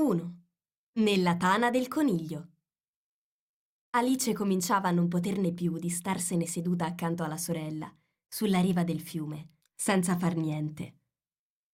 1. Nella tana del coniglio. Alice cominciava a non poterne più di starsene seduta accanto alla sorella, sulla riva del fiume, senza far niente.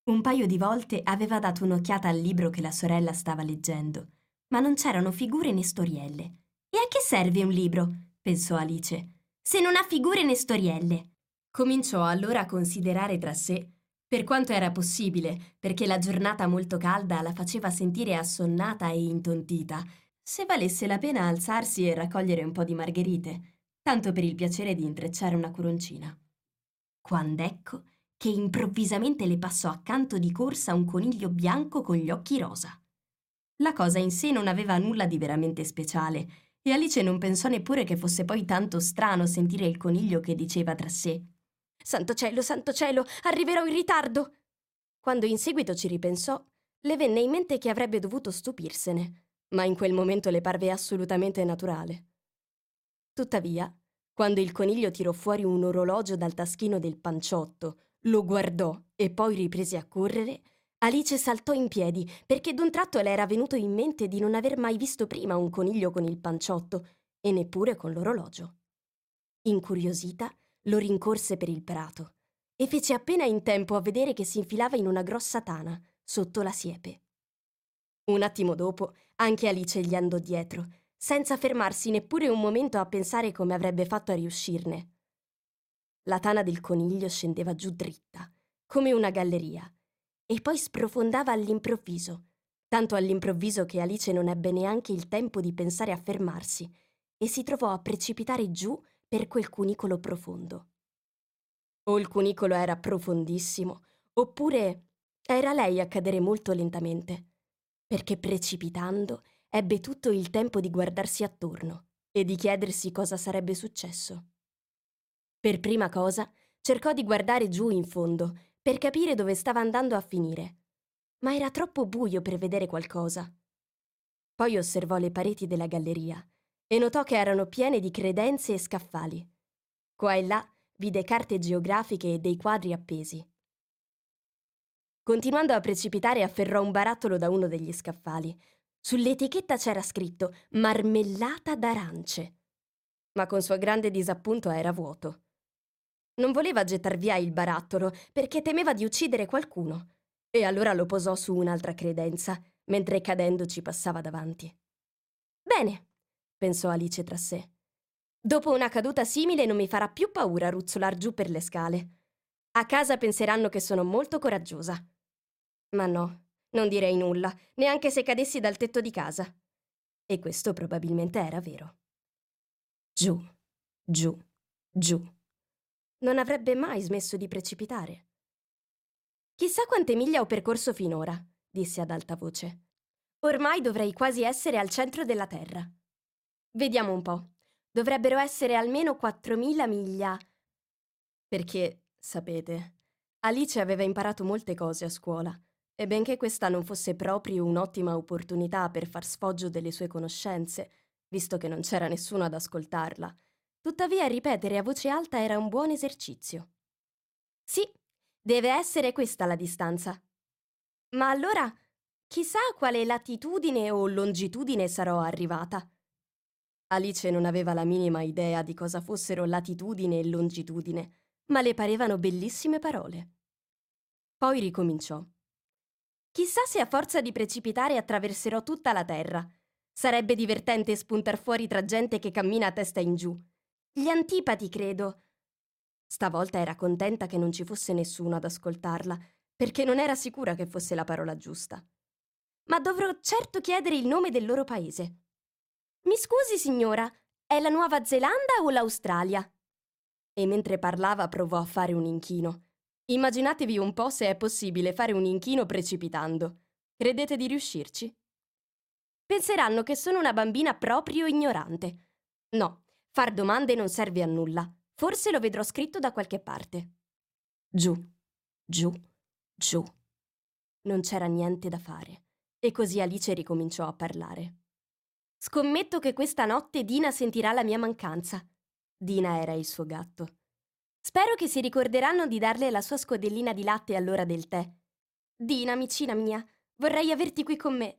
Un paio di volte aveva dato un'occhiata al libro che la sorella stava leggendo, ma non c'erano figure né storielle. E a che serve un libro? pensò Alice, se non ha figure né storielle. Cominciò allora a considerare tra sé per quanto era possibile, perché la giornata molto calda la faceva sentire assonnata e intontita, se valesse la pena alzarsi e raccogliere un po' di margherite, tanto per il piacere di intrecciare una coroncina. Quand'ecco che improvvisamente le passò accanto di corsa un coniglio bianco con gli occhi rosa. La cosa in sé non aveva nulla di veramente speciale, e Alice non pensò neppure che fosse poi tanto strano sentire il coniglio che diceva tra sé Santo cielo, santo cielo, arriverò in ritardo. Quando in seguito ci ripensò, le venne in mente che avrebbe dovuto stupirsene, ma in quel momento le parve assolutamente naturale. Tuttavia, quando il coniglio tirò fuori un orologio dal taschino del panciotto, lo guardò e poi riprese a correre, Alice saltò in piedi perché d'un tratto le era venuto in mente di non aver mai visto prima un coniglio con il panciotto e neppure con l'orologio. Incuriosita, lo rincorse per il prato e fece appena in tempo a vedere che si infilava in una grossa tana sotto la siepe. Un attimo dopo anche Alice gli andò dietro, senza fermarsi neppure un momento a pensare come avrebbe fatto a riuscirne. La tana del coniglio scendeva giù dritta, come una galleria, e poi sprofondava all'improvviso, tanto all'improvviso che Alice non ebbe neanche il tempo di pensare a fermarsi e si trovò a precipitare giù per quel cunicolo profondo. O il cunicolo era profondissimo, oppure era lei a cadere molto lentamente, perché precipitando ebbe tutto il tempo di guardarsi attorno e di chiedersi cosa sarebbe successo. Per prima cosa cercò di guardare giù in fondo per capire dove stava andando a finire, ma era troppo buio per vedere qualcosa. Poi osservò le pareti della galleria e notò che erano piene di credenze e scaffali. Qua e là vide carte geografiche e dei quadri appesi. Continuando a precipitare afferrò un barattolo da uno degli scaffali. Sull'etichetta c'era scritto marmellata d'arance. Ma con suo grande disappunto era vuoto. Non voleva gettar via il barattolo perché temeva di uccidere qualcuno e allora lo posò su un'altra credenza, mentre cadendo ci passava davanti. Bene, pensò Alice tra sé. Dopo una caduta simile non mi farà più paura ruzzolar giù per le scale. A casa penseranno che sono molto coraggiosa. Ma no, non direi nulla, neanche se cadessi dal tetto di casa. E questo probabilmente era vero. Giù, giù, giù. Non avrebbe mai smesso di precipitare. Chissà quante miglia ho percorso finora, disse ad alta voce. Ormai dovrei quasi essere al centro della Terra. Vediamo un po'. Dovrebbero essere almeno 4.000 miglia. Perché, sapete, Alice aveva imparato molte cose a scuola e benché questa non fosse proprio un'ottima opportunità per far sfoggio delle sue conoscenze, visto che non c'era nessuno ad ascoltarla, tuttavia ripetere a voce alta era un buon esercizio. Sì, deve essere questa la distanza. Ma allora, chissà a quale latitudine o longitudine sarò arrivata. Alice non aveva la minima idea di cosa fossero latitudine e longitudine, ma le parevano bellissime parole. Poi ricominciò. Chissà se a forza di precipitare attraverserò tutta la terra. Sarebbe divertente spuntar fuori tra gente che cammina a testa in giù. Gli antipati, credo. Stavolta era contenta che non ci fosse nessuno ad ascoltarla, perché non era sicura che fosse la parola giusta. Ma dovrò certo chiedere il nome del loro paese. Mi scusi, signora, è la Nuova Zelanda o l'Australia? E mentre parlava provò a fare un inchino. Immaginatevi un po' se è possibile fare un inchino precipitando. Credete di riuscirci? Penseranno che sono una bambina proprio ignorante. No, far domande non serve a nulla. Forse lo vedrò scritto da qualche parte. Giù, giù, giù. Non c'era niente da fare. E così Alice ricominciò a parlare. Scommetto che questa notte Dina sentirà la mia mancanza. Dina era il suo gatto. Spero che si ricorderanno di darle la sua scodellina di latte all'ora del tè. Dina, amicina mia, vorrei averti qui con me.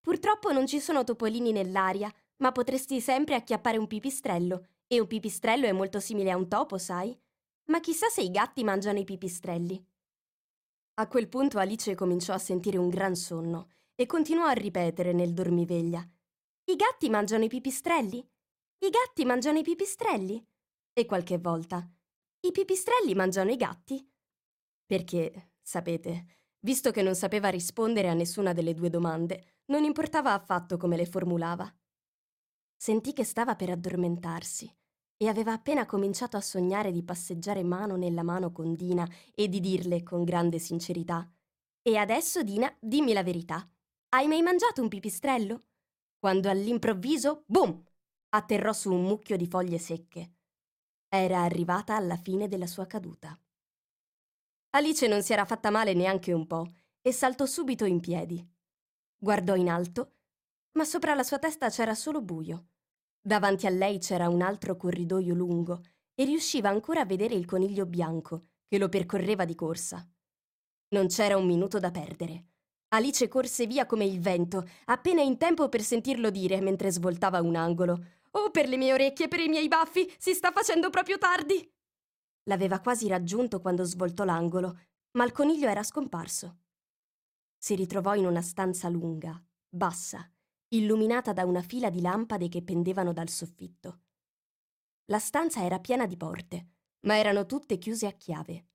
Purtroppo non ci sono topolini nell'aria, ma potresti sempre acchiappare un pipistrello, e un pipistrello è molto simile a un topo, sai? Ma chissà se i gatti mangiano i pipistrelli. A quel punto Alice cominciò a sentire un gran sonno e continuò a ripetere nel dormiveglia. I gatti mangiano i pipistrelli? I gatti mangiano i pipistrelli? E qualche volta. I pipistrelli mangiano i gatti? Perché, sapete, visto che non sapeva rispondere a nessuna delle due domande, non importava affatto come le formulava. Sentì che stava per addormentarsi e aveva appena cominciato a sognare di passeggiare mano nella mano con Dina e di dirle con grande sincerità E adesso, Dina, dimmi la verità. Hai mai mangiato un pipistrello? Quando all'improvviso, boom! atterrò su un mucchio di foglie secche. Era arrivata alla fine della sua caduta. Alice non si era fatta male neanche un po' e saltò subito in piedi. Guardò in alto, ma sopra la sua testa c'era solo buio. Davanti a lei c'era un altro corridoio lungo e riusciva ancora a vedere il coniglio bianco che lo percorreva di corsa. Non c'era un minuto da perdere. Alice corse via come il vento, appena in tempo per sentirlo dire mentre svoltava un angolo. Oh, per le mie orecchie, per i miei baffi, si sta facendo proprio tardi! L'aveva quasi raggiunto quando svoltò l'angolo, ma il coniglio era scomparso. Si ritrovò in una stanza lunga, bassa, illuminata da una fila di lampade che pendevano dal soffitto. La stanza era piena di porte, ma erano tutte chiuse a chiave.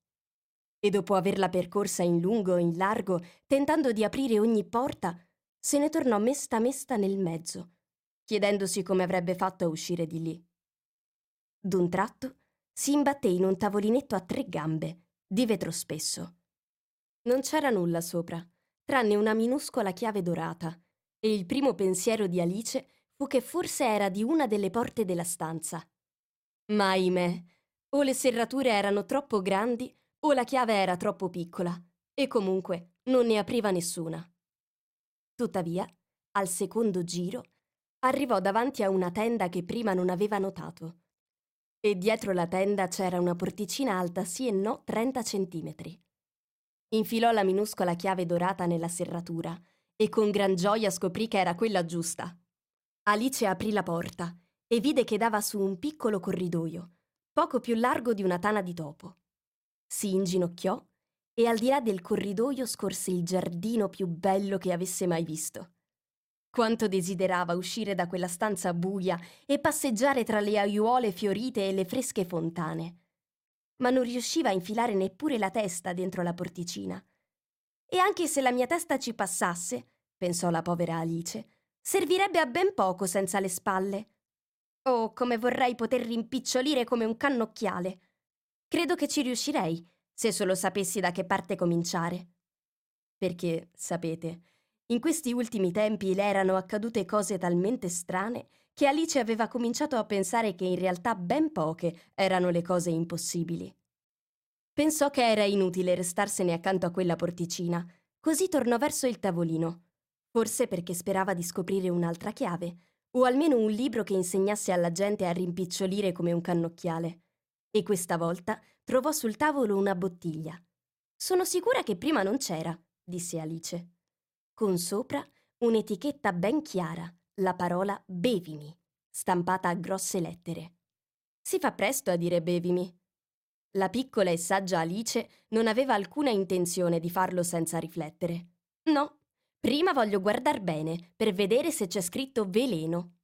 E dopo averla percorsa in lungo e in largo, tentando di aprire ogni porta, se ne tornò mesta mesta nel mezzo, chiedendosi come avrebbe fatto a uscire di lì. D'un tratto si imbatté in un tavolinetto a tre gambe, di vetro spesso. Non c'era nulla sopra, tranne una minuscola chiave dorata, e il primo pensiero di Alice fu che forse era di una delle porte della stanza. Ma ahimè, o le serrature erano troppo grandi o la chiave era troppo piccola, e comunque non ne apriva nessuna. Tuttavia, al secondo giro, arrivò davanti a una tenda che prima non aveva notato. E dietro la tenda c'era una porticina alta sì e no 30 centimetri. Infilò la minuscola chiave dorata nella serratura e con gran gioia scoprì che era quella giusta. Alice aprì la porta e vide che dava su un piccolo corridoio, poco più largo di una tana di topo. Si inginocchiò e al di là del corridoio scorse il giardino più bello che avesse mai visto. Quanto desiderava uscire da quella stanza buia e passeggiare tra le aiuole fiorite e le fresche fontane. Ma non riusciva a infilare neppure la testa dentro la porticina. E anche se la mia testa ci passasse, pensò la povera Alice, servirebbe a ben poco senza le spalle. Oh, come vorrei poter rimpicciolire come un cannocchiale. Credo che ci riuscirei, se solo sapessi da che parte cominciare. Perché, sapete, in questi ultimi tempi le erano accadute cose talmente strane che Alice aveva cominciato a pensare che in realtà ben poche erano le cose impossibili. Pensò che era inutile restarsene accanto a quella porticina, così tornò verso il tavolino, forse perché sperava di scoprire un'altra chiave, o almeno un libro che insegnasse alla gente a rimpicciolire come un cannocchiale. E questa volta trovò sul tavolo una bottiglia. Sono sicura che prima non c'era, disse Alice. Con sopra un'etichetta ben chiara, la parola bevimi, stampata a grosse lettere. Si fa presto a dire bevimi. La piccola e saggia Alice non aveva alcuna intenzione di farlo senza riflettere. No, prima voglio guardar bene per vedere se c'è scritto veleno.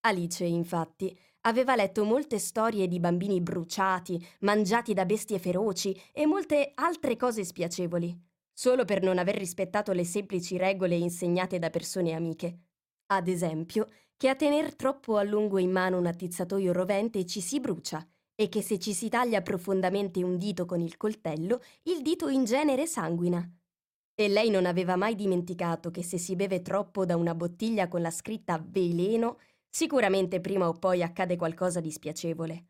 Alice, infatti, aveva letto molte storie di bambini bruciati, mangiati da bestie feroci e molte altre cose spiacevoli, solo per non aver rispettato le semplici regole insegnate da persone amiche. Ad esempio, che a tener troppo a lungo in mano un attizzatoio rovente ci si brucia e che se ci si taglia profondamente un dito con il coltello, il dito in genere sanguina. E lei non aveva mai dimenticato che se si beve troppo da una bottiglia con la scritta veleno, sicuramente prima o poi accade qualcosa di spiacevole.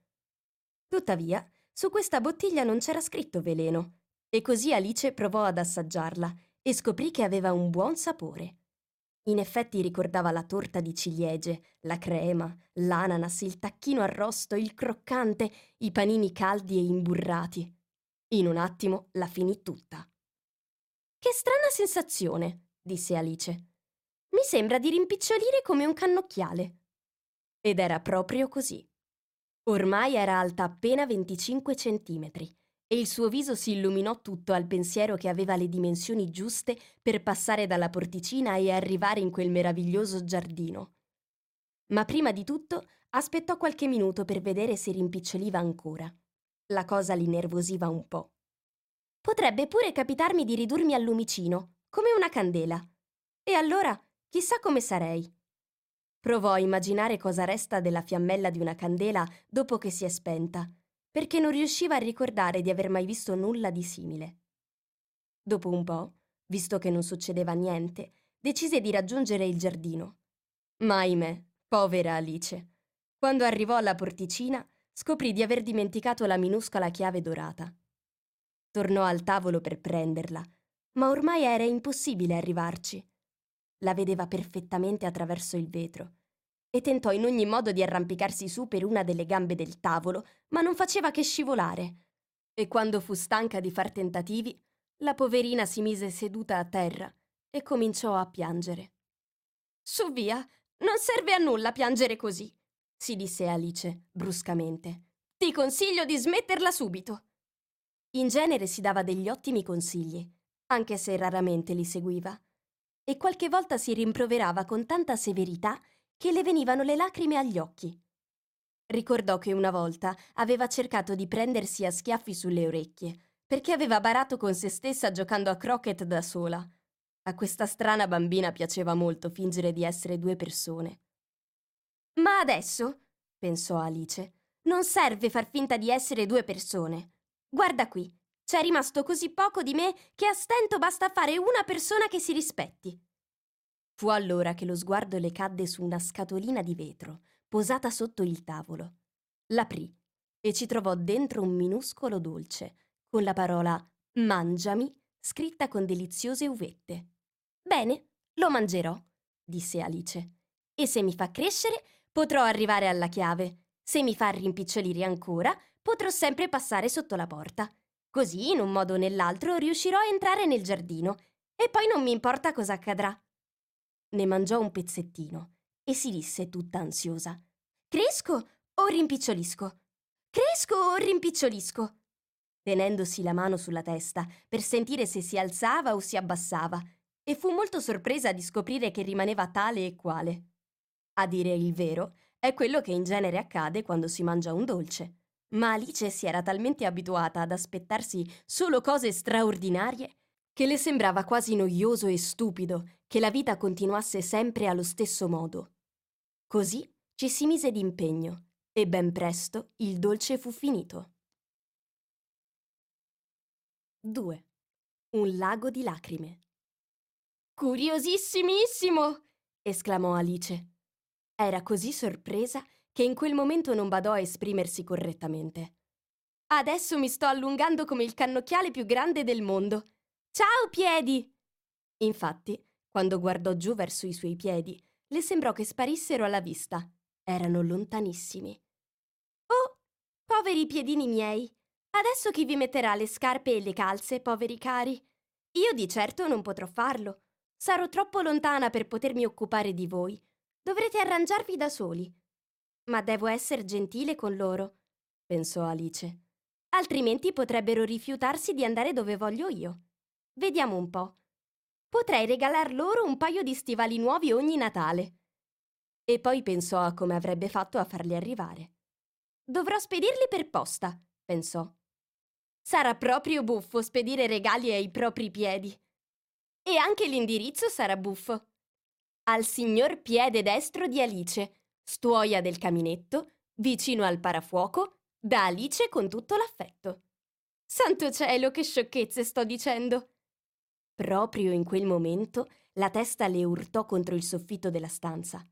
Tuttavia, su questa bottiglia non c'era scritto veleno, e così Alice provò ad assaggiarla e scoprì che aveva un buon sapore. In effetti ricordava la torta di ciliegie, la crema, l'ananas, il tacchino arrosto, il croccante, i panini caldi e imburrati. In un attimo la finì tutta. Che strana sensazione, disse Alice. Mi sembra di rimpicciolire come un cannocchiale. Ed era proprio così. Ormai era alta appena 25 centimetri e il suo viso si illuminò tutto al pensiero che aveva le dimensioni giuste per passare dalla porticina e arrivare in quel meraviglioso giardino. Ma prima di tutto aspettò qualche minuto per vedere se rimpiccioliva ancora. La cosa li nervosiva un po'. Potrebbe pure capitarmi di ridurmi al lumicino, come una candela. E allora, chissà come sarei. Provò a immaginare cosa resta della fiammella di una candela dopo che si è spenta, perché non riusciva a ricordare di aver mai visto nulla di simile. Dopo un po', visto che non succedeva niente, decise di raggiungere il giardino. Ma ahimè, povera Alice. Quando arrivò alla porticina, scoprì di aver dimenticato la minuscola chiave dorata. Tornò al tavolo per prenderla, ma ormai era impossibile arrivarci. La vedeva perfettamente attraverso il vetro e tentò in ogni modo di arrampicarsi su per una delle gambe del tavolo, ma non faceva che scivolare. E quando fu stanca di far tentativi, la poverina si mise seduta a terra e cominciò a piangere. Su via, non serve a nulla piangere così, si disse Alice bruscamente. Ti consiglio di smetterla subito. In genere si dava degli ottimi consigli, anche se raramente li seguiva, e qualche volta si rimproverava con tanta severità che le venivano le lacrime agli occhi. Ricordò che una volta aveva cercato di prendersi a schiaffi sulle orecchie, perché aveva barato con se stessa giocando a croquet da sola. A questa strana bambina piaceva molto fingere di essere due persone. Ma adesso, pensò Alice, non serve far finta di essere due persone. Guarda qui, c'è rimasto così poco di me che a stento basta fare una persona che si rispetti. Fu allora che lo sguardo le cadde su una scatolina di vetro, posata sotto il tavolo. L'aprì e ci trovò dentro un minuscolo dolce, con la parola Mangiami scritta con deliziose uvette. Bene, lo mangerò, disse Alice. E se mi fa crescere, Potrò arrivare alla chiave. Se mi fa rimpicciolire ancora, potrò sempre passare sotto la porta. Così, in un modo o nell'altro, riuscirò a entrare nel giardino. E poi non mi importa cosa accadrà. Ne mangiò un pezzettino e si disse tutta ansiosa. Cresco o rimpicciolisco? Cresco o rimpicciolisco? Tenendosi la mano sulla testa per sentire se si alzava o si abbassava, e fu molto sorpresa di scoprire che rimaneva tale e quale. A dire il vero, è quello che in genere accade quando si mangia un dolce. Ma Alice si era talmente abituata ad aspettarsi solo cose straordinarie che le sembrava quasi noioso e stupido che la vita continuasse sempre allo stesso modo. Così ci si mise d'impegno e ben presto il dolce fu finito. 2. Un lago di lacrime. Curiosissimissimo! esclamò Alice. Era così sorpresa che in quel momento non badò a esprimersi correttamente. Adesso mi sto allungando come il cannocchiale più grande del mondo. Ciao piedi! Infatti, quando guardò giù verso i suoi piedi, le sembrò che sparissero alla vista. Erano lontanissimi. Oh, poveri piedini miei! Adesso chi vi metterà le scarpe e le calze, poveri cari? Io di certo non potrò farlo. Sarò troppo lontana per potermi occupare di voi Dovrete arrangiarvi da soli. Ma devo essere gentile con loro, pensò Alice. Altrimenti potrebbero rifiutarsi di andare dove voglio io. Vediamo un po'. Potrei regalar loro un paio di stivali nuovi ogni Natale. E poi pensò a come avrebbe fatto a farli arrivare. Dovrò spedirli per posta, pensò. Sarà proprio buffo spedire regali ai propri piedi. E anche l'indirizzo sarà buffo al signor piede destro di Alice, stuoia del caminetto, vicino al parafuoco, da Alice con tutto l'affetto. Santo cielo, che sciocchezze sto dicendo! Proprio in quel momento la testa le urtò contro il soffitto della stanza.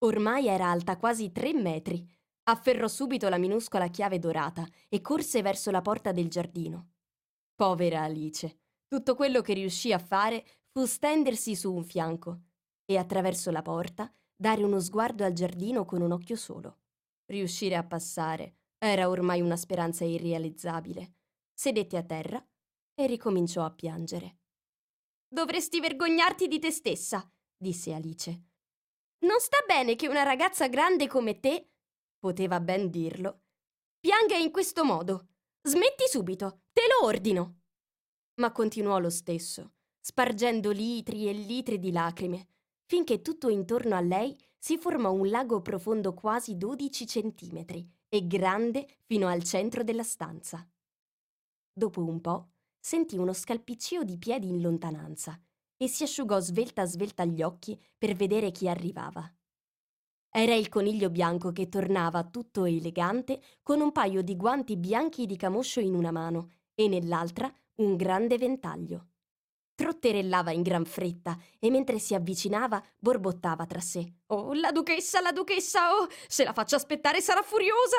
Ormai era alta quasi tre metri. Afferrò subito la minuscola chiave dorata e corse verso la porta del giardino. Povera Alice, tutto quello che riuscì a fare fu stendersi su un fianco e attraverso la porta dare uno sguardo al giardino con un occhio solo. Riuscire a passare era ormai una speranza irrealizzabile. Sedette a terra e ricominciò a piangere. Dovresti vergognarti di te stessa, disse Alice. Non sta bene che una ragazza grande come te, poteva ben dirlo, pianga in questo modo. Smetti subito, te lo ordino. Ma continuò lo stesso, spargendo litri e litri di lacrime, finché tutto intorno a lei si formò un lago profondo quasi 12 centimetri e grande fino al centro della stanza. Dopo un po' sentì uno scalpiccio di piedi in lontananza e si asciugò svelta svelta gli occhi per vedere chi arrivava. Era il coniglio bianco che tornava tutto elegante con un paio di guanti bianchi di camoscio in una mano e nell'altra un grande ventaglio. Trotterellava in gran fretta e mentre si avvicinava borbottava tra sé. Oh, la duchessa, la duchessa! Oh, se la faccio aspettare sarà furiosa!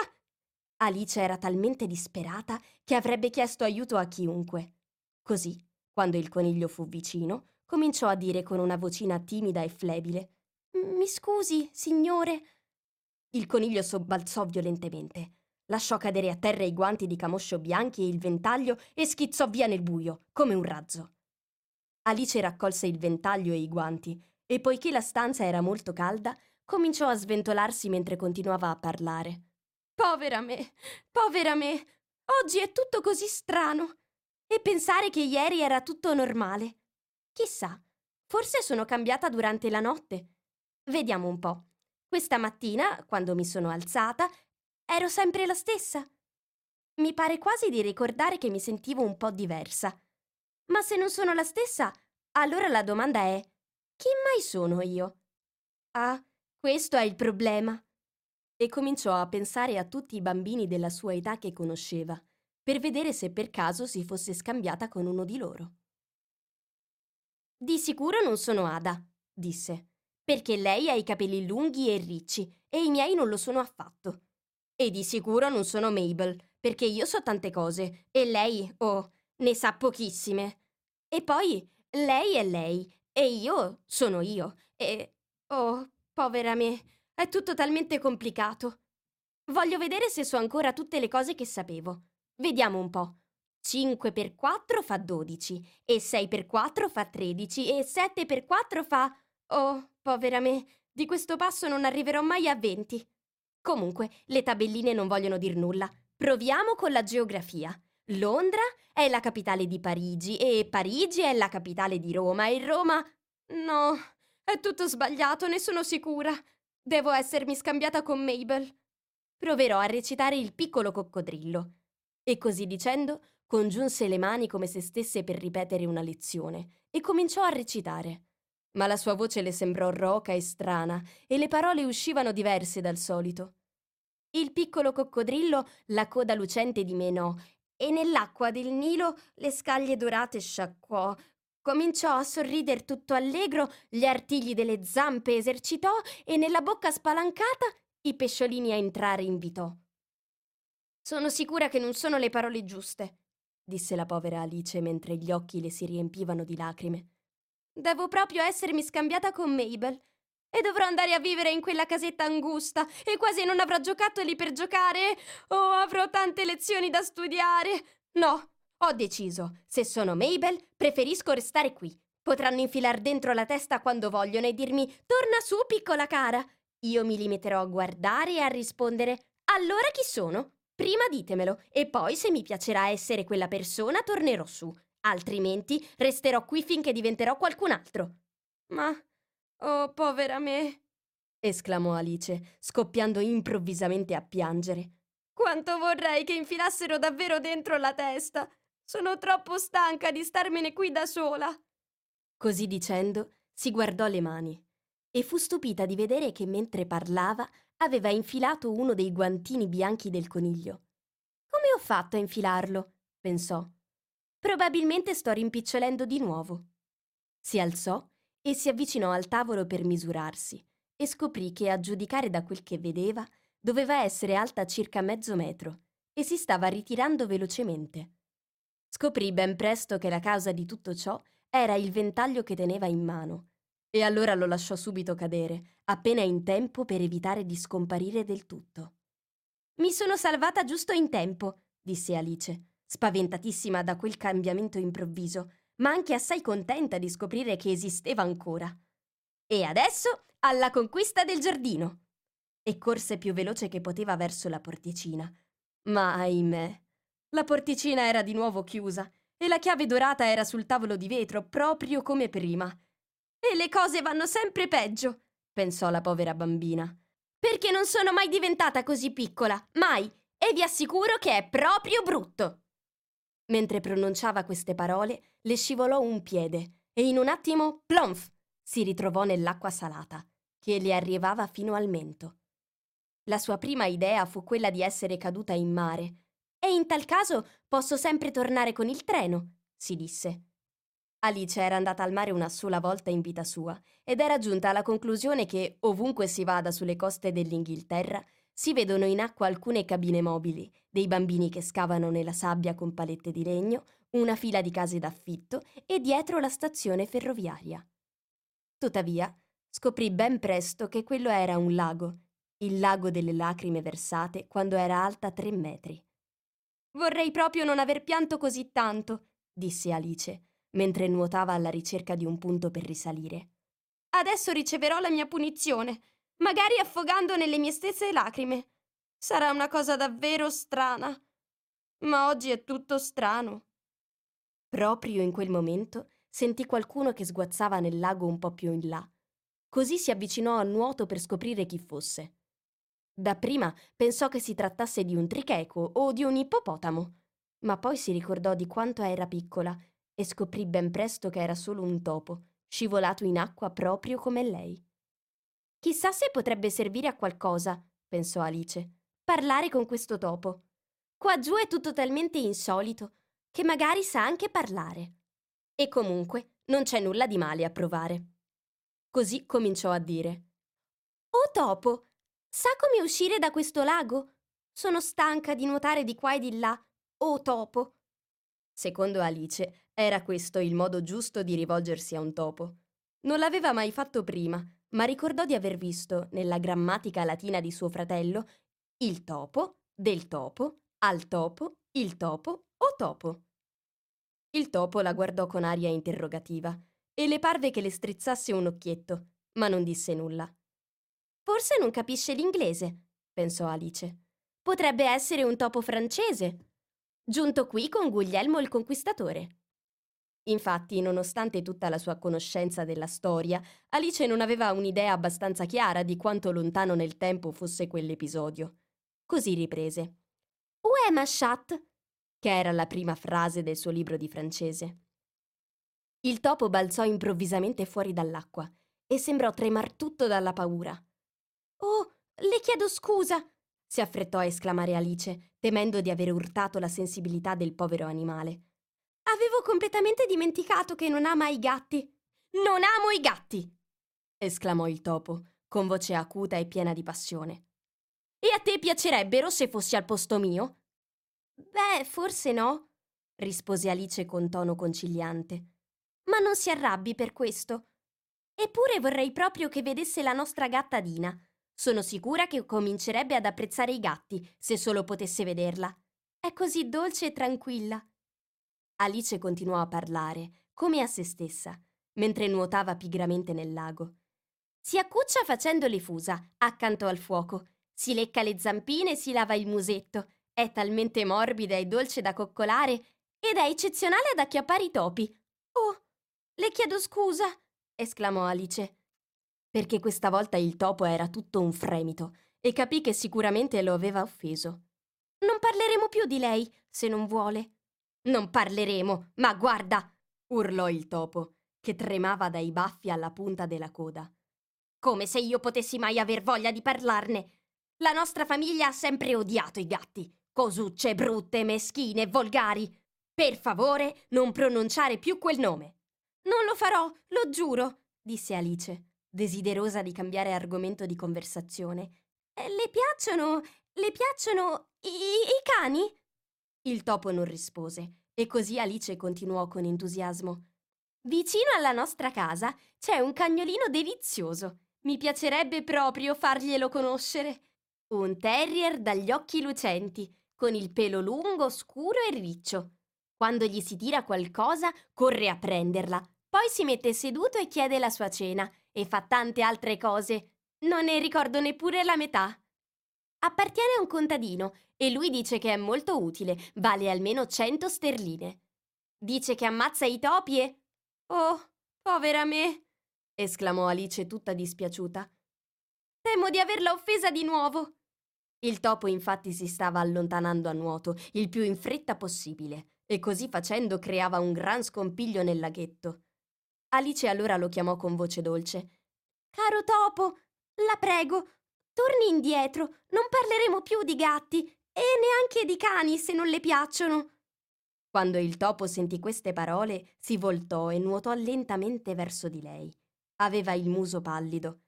Alice era talmente disperata che avrebbe chiesto aiuto a chiunque. Così, quando il coniglio fu vicino, cominciò a dire con una vocina timida e flebile: Mi scusi, signore. Il coniglio sobbalzò violentemente. Lasciò cadere a terra i guanti di camoscio bianchi e il ventaglio e schizzò via nel buio, come un razzo. Alice raccolse il ventaglio e i guanti e poiché la stanza era molto calda, cominciò a sventolarsi mentre continuava a parlare. Povera me, povera me, oggi è tutto così strano. E pensare che ieri era tutto normale. Chissà, forse sono cambiata durante la notte. Vediamo un po'. Questa mattina, quando mi sono alzata, ero sempre la stessa. Mi pare quasi di ricordare che mi sentivo un po' diversa. Ma se non sono la stessa, allora la domanda è chi mai sono io? Ah, questo è il problema. E cominciò a pensare a tutti i bambini della sua età che conosceva, per vedere se per caso si fosse scambiata con uno di loro. Di sicuro non sono Ada, disse, perché lei ha i capelli lunghi e ricci e i miei non lo sono affatto. E di sicuro non sono Mabel, perché io so tante cose e lei, oh, ne sa pochissime. E poi lei è lei e io sono io. E... Oh, povera me, è tutto talmente complicato. Voglio vedere se so ancora tutte le cose che sapevo. Vediamo un po'. 5 per 4 fa 12 e 6 per 4 fa 13 e 7 per 4 fa... Oh, povera me, di questo passo non arriverò mai a 20. Comunque, le tabelline non vogliono dir nulla. Proviamo con la geografia. Londra è la capitale di Parigi e Parigi è la capitale di Roma e Roma... No, è tutto sbagliato, ne sono sicura. Devo essermi scambiata con Mabel. Proverò a recitare il piccolo coccodrillo. E così dicendo, congiunse le mani come se stesse per ripetere una lezione e cominciò a recitare. Ma la sua voce le sembrò roca e strana e le parole uscivano diverse dal solito. Il piccolo coccodrillo la coda lucente dimenò e nell'acqua del Nilo le scaglie dorate sciacquò. Cominciò a sorrider tutto allegro, gli artigli delle zampe esercitò e nella bocca spalancata i pesciolini a entrare invitò. Sono sicura che non sono le parole giuste, disse la povera Alice mentre gli occhi le si riempivano di lacrime. Devo proprio essermi scambiata con Mabel. E dovrò andare a vivere in quella casetta angusta e quasi non avrò giocattoli per giocare. Oh, avrò tante lezioni da studiare. No, ho deciso. Se sono Mabel, preferisco restare qui. Potranno infilar dentro la testa quando vogliono e dirmi torna su, piccola cara. Io mi limiterò a guardare e a rispondere allora chi sono? Prima ditemelo e poi se mi piacerà essere quella persona tornerò su. Altrimenti resterò qui finché diventerò qualcun altro. Ma Oh, povera me! esclamò Alice, scoppiando improvvisamente a piangere. Quanto vorrei che infilassero davvero dentro la testa! Sono troppo stanca di starmene qui da sola! Così dicendo, si guardò le mani e fu stupita di vedere che mentre parlava aveva infilato uno dei guantini bianchi del coniglio. Come ho fatto a infilarlo? pensò. Probabilmente sto rimpicciolendo di nuovo. Si alzò e si avvicinò al tavolo per misurarsi e scoprì che a giudicare da quel che vedeva doveva essere alta circa mezzo metro e si stava ritirando velocemente. Scoprì ben presto che la causa di tutto ciò era il ventaglio che teneva in mano e allora lo lasciò subito cadere, appena in tempo per evitare di scomparire del tutto. Mi sono salvata giusto in tempo, disse Alice, spaventatissima da quel cambiamento improvviso ma anche assai contenta di scoprire che esisteva ancora. E adesso alla conquista del giardino! E corse più veloce che poteva verso la porticina. Ma ahimè, la porticina era di nuovo chiusa e la chiave dorata era sul tavolo di vetro, proprio come prima. E le cose vanno sempre peggio, pensò la povera bambina. Perché non sono mai diventata così piccola, mai, e vi assicuro che è proprio brutto. Mentre pronunciava queste parole, le scivolò un piede e in un attimo, plonf, si ritrovò nell'acqua salata, che le arrivava fino al mento. La sua prima idea fu quella di essere caduta in mare, e in tal caso posso sempre tornare con il treno, si disse. Alice era andata al mare una sola volta in vita sua ed era giunta alla conclusione che, ovunque si vada sulle coste dell'Inghilterra, si vedono in acqua alcune cabine mobili, dei bambini che scavano nella sabbia con palette di legno, una fila di case d'affitto e dietro la stazione ferroviaria. Tuttavia, scoprì ben presto che quello era un lago, il lago delle lacrime versate quando era alta tre metri. Vorrei proprio non aver pianto così tanto, disse Alice mentre nuotava alla ricerca di un punto per risalire. Adesso riceverò la mia punizione, magari affogando nelle mie stesse lacrime. Sarà una cosa davvero strana. Ma oggi è tutto strano. Proprio in quel momento sentì qualcuno che sguazzava nel lago un po' più in là. Così si avvicinò a nuoto per scoprire chi fosse. Dapprima pensò che si trattasse di un tricheco o di un ippopotamo, ma poi si ricordò di quanto era piccola e scoprì ben presto che era solo un topo, scivolato in acqua proprio come lei. Chissà se potrebbe servire a qualcosa, pensò Alice, parlare con questo topo. Qua giù è tutto talmente insolito che magari sa anche parlare. E comunque non c'è nulla di male a provare. Così cominciò a dire. Oh topo, sa come uscire da questo lago? Sono stanca di nuotare di qua e di là. Oh topo. Secondo Alice, era questo il modo giusto di rivolgersi a un topo. Non l'aveva mai fatto prima, ma ricordò di aver visto, nella grammatica latina di suo fratello, il topo, del topo, al topo, il topo o topo. Il topo la guardò con aria interrogativa e le parve che le strizzasse un occhietto, ma non disse nulla. Forse non capisce l'inglese, pensò Alice. Potrebbe essere un topo francese, giunto qui con Guglielmo il Conquistatore. Infatti, nonostante tutta la sua conoscenza della storia, Alice non aveva un'idea abbastanza chiara di quanto lontano nel tempo fosse quell'episodio. Così riprese. Où ma chat? che era la prima frase del suo libro di francese. Il topo balzò improvvisamente fuori dall'acqua e sembrò tremar tutto dalla paura. Oh, le chiedo scusa! si affrettò a esclamare Alice, temendo di aver urtato la sensibilità del povero animale. Avevo completamente dimenticato che non ama i gatti. Non amo i gatti! esclamò il topo, con voce acuta e piena di passione. E a te piacerebbero se fossi al posto mio? Beh, forse no, rispose Alice con tono conciliante. Ma non si arrabbi per questo. Eppure vorrei proprio che vedesse la nostra gatta Dina. Sono sicura che comincerebbe ad apprezzare i gatti se solo potesse vederla. È così dolce e tranquilla. Alice continuò a parlare, come a se stessa, mentre nuotava pigramente nel lago. Si accuccia facendo le fusa, accanto al fuoco. Si lecca le zampine e si lava il musetto. È talmente morbida e dolce da coccolare ed è eccezionale ad acchiappare i topi. Oh, le chiedo scusa, esclamò Alice. Perché questa volta il topo era tutto un fremito e capì che sicuramente lo aveva offeso. Non parleremo più di lei, se non vuole. Non parleremo, ma guarda! urlò il topo, che tremava dai baffi alla punta della coda. Come se io potessi mai aver voglia di parlarne. La nostra famiglia ha sempre odiato i gatti. Cosucce brutte, meschine, volgari. Per favore, non pronunciare più quel nome. Non lo farò, lo giuro, disse Alice, desiderosa di cambiare argomento di conversazione. Eh, le piacciono. le piacciono i, i cani? Il topo non rispose e così Alice continuò con entusiasmo. Vicino alla nostra casa c'è un cagnolino delizioso. Mi piacerebbe proprio farglielo conoscere. Un terrier dagli occhi lucenti, con il pelo lungo, scuro e riccio. Quando gli si tira qualcosa, corre a prenderla. Poi si mette seduto e chiede la sua cena e fa tante altre cose. Non ne ricordo neppure la metà. Appartiene a un contadino e lui dice che è molto utile, vale almeno cento sterline. Dice che ammazza i topi e... Oh, povera me! esclamò Alice tutta dispiaciuta. Temo di averla offesa di nuovo. Il topo infatti si stava allontanando a nuoto, il più in fretta possibile, e così facendo creava un gran scompiglio nel laghetto. Alice allora lo chiamò con voce dolce. Caro topo, la prego, torni indietro, non parleremo più di gatti e neanche di cani se non le piacciono. Quando il topo sentì queste parole, si voltò e nuotò lentamente verso di lei. Aveva il muso pallido.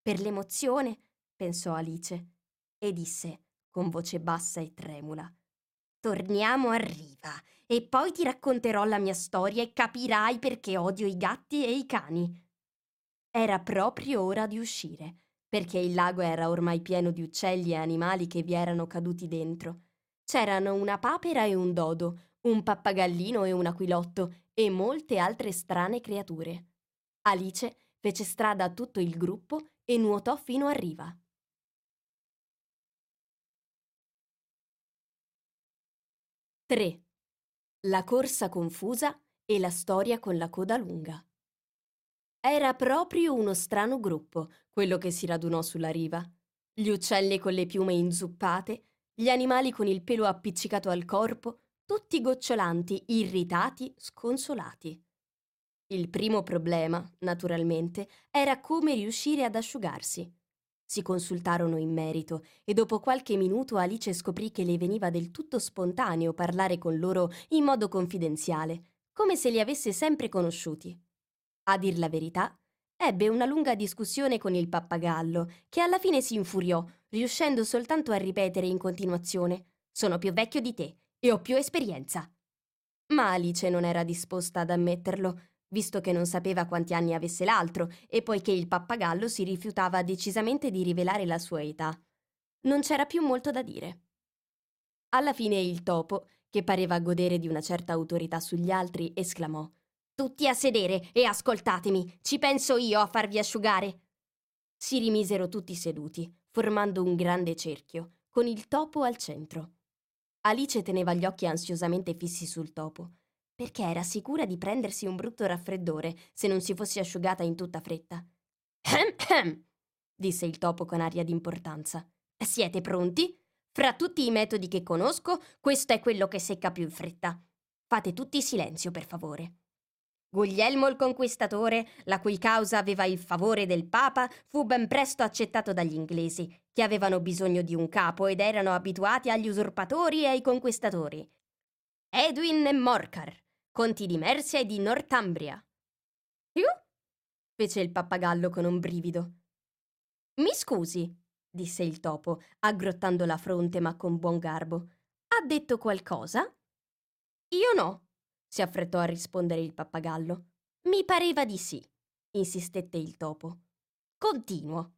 Per l'emozione, pensò Alice, e disse con voce bassa e tremula. Torniamo a riva e poi ti racconterò la mia storia e capirai perché odio i gatti e i cani. Era proprio ora di uscire, perché il lago era ormai pieno di uccelli e animali che vi erano caduti dentro. C'erano una papera e un dodo, un pappagallino e un aquilotto e molte altre strane creature. Alice fece strada a tutto il gruppo e nuotò fino a riva. Tre. La corsa confusa e la storia con la coda lunga. Era proprio uno strano gruppo, quello che si radunò sulla riva. Gli uccelli con le piume inzuppate, gli animali con il pelo appiccicato al corpo, tutti gocciolanti, irritati, sconsolati. Il primo problema, naturalmente, era come riuscire ad asciugarsi. Si consultarono in merito e dopo qualche minuto Alice scoprì che le veniva del tutto spontaneo parlare con loro in modo confidenziale, come se li avesse sempre conosciuti. A dir la verità, ebbe una lunga discussione con il pappagallo, che alla fine si infuriò, riuscendo soltanto a ripetere in continuazione Sono più vecchio di te e ho più esperienza. Ma Alice non era disposta ad ammetterlo, visto che non sapeva quanti anni avesse l'altro e poiché il pappagallo si rifiutava decisamente di rivelare la sua età. Non c'era più molto da dire. Alla fine il topo, che pareva godere di una certa autorità sugli altri, esclamò Tutti a sedere e ascoltatemi, ci penso io a farvi asciugare. Si rimisero tutti seduti, formando un grande cerchio, con il topo al centro. Alice teneva gli occhi ansiosamente fissi sul topo perché era sicura di prendersi un brutto raffreddore se non si fosse asciugata in tutta fretta. Ahem, ahem, disse il topo con aria d'importanza. Siete pronti? Fra tutti i metodi che conosco, questo è quello che secca più in fretta. Fate tutti silenzio, per favore. Guglielmo il Conquistatore, la cui causa aveva il favore del Papa, fu ben presto accettato dagli inglesi, che avevano bisogno di un capo ed erano abituati agli usurpatori e ai conquistatori. Edwin e Morcar, conti di Mercia e di Northumbria. Più? fece il pappagallo con un brivido. Mi scusi, disse il topo, aggrottando la fronte ma con buon garbo. Ha detto qualcosa? Io no, si affrettò a rispondere il pappagallo. Mi pareva di sì, insistette il topo. Continuo.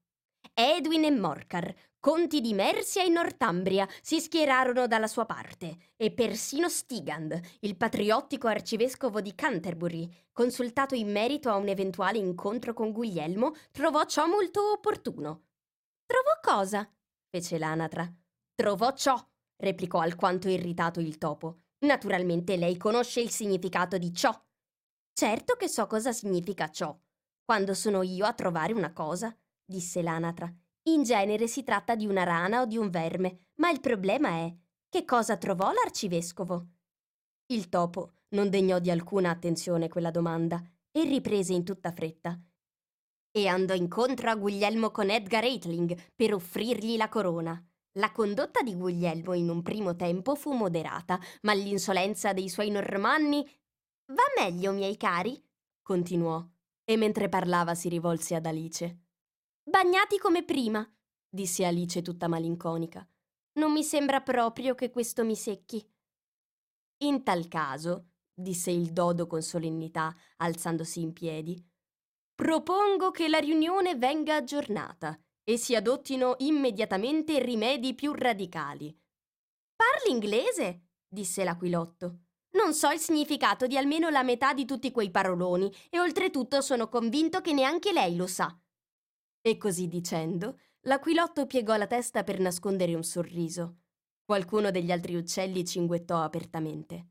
Edwin e Morcar, conti di Mercia e Northumbria, si schierarono dalla sua parte e persino Stigand, il patriottico arcivescovo di Canterbury, consultato in merito a un eventuale incontro con Guglielmo, trovò ciò molto opportuno. Trovò cosa? fece l'anatra. Trovò ciò, replicò alquanto irritato il topo. Naturalmente lei conosce il significato di ciò. Certo che so cosa significa ciò. Quando sono io a trovare una cosa, disse l'anatra. In genere si tratta di una rana o di un verme, ma il problema è che cosa trovò l'arcivescovo? Il topo non degnò di alcuna attenzione quella domanda e riprese in tutta fretta. E andò incontro a Guglielmo con Edgar Eitling per offrirgli la corona. La condotta di Guglielmo in un primo tempo fu moderata, ma l'insolenza dei suoi normanni. Va meglio, miei cari? continuò, e mentre parlava si rivolse ad Alice. Bagnati come prima, disse Alice tutta malinconica. Non mi sembra proprio che questo mi secchi. In tal caso, disse il dodo con solennità, alzandosi in piedi, propongo che la riunione venga aggiornata e si adottino immediatamente rimedi più radicali. Parli inglese? disse l'aquilotto. Non so il significato di almeno la metà di tutti quei paroloni e oltretutto sono convinto che neanche lei lo sa. E così dicendo, l'aquilotto piegò la testa per nascondere un sorriso. Qualcuno degli altri uccelli cinguettò apertamente.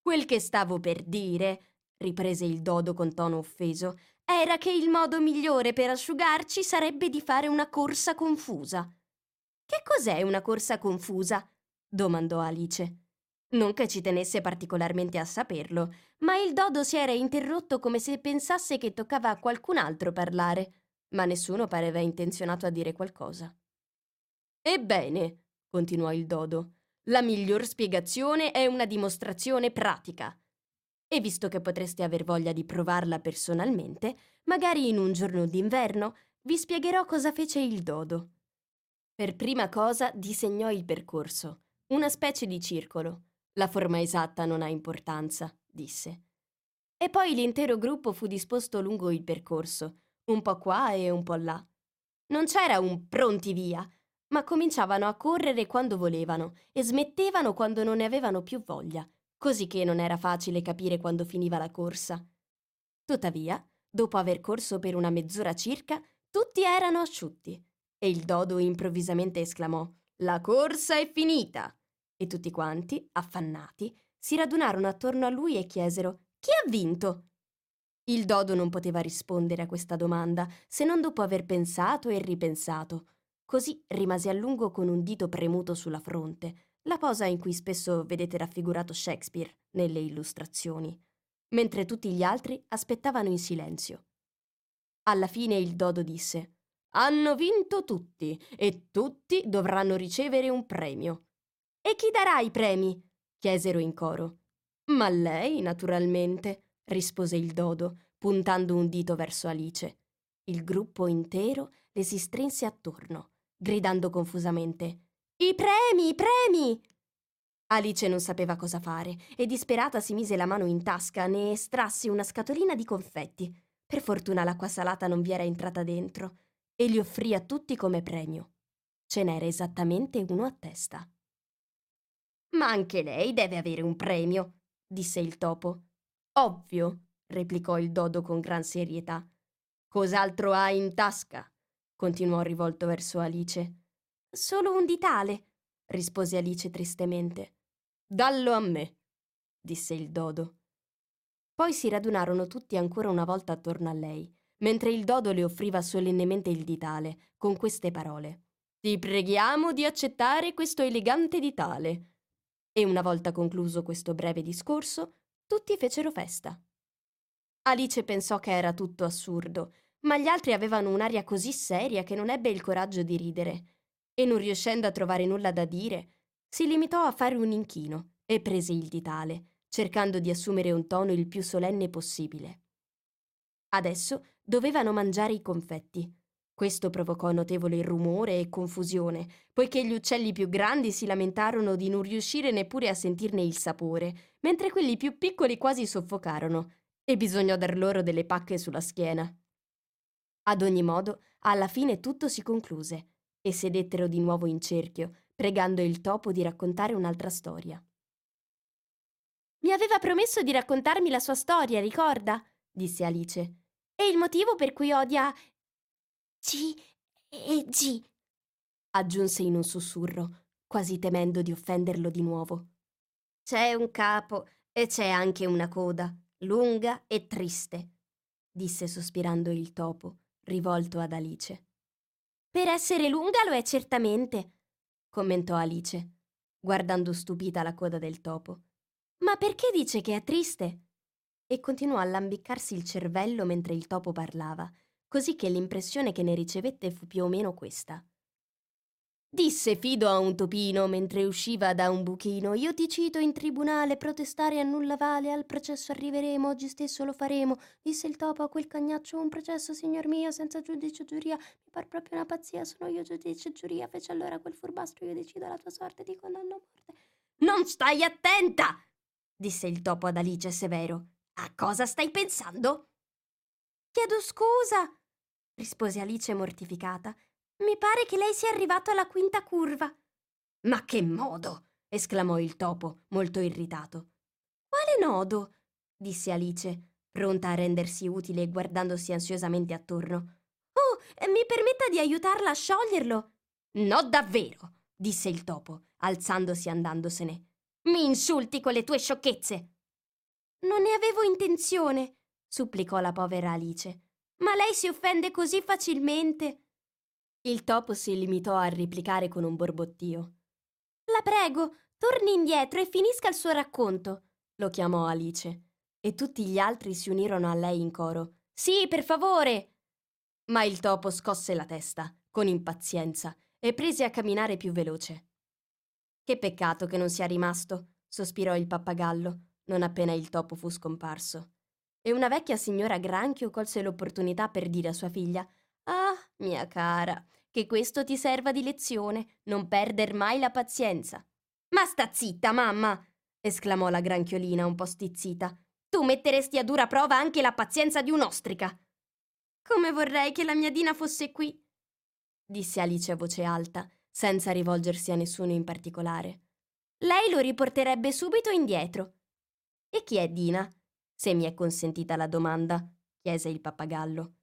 Quel che stavo per dire, riprese il dodo con tono offeso, era che il modo migliore per asciugarci sarebbe di fare una corsa confusa. Che cos'è una corsa confusa? domandò Alice. Non che ci tenesse particolarmente a saperlo, ma il dodo si era interrotto come se pensasse che toccava a qualcun altro parlare, ma nessuno pareva intenzionato a dire qualcosa. Ebbene, continuò il dodo, la miglior spiegazione è una dimostrazione pratica. E visto che potreste aver voglia di provarla personalmente, magari in un giorno d'inverno vi spiegherò cosa fece il dodo. Per prima cosa disegnò il percorso, una specie di circolo, la forma esatta non ha importanza, disse. E poi l'intero gruppo fu disposto lungo il percorso, un po' qua e un po' là. Non c'era un pronti via, ma cominciavano a correre quando volevano e smettevano quando non ne avevano più voglia, così che non era facile capire quando finiva la corsa. Tuttavia, dopo aver corso per una mezz'ora circa, tutti erano asciutti e il dodo improvvisamente esclamò La corsa è finita! e tutti quanti, affannati, si radunarono attorno a lui e chiesero Chi ha vinto? Il dodo non poteva rispondere a questa domanda se non dopo aver pensato e ripensato. Così rimase a lungo con un dito premuto sulla fronte, la posa in cui spesso vedete raffigurato Shakespeare nelle illustrazioni, mentre tutti gli altri aspettavano in silenzio. Alla fine il dodo disse Hanno vinto tutti e tutti dovranno ricevere un premio. E chi darà i premi? chiesero in coro. Ma lei, naturalmente, rispose il dodo, puntando un dito verso Alice. Il gruppo intero le si strinse attorno, gridando confusamente I premi, i premi! Alice non sapeva cosa fare e disperata si mise la mano in tasca, ne estrasse una scatolina di confetti. Per fortuna l'acqua salata non vi era entrata dentro e li offrì a tutti come premio. Ce n'era esattamente uno a testa. Ma anche lei deve avere un premio, disse il topo. Ovvio, replicò il dodo con gran serietà. Cos'altro hai in tasca? continuò rivolto verso Alice. Solo un ditale, rispose Alice tristemente. Dallo a me, disse il dodo. Poi si radunarono tutti ancora una volta attorno a lei, mentre il dodo le offriva solennemente il ditale, con queste parole. Ti preghiamo di accettare questo elegante ditale e una volta concluso questo breve discorso, tutti fecero festa. Alice pensò che era tutto assurdo, ma gli altri avevano un'aria così seria che non ebbe il coraggio di ridere, e non riuscendo a trovare nulla da dire, si limitò a fare un inchino e prese il ditale, cercando di assumere un tono il più solenne possibile. Adesso dovevano mangiare i confetti, questo provocò notevole rumore e confusione, poiché gli uccelli più grandi si lamentarono di non riuscire neppure a sentirne il sapore, mentre quelli più piccoli quasi soffocarono, e bisognò dar loro delle pacche sulla schiena. Ad ogni modo, alla fine tutto si concluse, e sedettero di nuovo in cerchio, pregando il topo di raccontare un'altra storia. Mi aveva promesso di raccontarmi la sua storia, ricorda? disse Alice. E il motivo per cui odia G e G, aggiunse in un sussurro, quasi temendo di offenderlo di nuovo. C'è un capo e c'è anche una coda, lunga e triste, disse sospirando il topo, rivolto ad Alice. Per essere lunga lo è certamente, commentò Alice, guardando stupita la coda del topo. Ma perché dice che è triste? E continuò a lambiccarsi il cervello mentre il topo parlava, così che l'impressione che ne ricevette fu più o meno questa. Disse Fido a un topino mentre usciva da un buchino: Io ti cito in tribunale, protestare a nulla vale, al processo arriveremo, oggi stesso lo faremo. Disse il topo a quel cagnaccio: Un processo, signor mio, senza giudice o giuria. Mi par proprio una pazzia, sono io giudice e giuria. Fece allora quel furbastro: Io decido la tua sorte, ti condanno a morte. Non stai attenta! disse il topo ad Alice severo. A cosa stai pensando? Chiedo scusa, rispose Alice mortificata. Mi pare che lei sia arrivato alla quinta curva. Ma che modo! esclamò il topo, molto irritato. quale nodo? disse Alice, pronta a rendersi utile e guardandosi ansiosamente attorno. Oh, mi permetta di aiutarla a scioglierlo. No, davvero, disse il topo, alzandosi e andandosene. Mi insulti con le tue sciocchezze. Non ne avevo intenzione, supplicò la povera Alice. Ma lei si offende così facilmente. Il topo si limitò a replicare con un borbottio. La prego, torni indietro e finisca il suo racconto, lo chiamò Alice. E tutti gli altri si unirono a lei in coro. Sì, per favore. Ma il topo scosse la testa, con impazienza, e prese a camminare più veloce. Che peccato che non sia rimasto, sospirò il pappagallo, non appena il topo fu scomparso. E una vecchia signora granchio colse l'opportunità per dire a sua figlia mia cara, che questo ti serva di lezione, non perder mai la pazienza. Ma sta zitta, mamma! esclamò la granchiolina un po' stizzita. Tu metteresti a dura prova anche la pazienza di un'ostrica. Come vorrei che la mia Dina fosse qui, disse Alice a voce alta, senza rivolgersi a nessuno in particolare. Lei lo riporterebbe subito indietro. E chi è Dina? Se mi è consentita la domanda, chiese il pappagallo.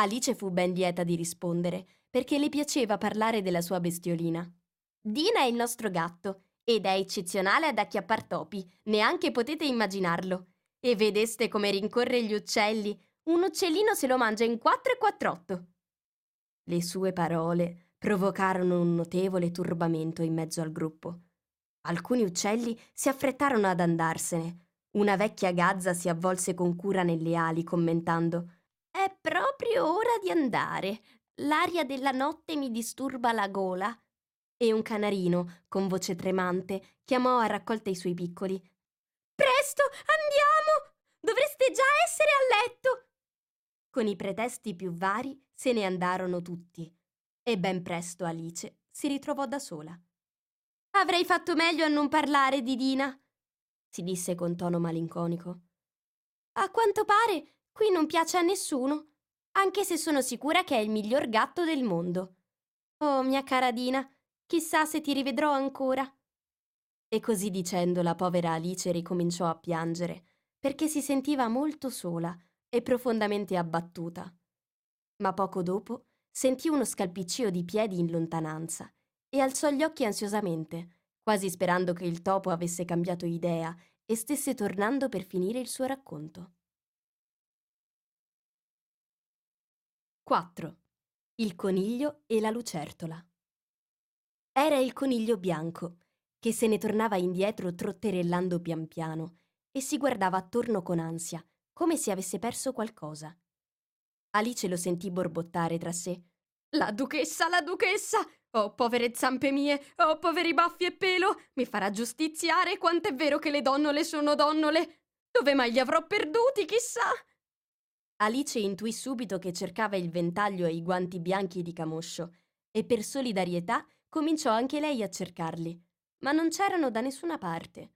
Alice fu ben lieta di rispondere, perché le piaceva parlare della sua bestiolina. Dina è il nostro gatto, ed è eccezionale ad acchiappar topi, neanche potete immaginarlo. E vedeste come rincorre gli uccelli. Un uccellino se lo mangia in quattro e quattr'otto. Le sue parole provocarono un notevole turbamento in mezzo al gruppo. Alcuni uccelli si affrettarono ad andarsene. Una vecchia gazza si avvolse con cura nelle ali, commentando È proprio ora di andare. L'aria della notte mi disturba la gola. E un canarino, con voce tremante, chiamò a raccolta i suoi piccoli. Presto, andiamo! Dovreste già essere a letto! Con i pretesti più vari se ne andarono tutti. E ben presto Alice si ritrovò da sola. Avrei fatto meglio a non parlare di Dina, si disse con tono malinconico. A quanto pare qui non piace a nessuno, anche se sono sicura che è il miglior gatto del mondo. Oh, mia cara Dina, chissà se ti rivedrò ancora. E così dicendo la povera Alice ricominciò a piangere, perché si sentiva molto sola e profondamente abbattuta. Ma poco dopo sentì uno scalpiccio di piedi in lontananza e alzò gli occhi ansiosamente, quasi sperando che il topo avesse cambiato idea e stesse tornando per finire il suo racconto. 4. Il coniglio e la lucertola. Era il coniglio bianco, che se ne tornava indietro trotterellando pian piano e si guardava attorno con ansia, come se avesse perso qualcosa. Alice lo sentì borbottare tra sé. La duchessa, la duchessa! Oh, povere zampe mie! Oh, poveri baffi e pelo! Mi farà giustiziare quant'è vero che le donnole sono donnole! Dove mai li avrò perduti, chissà? Alice intuì subito che cercava il ventaglio e i guanti bianchi di camoscio e per solidarietà cominciò anche lei a cercarli, ma non c'erano da nessuna parte.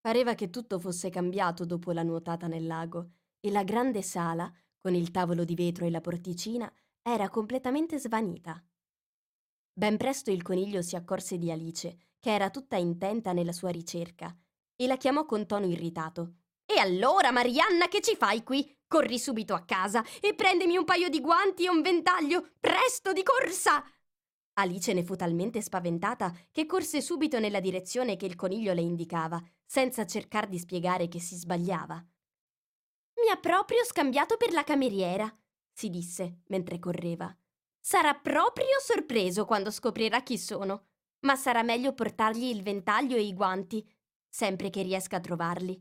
Pareva che tutto fosse cambiato dopo la nuotata nel lago e la grande sala, con il tavolo di vetro e la porticina, era completamente svanita. Ben presto il coniglio si accorse di Alice, che era tutta intenta nella sua ricerca, e la chiamò con tono irritato. E allora, Marianna, che ci fai qui? Corri subito a casa e prendimi un paio di guanti e un ventaglio, presto di corsa! Alice ne fu talmente spaventata che corse subito nella direzione che il coniglio le indicava, senza cercar di spiegare che si sbagliava. Mi ha proprio scambiato per la cameriera, si disse mentre correva. Sarà proprio sorpreso quando scoprirà chi sono, ma sarà meglio portargli il ventaglio e i guanti, sempre che riesca a trovarli.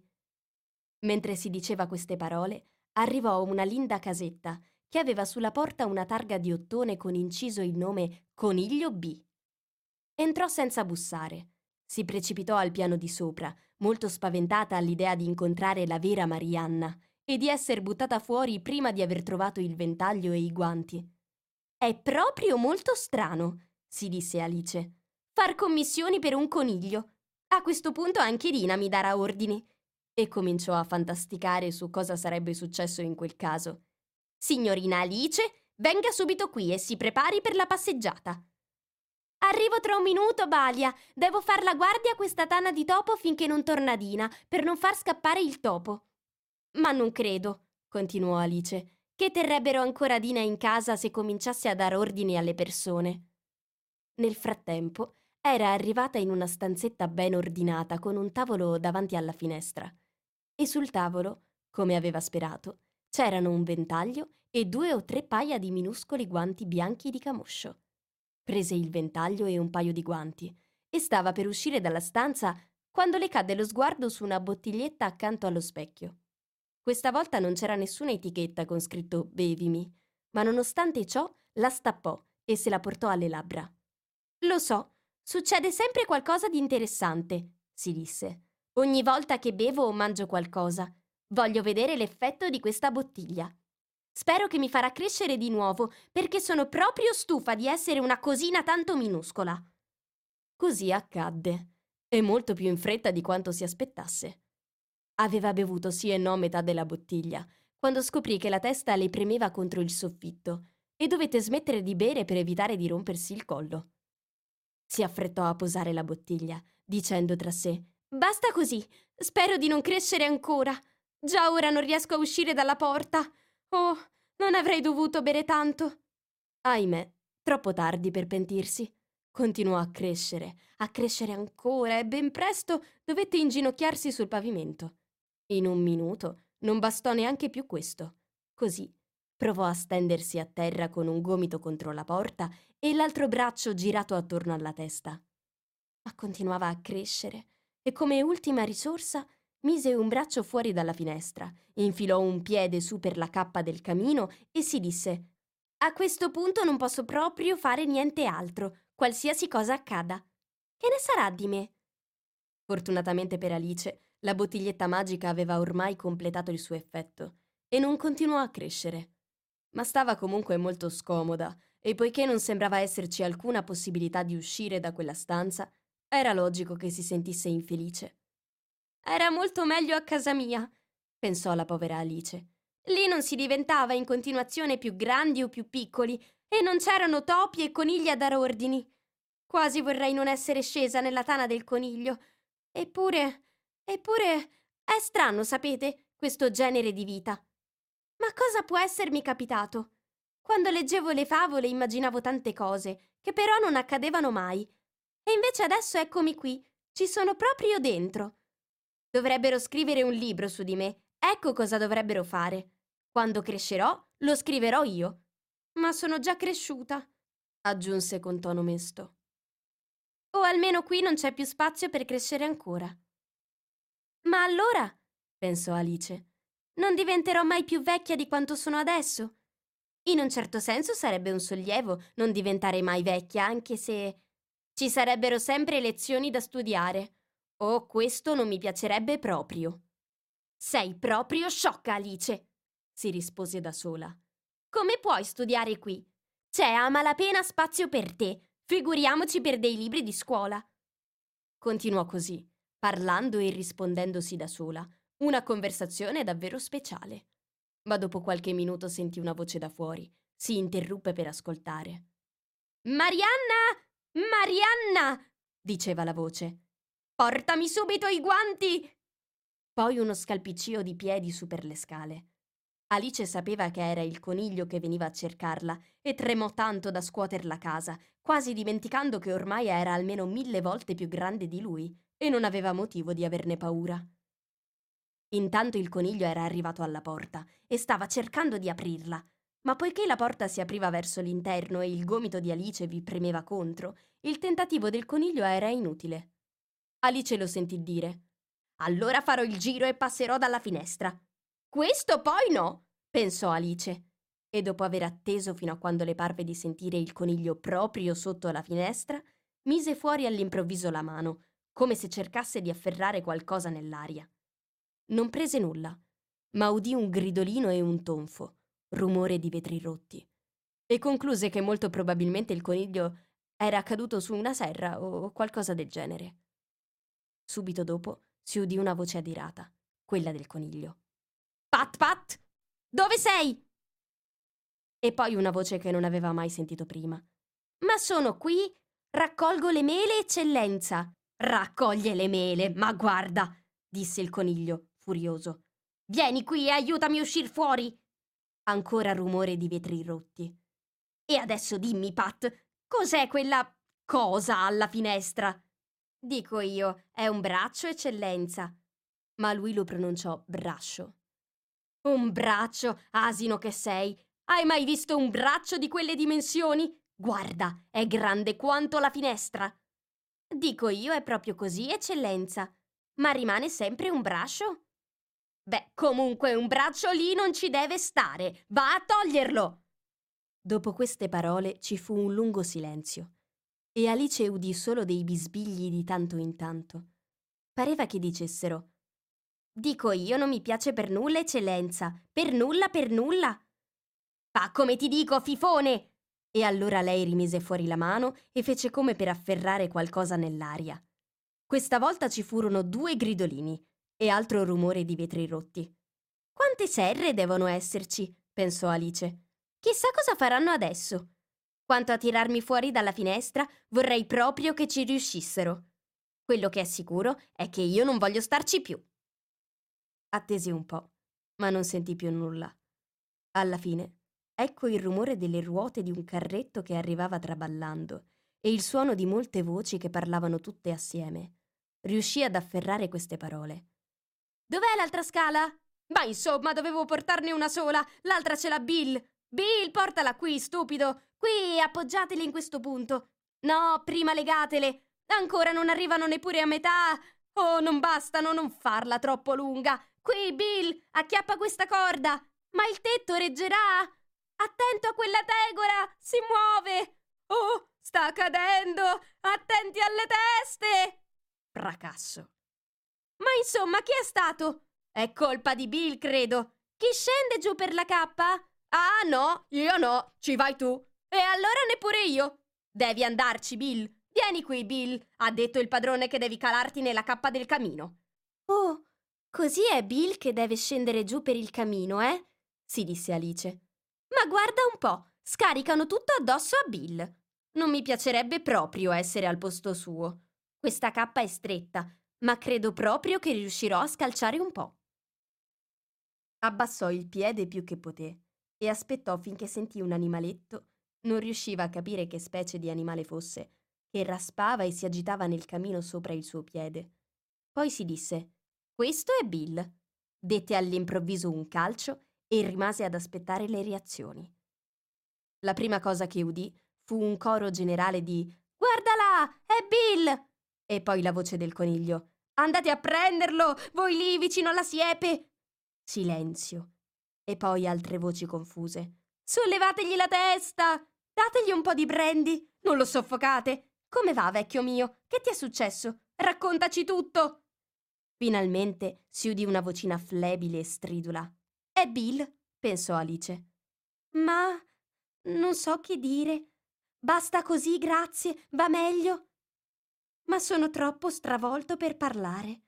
Mentre si diceva queste parole, arrivò una linda casetta che aveva sulla porta una targa di ottone con inciso il nome Coniglio B. Entrò senza bussare. Si precipitò al piano di sopra, molto spaventata all'idea di incontrare la vera Marianna e di essere buttata fuori prima di aver trovato il ventaglio e i guanti. È proprio molto strano, si disse Alice. Far commissioni per un coniglio. A questo punto anche Dina mi darà ordini. E cominciò a fantasticare su cosa sarebbe successo in quel caso. Signorina Alice, venga subito qui e si prepari per la passeggiata. Arrivo tra un minuto, Balia. Devo far la guardia a questa tana di topo finché non torna Dina, per non far scappare il topo. Ma non credo, continuò Alice, che terrebbero ancora Dina in casa se cominciasse a dar ordini alle persone. Nel frattempo era arrivata in una stanzetta ben ordinata con un tavolo davanti alla finestra. E sul tavolo, come aveva sperato, c'erano un ventaglio e due o tre paia di minuscoli guanti bianchi di camoscio. Prese il ventaglio e un paio di guanti e stava per uscire dalla stanza quando le cadde lo sguardo su una bottiglietta accanto allo specchio. Questa volta non c'era nessuna etichetta con scritto bevimi, ma nonostante ciò la stappò e se la portò alle labbra. Lo so, succede sempre qualcosa di interessante, si disse. Ogni volta che bevo o mangio qualcosa, voglio vedere l'effetto di questa bottiglia. Spero che mi farà crescere di nuovo, perché sono proprio stufa di essere una cosina tanto minuscola. Così accadde, e molto più in fretta di quanto si aspettasse. Aveva bevuto sì e no metà della bottiglia, quando scoprì che la testa le premeva contro il soffitto e dovette smettere di bere per evitare di rompersi il collo. Si affrettò a posare la bottiglia, dicendo tra sé: Basta così, spero di non crescere ancora. Già ora non riesco a uscire dalla porta. Oh, non avrei dovuto bere tanto. Ahimè, troppo tardi per pentirsi. Continuò a crescere, a crescere ancora e ben presto dovette inginocchiarsi sul pavimento. In un minuto non bastò neanche più questo. Così provò a stendersi a terra con un gomito contro la porta e l'altro braccio girato attorno alla testa. Ma continuava a crescere e come ultima risorsa mise un braccio fuori dalla finestra, infilò un piede su per la cappa del camino e si disse A questo punto non posso proprio fare niente altro, qualsiasi cosa accada. Che ne sarà di me? Fortunatamente per Alice, la bottiglietta magica aveva ormai completato il suo effetto e non continuò a crescere. Ma stava comunque molto scomoda e poiché non sembrava esserci alcuna possibilità di uscire da quella stanza, era logico che si sentisse infelice. Era molto meglio a casa mia, pensò la povera Alice. Lì non si diventava in continuazione più grandi o più piccoli e non c'erano topi e conigli a dar ordini. Quasi vorrei non essere scesa nella tana del coniglio. Eppure, eppure, è strano, sapete, questo genere di vita. Ma cosa può essermi capitato? Quando leggevo le favole immaginavo tante cose, che però non accadevano mai. E invece adesso eccomi qui, ci sono proprio dentro. Dovrebbero scrivere un libro su di me. Ecco cosa dovrebbero fare. Quando crescerò, lo scriverò io. Ma sono già cresciuta, aggiunse con tono mesto. O almeno qui non c'è più spazio per crescere ancora. Ma allora, pensò Alice, non diventerò mai più vecchia di quanto sono adesso. In un certo senso sarebbe un sollievo non diventare mai vecchia, anche se ci sarebbero sempre lezioni da studiare. Oh, questo non mi piacerebbe proprio. Sei proprio sciocca, Alice, si rispose da sola. Come puoi studiare qui? C'è a malapena spazio per te, figuriamoci per dei libri di scuola. Continuò così, parlando e rispondendosi da sola, una conversazione davvero speciale. Ma dopo qualche minuto sentì una voce da fuori, si interruppe per ascoltare. Marianna! Marianna! diceva la voce. Portami subito i guanti! Poi uno scalpiccio di piedi su per le scale. Alice sapeva che era il coniglio che veniva a cercarla e tremò tanto da scuoter la casa, quasi dimenticando che ormai era almeno mille volte più grande di lui e non aveva motivo di averne paura. Intanto il coniglio era arrivato alla porta e stava cercando di aprirla, ma poiché la porta si apriva verso l'interno e il gomito di Alice vi premeva contro, il tentativo del coniglio era inutile. Alice lo sentì dire. Allora farò il giro e passerò dalla finestra. Questo poi no, pensò Alice. E dopo aver atteso fino a quando le parve di sentire il coniglio proprio sotto la finestra, mise fuori all'improvviso la mano, come se cercasse di afferrare qualcosa nell'aria. Non prese nulla, ma udì un gridolino e un tonfo, rumore di vetri rotti, e concluse che molto probabilmente il coniglio era caduto su una serra o qualcosa del genere. Subito dopo si udì una voce adirata, quella del coniglio. Pat Pat! Dove sei? E poi una voce che non aveva mai sentito prima. Ma sono qui! Raccolgo le mele, eccellenza. Raccoglie le mele, ma guarda, disse il coniglio, furioso. Vieni qui e aiutami a uscir fuori. Ancora rumore di vetri rotti. E adesso dimmi, Pat, cos'è quella cosa alla finestra? Dico io, è un braccio, eccellenza. Ma lui lo pronunciò braccio. Un braccio, asino che sei. Hai mai visto un braccio di quelle dimensioni? Guarda, è grande quanto la finestra. Dico io, è proprio così, eccellenza. Ma rimane sempre un braccio? Beh, comunque un braccio lì non ci deve stare. Va a toglierlo. Dopo queste parole ci fu un lungo silenzio e Alice udì solo dei bisbigli di tanto in tanto. Pareva che dicessero Dico io non mi piace per nulla, eccellenza. Per nulla, per nulla. Fa come ti dico, fifone! E allora lei rimise fuori la mano e fece come per afferrare qualcosa nell'aria. Questa volta ci furono due gridolini e altro rumore di vetri rotti. Quante serre devono esserci? pensò Alice. Chissà cosa faranno adesso. Quanto a tirarmi fuori dalla finestra, vorrei proprio che ci riuscissero. Quello che è sicuro è che io non voglio starci più. Attese un po', ma non sentì più nulla. Alla fine, ecco il rumore delle ruote di un carretto che arrivava traballando e il suono di molte voci che parlavano tutte assieme. Riuscì ad afferrare queste parole. Dov'è l'altra scala? Ma insomma, dovevo portarne una sola, l'altra ce l'ha Bill. Bill, portala qui, stupido. Qui, appoggiateli in questo punto. No, prima legatele. Ancora non arrivano neppure a metà. Oh, non bastano, non farla troppo lunga. Qui, Bill, acchiappa questa corda. Ma il tetto reggerà? Attento a quella tegora, si muove. Oh, sta cadendo. Attenti alle teste. Fracasso. Ma insomma, chi è stato? È colpa di Bill, credo. Chi scende giù per la cappa? Ah, no, io no. Ci vai tu. E allora neppure io. Devi andarci, Bill. Vieni qui, Bill. Ha detto il padrone che devi calarti nella cappa del camino. Oh, Così è Bill che deve scendere giù per il camino, eh? si disse Alice. Ma guarda un po', scaricano tutto addosso a Bill. Non mi piacerebbe proprio essere al posto suo. Questa cappa è stretta, ma credo proprio che riuscirò a scalciare un po'. Abbassò il piede più che poté e aspettò finché sentì un animaletto, non riusciva a capire che specie di animale fosse, che raspava e si agitava nel camino sopra il suo piede. Poi si disse questo è Bill. Dette all'improvviso un calcio e rimase ad aspettare le reazioni. La prima cosa che udì fu un coro generale di Guarda là, è Bill! E poi la voce del coniglio. Andate a prenderlo, voi lì vicino alla siepe! Silenzio. E poi altre voci confuse. Sollevategli la testa! Dategli un po' di brandy! Non lo soffocate! Come va, vecchio mio? Che ti è successo? Raccontaci tutto! Finalmente si udì una vocina flebile e stridula. È Bill, pensò Alice. Ma non so che dire. Basta così, grazie, va meglio. Ma sono troppo stravolto per parlare.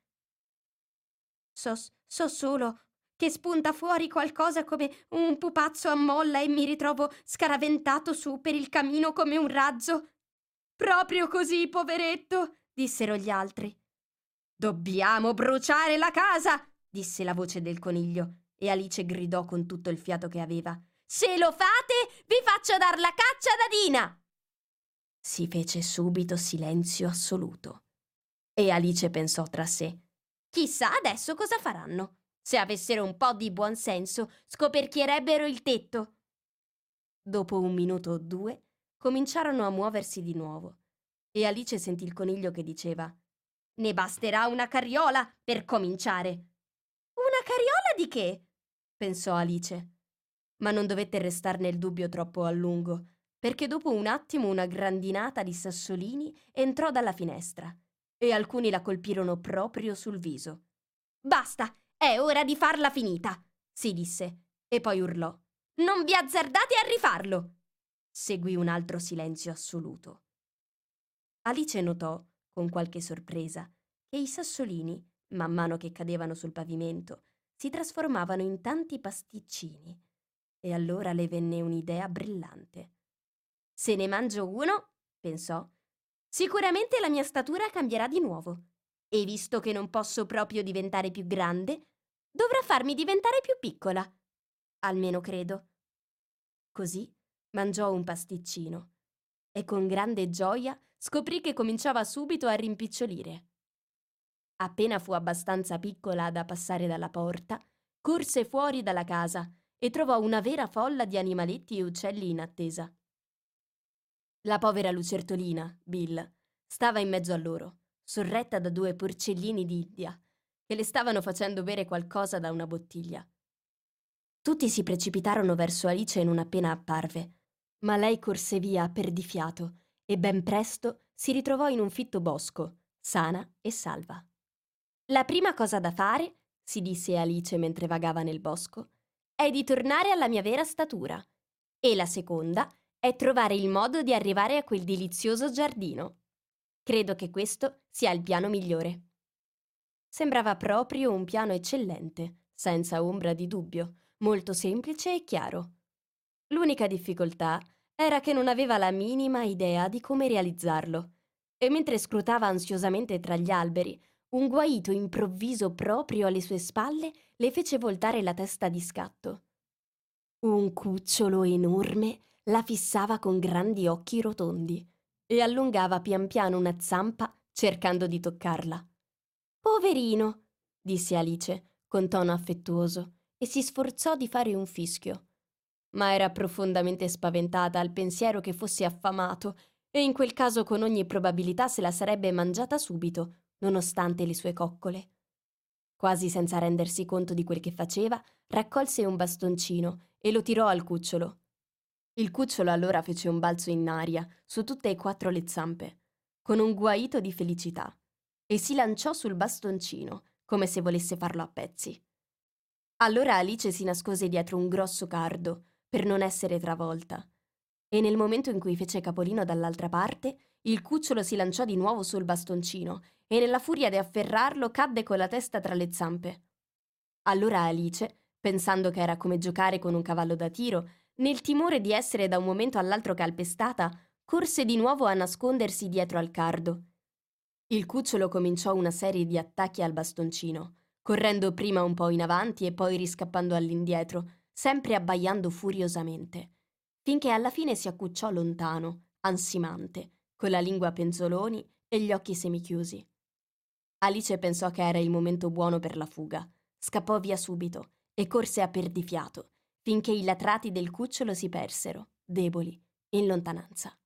So, so solo che spunta fuori qualcosa come un pupazzo a molla e mi ritrovo scaraventato su per il camino come un razzo. Proprio così, poveretto, dissero gli altri. Dobbiamo bruciare la casa, disse la voce del coniglio, e Alice gridò con tutto il fiato che aveva. Se lo fate, vi faccio dar la caccia da Dina! Si fece subito silenzio assoluto. E Alice pensò tra sé. Chissà adesso cosa faranno. Se avessero un po' di buon senso, scoperchierebbero il tetto. Dopo un minuto o due, cominciarono a muoversi di nuovo. E Alice sentì il coniglio che diceva ne basterà una carriola per cominciare. Una carriola di che? pensò Alice. Ma non dovette restar nel dubbio troppo a lungo, perché dopo un attimo una grandinata di sassolini entrò dalla finestra e alcuni la colpirono proprio sul viso. Basta, è ora di farla finita, si disse, e poi urlò. Non vi azzardate a rifarlo! Seguì un altro silenzio assoluto. Alice notò con qualche sorpresa, che i sassolini, man mano che cadevano sul pavimento, si trasformavano in tanti pasticcini. E allora le venne un'idea brillante. Se ne mangio uno, pensò, Sicuramente la mia statura cambierà di nuovo. E visto che non posso proprio diventare più grande, dovrà farmi diventare più piccola. Almeno credo. Così mangiò un pasticcino e con grande gioia scoprì che cominciava subito a rimpicciolire. Appena fu abbastanza piccola da passare dalla porta, corse fuori dalla casa e trovò una vera folla di animaletti e uccelli in attesa. La povera lucertolina, Bill, stava in mezzo a loro sorretta da due porcellini d'India, che le stavano facendo bere qualcosa da una bottiglia. Tutti si precipitarono verso Alice non appena apparve, ma lei corse via perdifiato e ben presto si ritrovò in un fitto bosco, sana e salva. La prima cosa da fare, si disse Alice mentre vagava nel bosco, è di tornare alla mia vera statura. E la seconda è trovare il modo di arrivare a quel delizioso giardino. Credo che questo sia il piano migliore. Sembrava proprio un piano eccellente, senza ombra di dubbio, molto semplice e chiaro. L'unica difficoltà era che non aveva la minima idea di come realizzarlo, e mentre scrutava ansiosamente tra gli alberi, un guaito improvviso proprio alle sue spalle le fece voltare la testa di scatto. Un cucciolo enorme la fissava con grandi occhi rotondi e allungava pian piano una zampa cercando di toccarla. Poverino, disse Alice con tono affettuoso e si sforzò di fare un fischio. Ma era profondamente spaventata al pensiero che fosse affamato e in quel caso con ogni probabilità se la sarebbe mangiata subito, nonostante le sue coccole. Quasi senza rendersi conto di quel che faceva, raccolse un bastoncino e lo tirò al cucciolo. Il cucciolo allora fece un balzo in aria, su tutte e quattro le zampe, con un guaito di felicità, e si lanciò sul bastoncino, come se volesse farlo a pezzi. Allora Alice si nascose dietro un grosso cardo, per non essere travolta, e nel momento in cui fece capolino dall'altra parte, il cucciolo si lanciò di nuovo sul bastoncino e nella furia di afferrarlo cadde con la testa tra le zampe. Allora Alice, pensando che era come giocare con un cavallo da tiro, nel timore di essere da un momento all'altro calpestata, corse di nuovo a nascondersi dietro al cardo. Il cucciolo cominciò una serie di attacchi al bastoncino, correndo prima un po' in avanti e poi riscappando all'indietro, sempre abbaiando furiosamente, finché alla fine si accucciò lontano, ansimante, con la lingua penzoloni e gli occhi semichiusi. Alice pensò che era il momento buono per la fuga, scappò via subito e corse a perdifiato, finché i latrati del cucciolo si persero, deboli, in lontananza.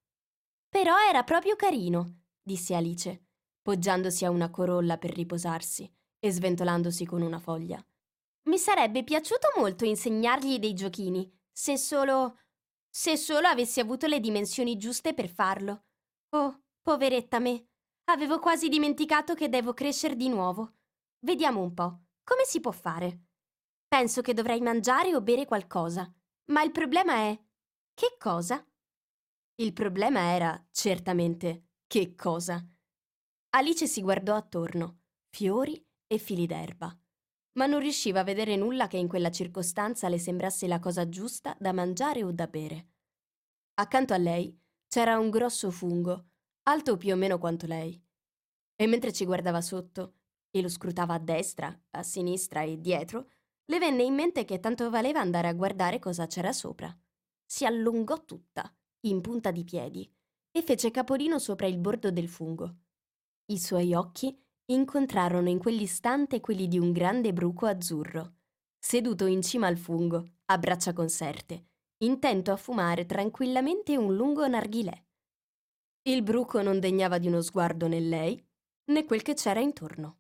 Però era proprio carino, disse Alice, poggiandosi a una corolla per riposarsi e sventolandosi con una foglia. Mi sarebbe piaciuto molto insegnargli dei giochini, se solo. se solo avessi avuto le dimensioni giuste per farlo. Oh, poveretta me. Avevo quasi dimenticato che devo crescere di nuovo. Vediamo un po', come si può fare? Penso che dovrei mangiare o bere qualcosa. Ma il problema è... Che cosa? Il problema era, certamente, che cosa. Alice si guardò attorno, fiori e fili d'erba, ma non riusciva a vedere nulla che in quella circostanza le sembrasse la cosa giusta da mangiare o da bere. Accanto a lei c'era un grosso fungo, alto più o meno quanto lei. E mentre ci guardava sotto e lo scrutava a destra, a sinistra e dietro, le venne in mente che tanto valeva andare a guardare cosa c'era sopra. Si allungò tutta, in punta di piedi, e fece capolino sopra il bordo del fungo. I suoi occhi incontrarono in quell'istante quelli di un grande bruco azzurro, seduto in cima al fungo, a braccia conserte, intento a fumare tranquillamente un lungo narghilè. Il bruco non degnava di uno sguardo né lei, né quel che c'era intorno.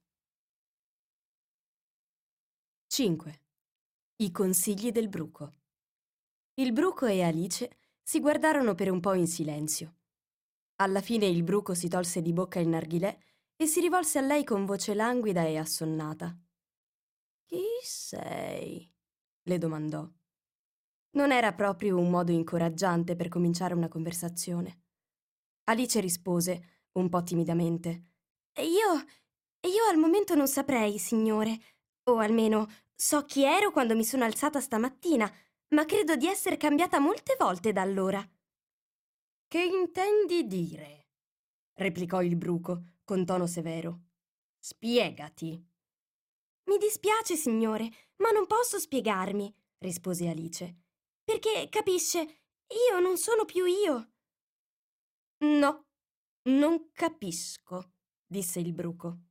5. I consigli del bruco. Il bruco e Alice si guardarono per un po' in silenzio. Alla fine il bruco si tolse di bocca il narghilè e si rivolse a lei con voce languida e assonnata. Chi sei? le domandò. Non era proprio un modo incoraggiante per cominciare una conversazione. Alice rispose, un po' timidamente. Io. io al momento non saprei, signore. O almeno So chi ero quando mi sono alzata stamattina, ma credo di essere cambiata molte volte da allora. Che intendi dire? replicò il bruco con tono severo. Spiegati. Mi dispiace, signore, ma non posso spiegarmi, rispose Alice. Perché, capisce, io non sono più io. No, non capisco, disse il bruco.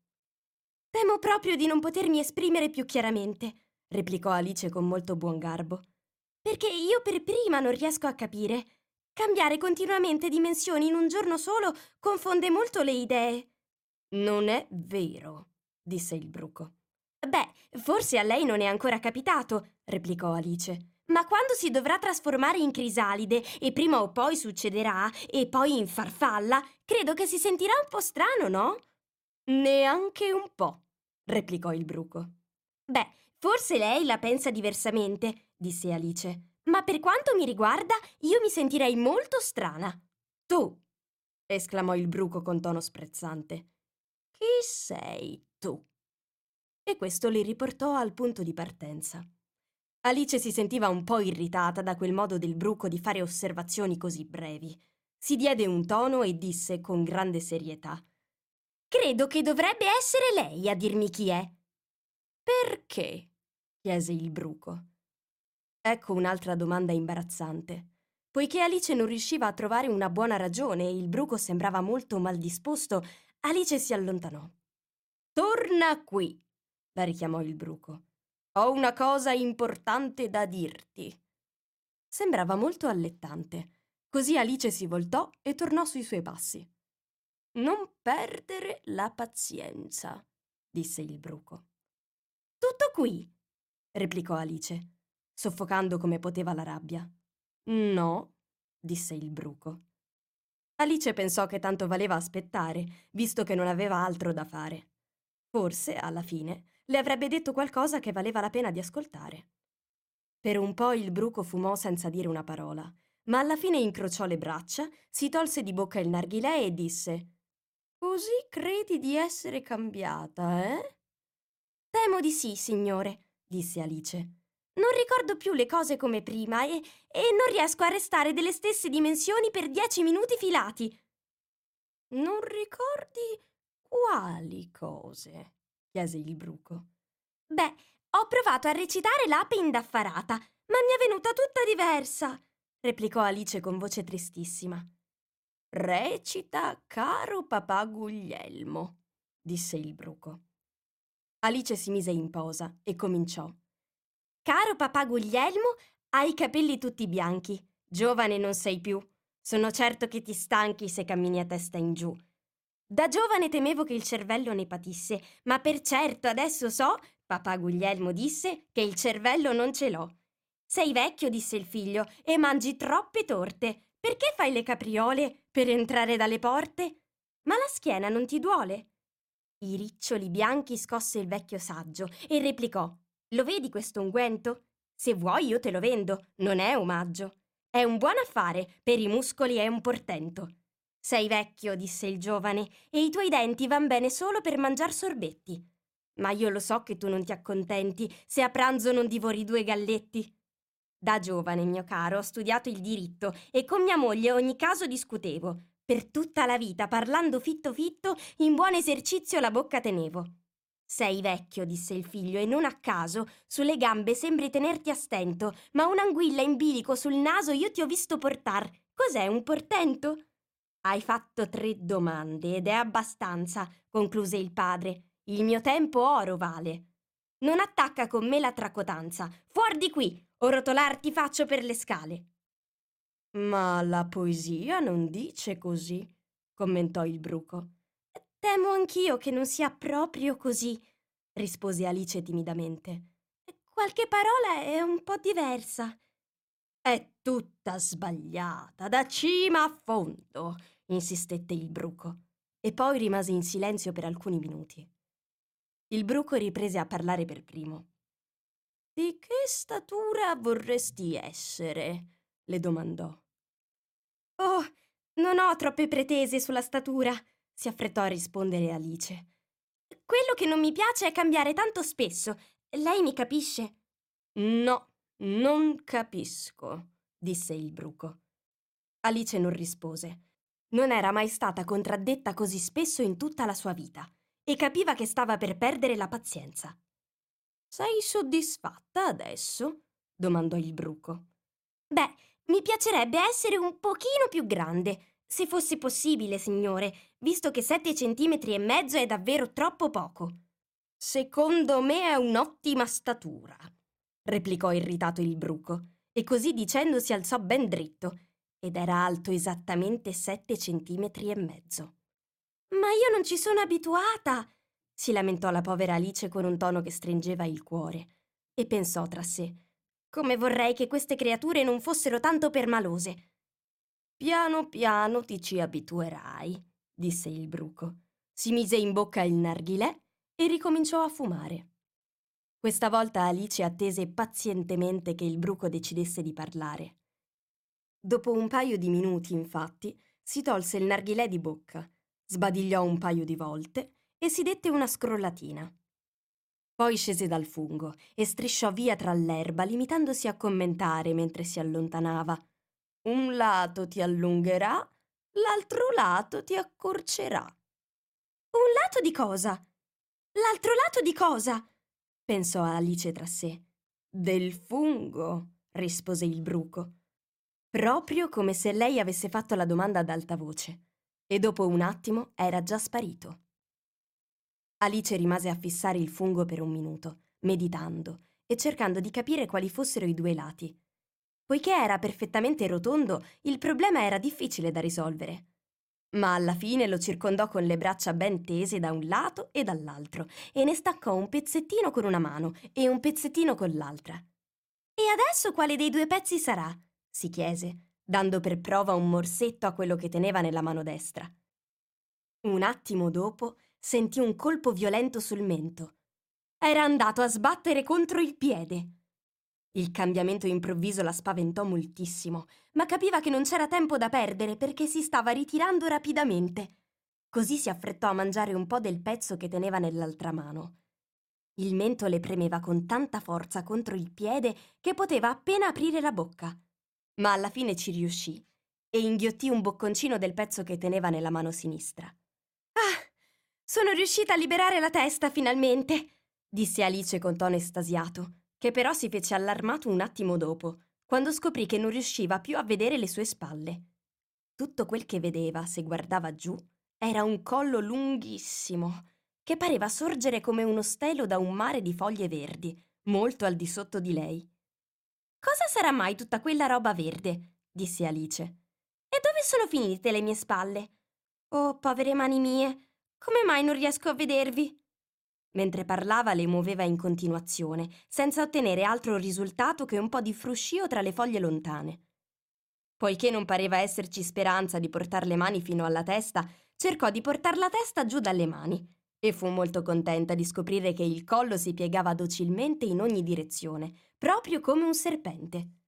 Temo proprio di non potermi esprimere più chiaramente, replicò Alice con molto buon garbo. Perché io per prima non riesco a capire. Cambiare continuamente dimensioni in un giorno solo confonde molto le idee. Non è vero, disse il bruco. Beh, forse a lei non è ancora capitato, replicò Alice. Ma quando si dovrà trasformare in crisalide, e prima o poi succederà, e poi in farfalla, credo che si sentirà un po' strano, no? Neanche un po', replicò il bruco. Beh, forse lei la pensa diversamente, disse Alice. Ma per quanto mi riguarda, io mi sentirei molto strana. Tu, esclamò il bruco con tono sprezzante. Chi sei tu? E questo li riportò al punto di partenza. Alice si sentiva un po' irritata da quel modo del bruco di fare osservazioni così brevi. Si diede un tono e disse con grande serietà: Credo che dovrebbe essere lei a dirmi chi è. Perché? chiese il bruco. Ecco un'altra domanda imbarazzante. Poiché Alice non riusciva a trovare una buona ragione e il bruco sembrava molto mal disposto, Alice si allontanò. Torna qui, la richiamò il bruco. Ho una cosa importante da dirti. Sembrava molto allettante. Così Alice si voltò e tornò sui suoi passi. Non perdere la pazienza, disse il bruco. Tutto qui, replicò Alice, soffocando come poteva la rabbia. No, disse il bruco. Alice pensò che tanto valeva aspettare, visto che non aveva altro da fare. Forse, alla fine, le avrebbe detto qualcosa che valeva la pena di ascoltare. Per un po' il bruco fumò senza dire una parola, ma alla fine incrociò le braccia, si tolse di bocca il narghilè e disse Così credi di essere cambiata, eh? Temo di sì, signore, disse Alice. Non ricordo più le cose come prima e, e non riesco a restare delle stesse dimensioni per dieci minuti filati. Non ricordi quali cose? chiese il bruco. Beh, ho provato a recitare l'ape indaffarata, ma mi è venuta tutta diversa, replicò Alice con voce tristissima. Recita, caro papà Guglielmo, disse il bruco. Alice si mise in posa e cominciò. Caro papà Guglielmo, hai i capelli tutti bianchi. Giovane non sei più. Sono certo che ti stanchi se cammini a testa in giù. Da giovane temevo che il cervello ne patisse, ma per certo adesso so, papà Guglielmo disse, che il cervello non ce l'ho. Sei vecchio, disse il figlio, e mangi troppe torte. Perché fai le capriole per entrare dalle porte? Ma la schiena non ti duole? I riccioli bianchi scosse il vecchio saggio e replicò: Lo vedi questo unguento? Se vuoi io te lo vendo, non è omaggio. È un buon affare, per i muscoli è un portento. Sei vecchio, disse il giovane, e i tuoi denti van bene solo per mangiar sorbetti. Ma io lo so che tu non ti accontenti se a pranzo non divori due galletti. Da giovane, mio caro, ho studiato il diritto e con mia moglie ogni caso discutevo. Per tutta la vita, parlando fitto fitto, in buon esercizio la bocca tenevo. Sei vecchio, disse il figlio, e non a caso, sulle gambe sembri tenerti a stento, ma un'anguilla in bilico sul naso io ti ho visto portar. Cos'è un portento? Hai fatto tre domande ed è abbastanza, concluse il padre. Il mio tempo oro vale. Non attacca con me la tracotanza. Fuori di qui, o rotolarti faccio per le scale. Ma la poesia non dice così, commentò il bruco. Temo anch'io che non sia proprio così, rispose Alice timidamente. Qualche parola è un po' diversa. È tutta sbagliata, da cima a fondo insistette il bruco, e poi rimase in silenzio per alcuni minuti. Il bruco riprese a parlare per primo. Di che statura vorresti essere? le domandò. Oh, non ho troppe pretese sulla statura, si affrettò a rispondere Alice. Quello che non mi piace è cambiare tanto spesso. Lei mi capisce? No, non capisco, disse il bruco. Alice non rispose. Non era mai stata contraddetta così spesso in tutta la sua vita e capiva che stava per perdere la pazienza. Sei soddisfatta adesso? domandò il bruco. Beh, mi piacerebbe essere un pochino più grande, se fosse possibile, signore, visto che sette centimetri e mezzo è davvero troppo poco. Secondo me è un'ottima statura, replicò irritato il bruco, e così dicendo si alzò ben dritto, ed era alto esattamente sette centimetri e mezzo. Ma io non ci sono abituata, si lamentò la povera Alice con un tono che stringeva il cuore, e pensò tra sé. Come vorrei che queste creature non fossero tanto permalose. Piano piano ti ci abituerai, disse il bruco. Si mise in bocca il narghilè e ricominciò a fumare. Questa volta Alice attese pazientemente che il bruco decidesse di parlare. Dopo un paio di minuti, infatti, si tolse il narghilè di bocca, sbadigliò un paio di volte e si dette una scrollatina. Poi scese dal fungo e strisciò via tra l'erba, limitandosi a commentare mentre si allontanava. Un lato ti allungherà, l'altro lato ti accorcerà. Un lato di cosa? L'altro lato di cosa? pensò Alice tra sé. Del fungo, rispose il bruco, proprio come se lei avesse fatto la domanda ad alta voce, e dopo un attimo era già sparito. Alice rimase a fissare il fungo per un minuto, meditando e cercando di capire quali fossero i due lati. Poiché era perfettamente rotondo, il problema era difficile da risolvere. Ma alla fine lo circondò con le braccia ben tese da un lato e dall'altro e ne staccò un pezzettino con una mano e un pezzettino con l'altra. E adesso quale dei due pezzi sarà? si chiese, dando per prova un morsetto a quello che teneva nella mano destra. Un attimo dopo sentì un colpo violento sul mento. Era andato a sbattere contro il piede. Il cambiamento improvviso la spaventò moltissimo, ma capiva che non c'era tempo da perdere perché si stava ritirando rapidamente. Così si affrettò a mangiare un po' del pezzo che teneva nell'altra mano. Il mento le premeva con tanta forza contro il piede che poteva appena aprire la bocca. Ma alla fine ci riuscì e inghiottì un bocconcino del pezzo che teneva nella mano sinistra. Sono riuscita a liberare la testa finalmente, disse Alice con tono estasiato, che però si fece allarmato un attimo dopo, quando scoprì che non riusciva più a vedere le sue spalle. Tutto quel che vedeva, se guardava giù, era un collo lunghissimo, che pareva sorgere come uno stelo da un mare di foglie verdi, molto al di sotto di lei. Cosa sarà mai tutta quella roba verde? disse Alice. E dove sono finite le mie spalle? Oh, povere mani mie, come mai non riesco a vedervi? Mentre parlava le muoveva in continuazione, senza ottenere altro risultato che un po' di fruscio tra le foglie lontane. Poiché non pareva esserci speranza di portare le mani fino alla testa, cercò di portare la testa giù dalle mani e fu molto contenta di scoprire che il collo si piegava docilmente in ogni direzione, proprio come un serpente.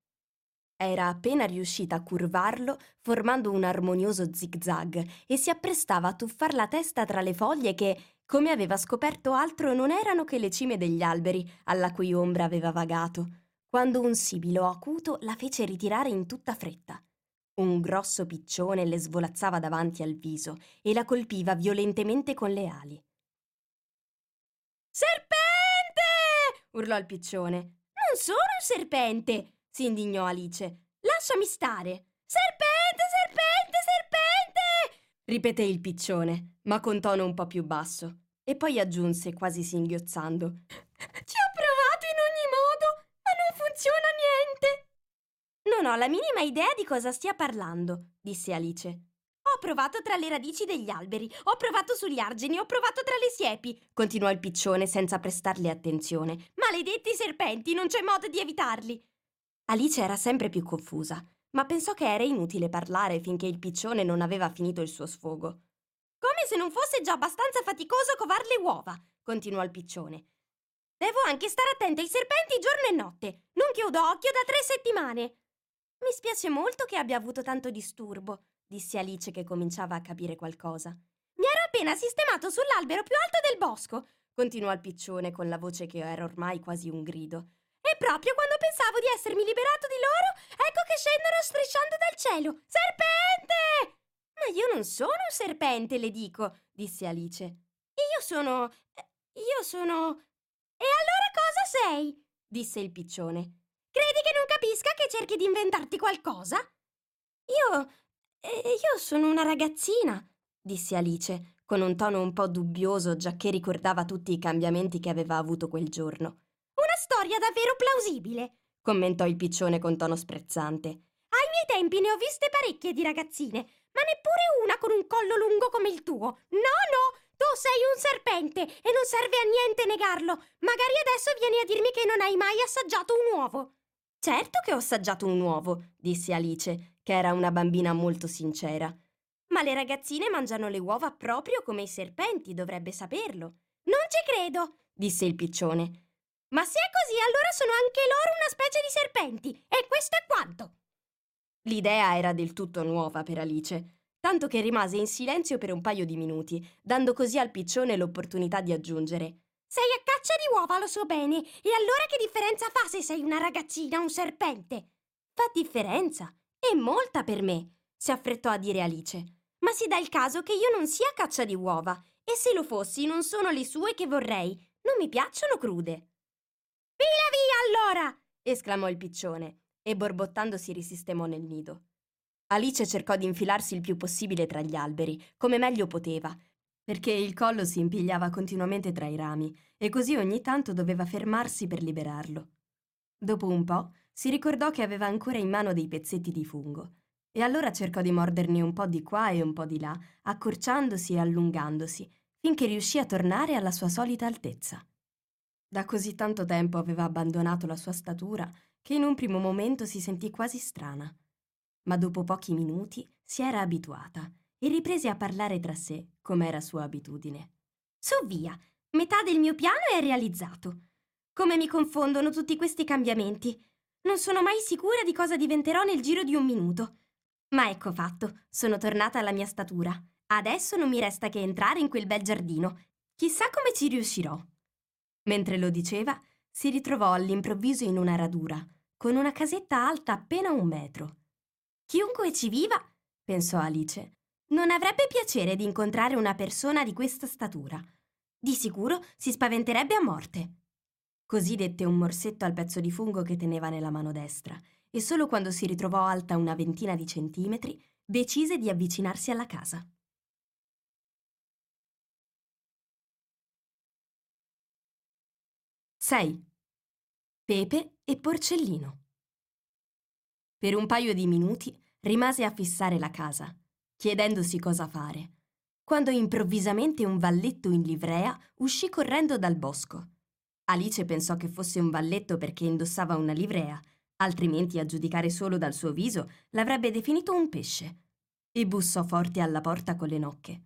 Era appena riuscita a curvarlo formando un armonioso zigzag e si apprestava a tuffar la testa tra le foglie che, come aveva scoperto altro, non erano che le cime degli alberi alla cui ombra aveva vagato, quando un sibilo acuto la fece ritirare in tutta fretta. Un grosso piccione le svolazzava davanti al viso e la colpiva violentemente con le ali. Serpente! urlò il piccione. Non sono un serpente! Si indignò Alice. Lasciami stare! Serpente, serpente, serpente! ripeté il piccione, ma con tono un po' più basso, e poi aggiunse, quasi singhiozzando. Ci ho provato in ogni modo, ma non funziona niente! Non ho la minima idea di cosa stia parlando, disse Alice. Ho provato tra le radici degli alberi, ho provato sugli argini, ho provato tra le siepi, continuò il piccione senza prestarle attenzione. Maledetti serpenti, non c'è modo di evitarli. Alice era sempre più confusa, ma pensò che era inutile parlare finché il piccione non aveva finito il suo sfogo. Come se non fosse già abbastanza faticoso covar le uova, continuò il piccione. Devo anche stare attenta ai serpenti giorno e notte. Non chiudo occhio da tre settimane. Mi spiace molto che abbia avuto tanto disturbo, disse Alice che cominciava a capire qualcosa. Mi ero appena sistemato sull'albero più alto del bosco, continuò il piccione con la voce che era ormai quasi un grido. E proprio quando pensavo di essermi liberato di loro, ecco che scendono strisciando dal cielo. Serpente! Ma io non sono un serpente, le dico, disse Alice. Io sono. Io sono. E allora cosa sei? disse il piccione. Credi che non capisca che cerchi di inventarti qualcosa? Io. Io sono una ragazzina, disse Alice, con un tono un po' dubbioso, giacché ricordava tutti i cambiamenti che aveva avuto quel giorno. Una storia davvero plausibile, commentò il piccione con tono sprezzante. Ai miei tempi ne ho viste parecchie di ragazzine, ma neppure una con un collo lungo come il tuo. No, no, tu sei un serpente e non serve a niente negarlo. Magari adesso vieni a dirmi che non hai mai assaggiato un uovo. Certo che ho assaggiato un uovo, disse Alice, che era una bambina molto sincera. Ma le ragazzine mangiano le uova proprio come i serpenti, dovrebbe saperlo. Non ci credo, disse il piccione. Ma se è così, allora sono anche loro una specie di serpenti. E questo è quanto. L'idea era del tutto nuova per Alice, tanto che rimase in silenzio per un paio di minuti, dando così al piccione l'opportunità di aggiungere. Sei a caccia di uova, lo so bene. E allora che differenza fa se sei una ragazzina o un serpente? Fa differenza. E molta per me, si affrettò a dire Alice ma si dà il caso che io non sia caccia di uova, e se lo fossi non sono le sue che vorrei, non mi piacciono crude. Via via allora! esclamò il piccione, e borbottando si risistemò nel nido. Alice cercò di infilarsi il più possibile tra gli alberi, come meglio poteva, perché il collo si impigliava continuamente tra i rami, e così ogni tanto doveva fermarsi per liberarlo. Dopo un po' si ricordò che aveva ancora in mano dei pezzetti di fungo e allora cercò di morderne un po' di qua e un po' di là, accorciandosi e allungandosi, finché riuscì a tornare alla sua solita altezza. Da così tanto tempo aveva abbandonato la sua statura che in un primo momento si sentì quasi strana. Ma dopo pochi minuti si era abituata e riprese a parlare tra sé, come era sua abitudine. Su via, metà del mio piano è realizzato. Come mi confondono tutti questi cambiamenti. Non sono mai sicura di cosa diventerò nel giro di un minuto. Ma ecco fatto, sono tornata alla mia statura. Adesso non mi resta che entrare in quel bel giardino. Chissà come ci riuscirò. Mentre lo diceva, si ritrovò all'improvviso in una radura, con una casetta alta appena un metro. Chiunque ci viva, pensò Alice, non avrebbe piacere di incontrare una persona di questa statura. Di sicuro si spaventerebbe a morte. Così dette un morsetto al pezzo di fungo che teneva nella mano destra e solo quando si ritrovò alta una ventina di centimetri decise di avvicinarsi alla casa. Sei. Pepe e Porcellino. Per un paio di minuti rimase a fissare la casa, chiedendosi cosa fare, quando improvvisamente un valletto in livrea uscì correndo dal bosco. Alice pensò che fosse un valletto perché indossava una livrea altrimenti a giudicare solo dal suo viso l'avrebbe definito un pesce, e bussò forte alla porta con le nocche.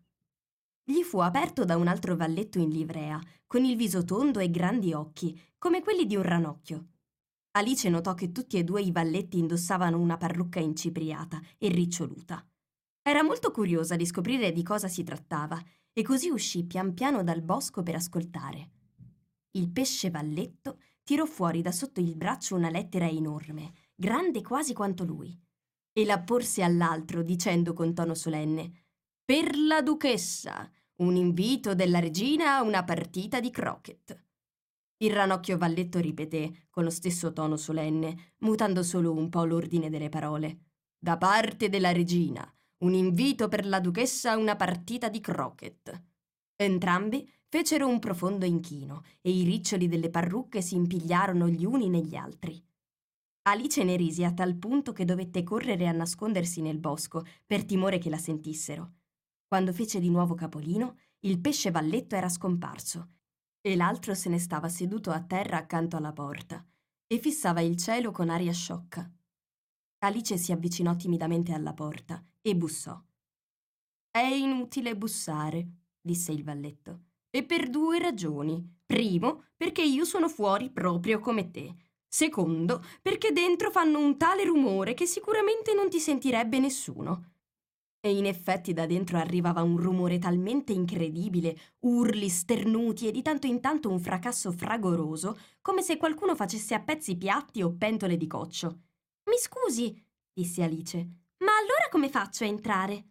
Gli fu aperto da un altro valletto in livrea, con il viso tondo e grandi occhi, come quelli di un ranocchio. Alice notò che tutti e due i valletti indossavano una parrucca incipriata e riccioluta. Era molto curiosa di scoprire di cosa si trattava e così uscì pian piano dal bosco per ascoltare. Il pesce valletto tirò fuori da sotto il braccio una lettera enorme, grande quasi quanto lui, e la porse all'altro dicendo con tono solenne Per la duchessa, un invito della regina a una partita di croquet. Il ranocchio valletto ripeté con lo stesso tono solenne, mutando solo un po' l'ordine delle parole. Da parte della regina, un invito per la duchessa a una partita di croquet. Entrambi fecero un profondo inchino e i riccioli delle parrucche si impigliarono gli uni negli altri. Alice ne risi a tal punto che dovette correre a nascondersi nel bosco per timore che la sentissero. Quando fece di nuovo capolino, il pesce valletto era scomparso e l'altro se ne stava seduto a terra accanto alla porta e fissava il cielo con aria sciocca. Alice si avvicinò timidamente alla porta e bussò. È inutile bussare, disse il valletto. E per due ragioni. Primo, perché io sono fuori proprio come te. Secondo, perché dentro fanno un tale rumore che sicuramente non ti sentirebbe nessuno. E in effetti da dentro arrivava un rumore talmente incredibile, urli, sternuti e di tanto in tanto un fracasso fragoroso, come se qualcuno facesse a pezzi piatti o pentole di coccio. Mi scusi, disse Alice, ma allora come faccio a entrare?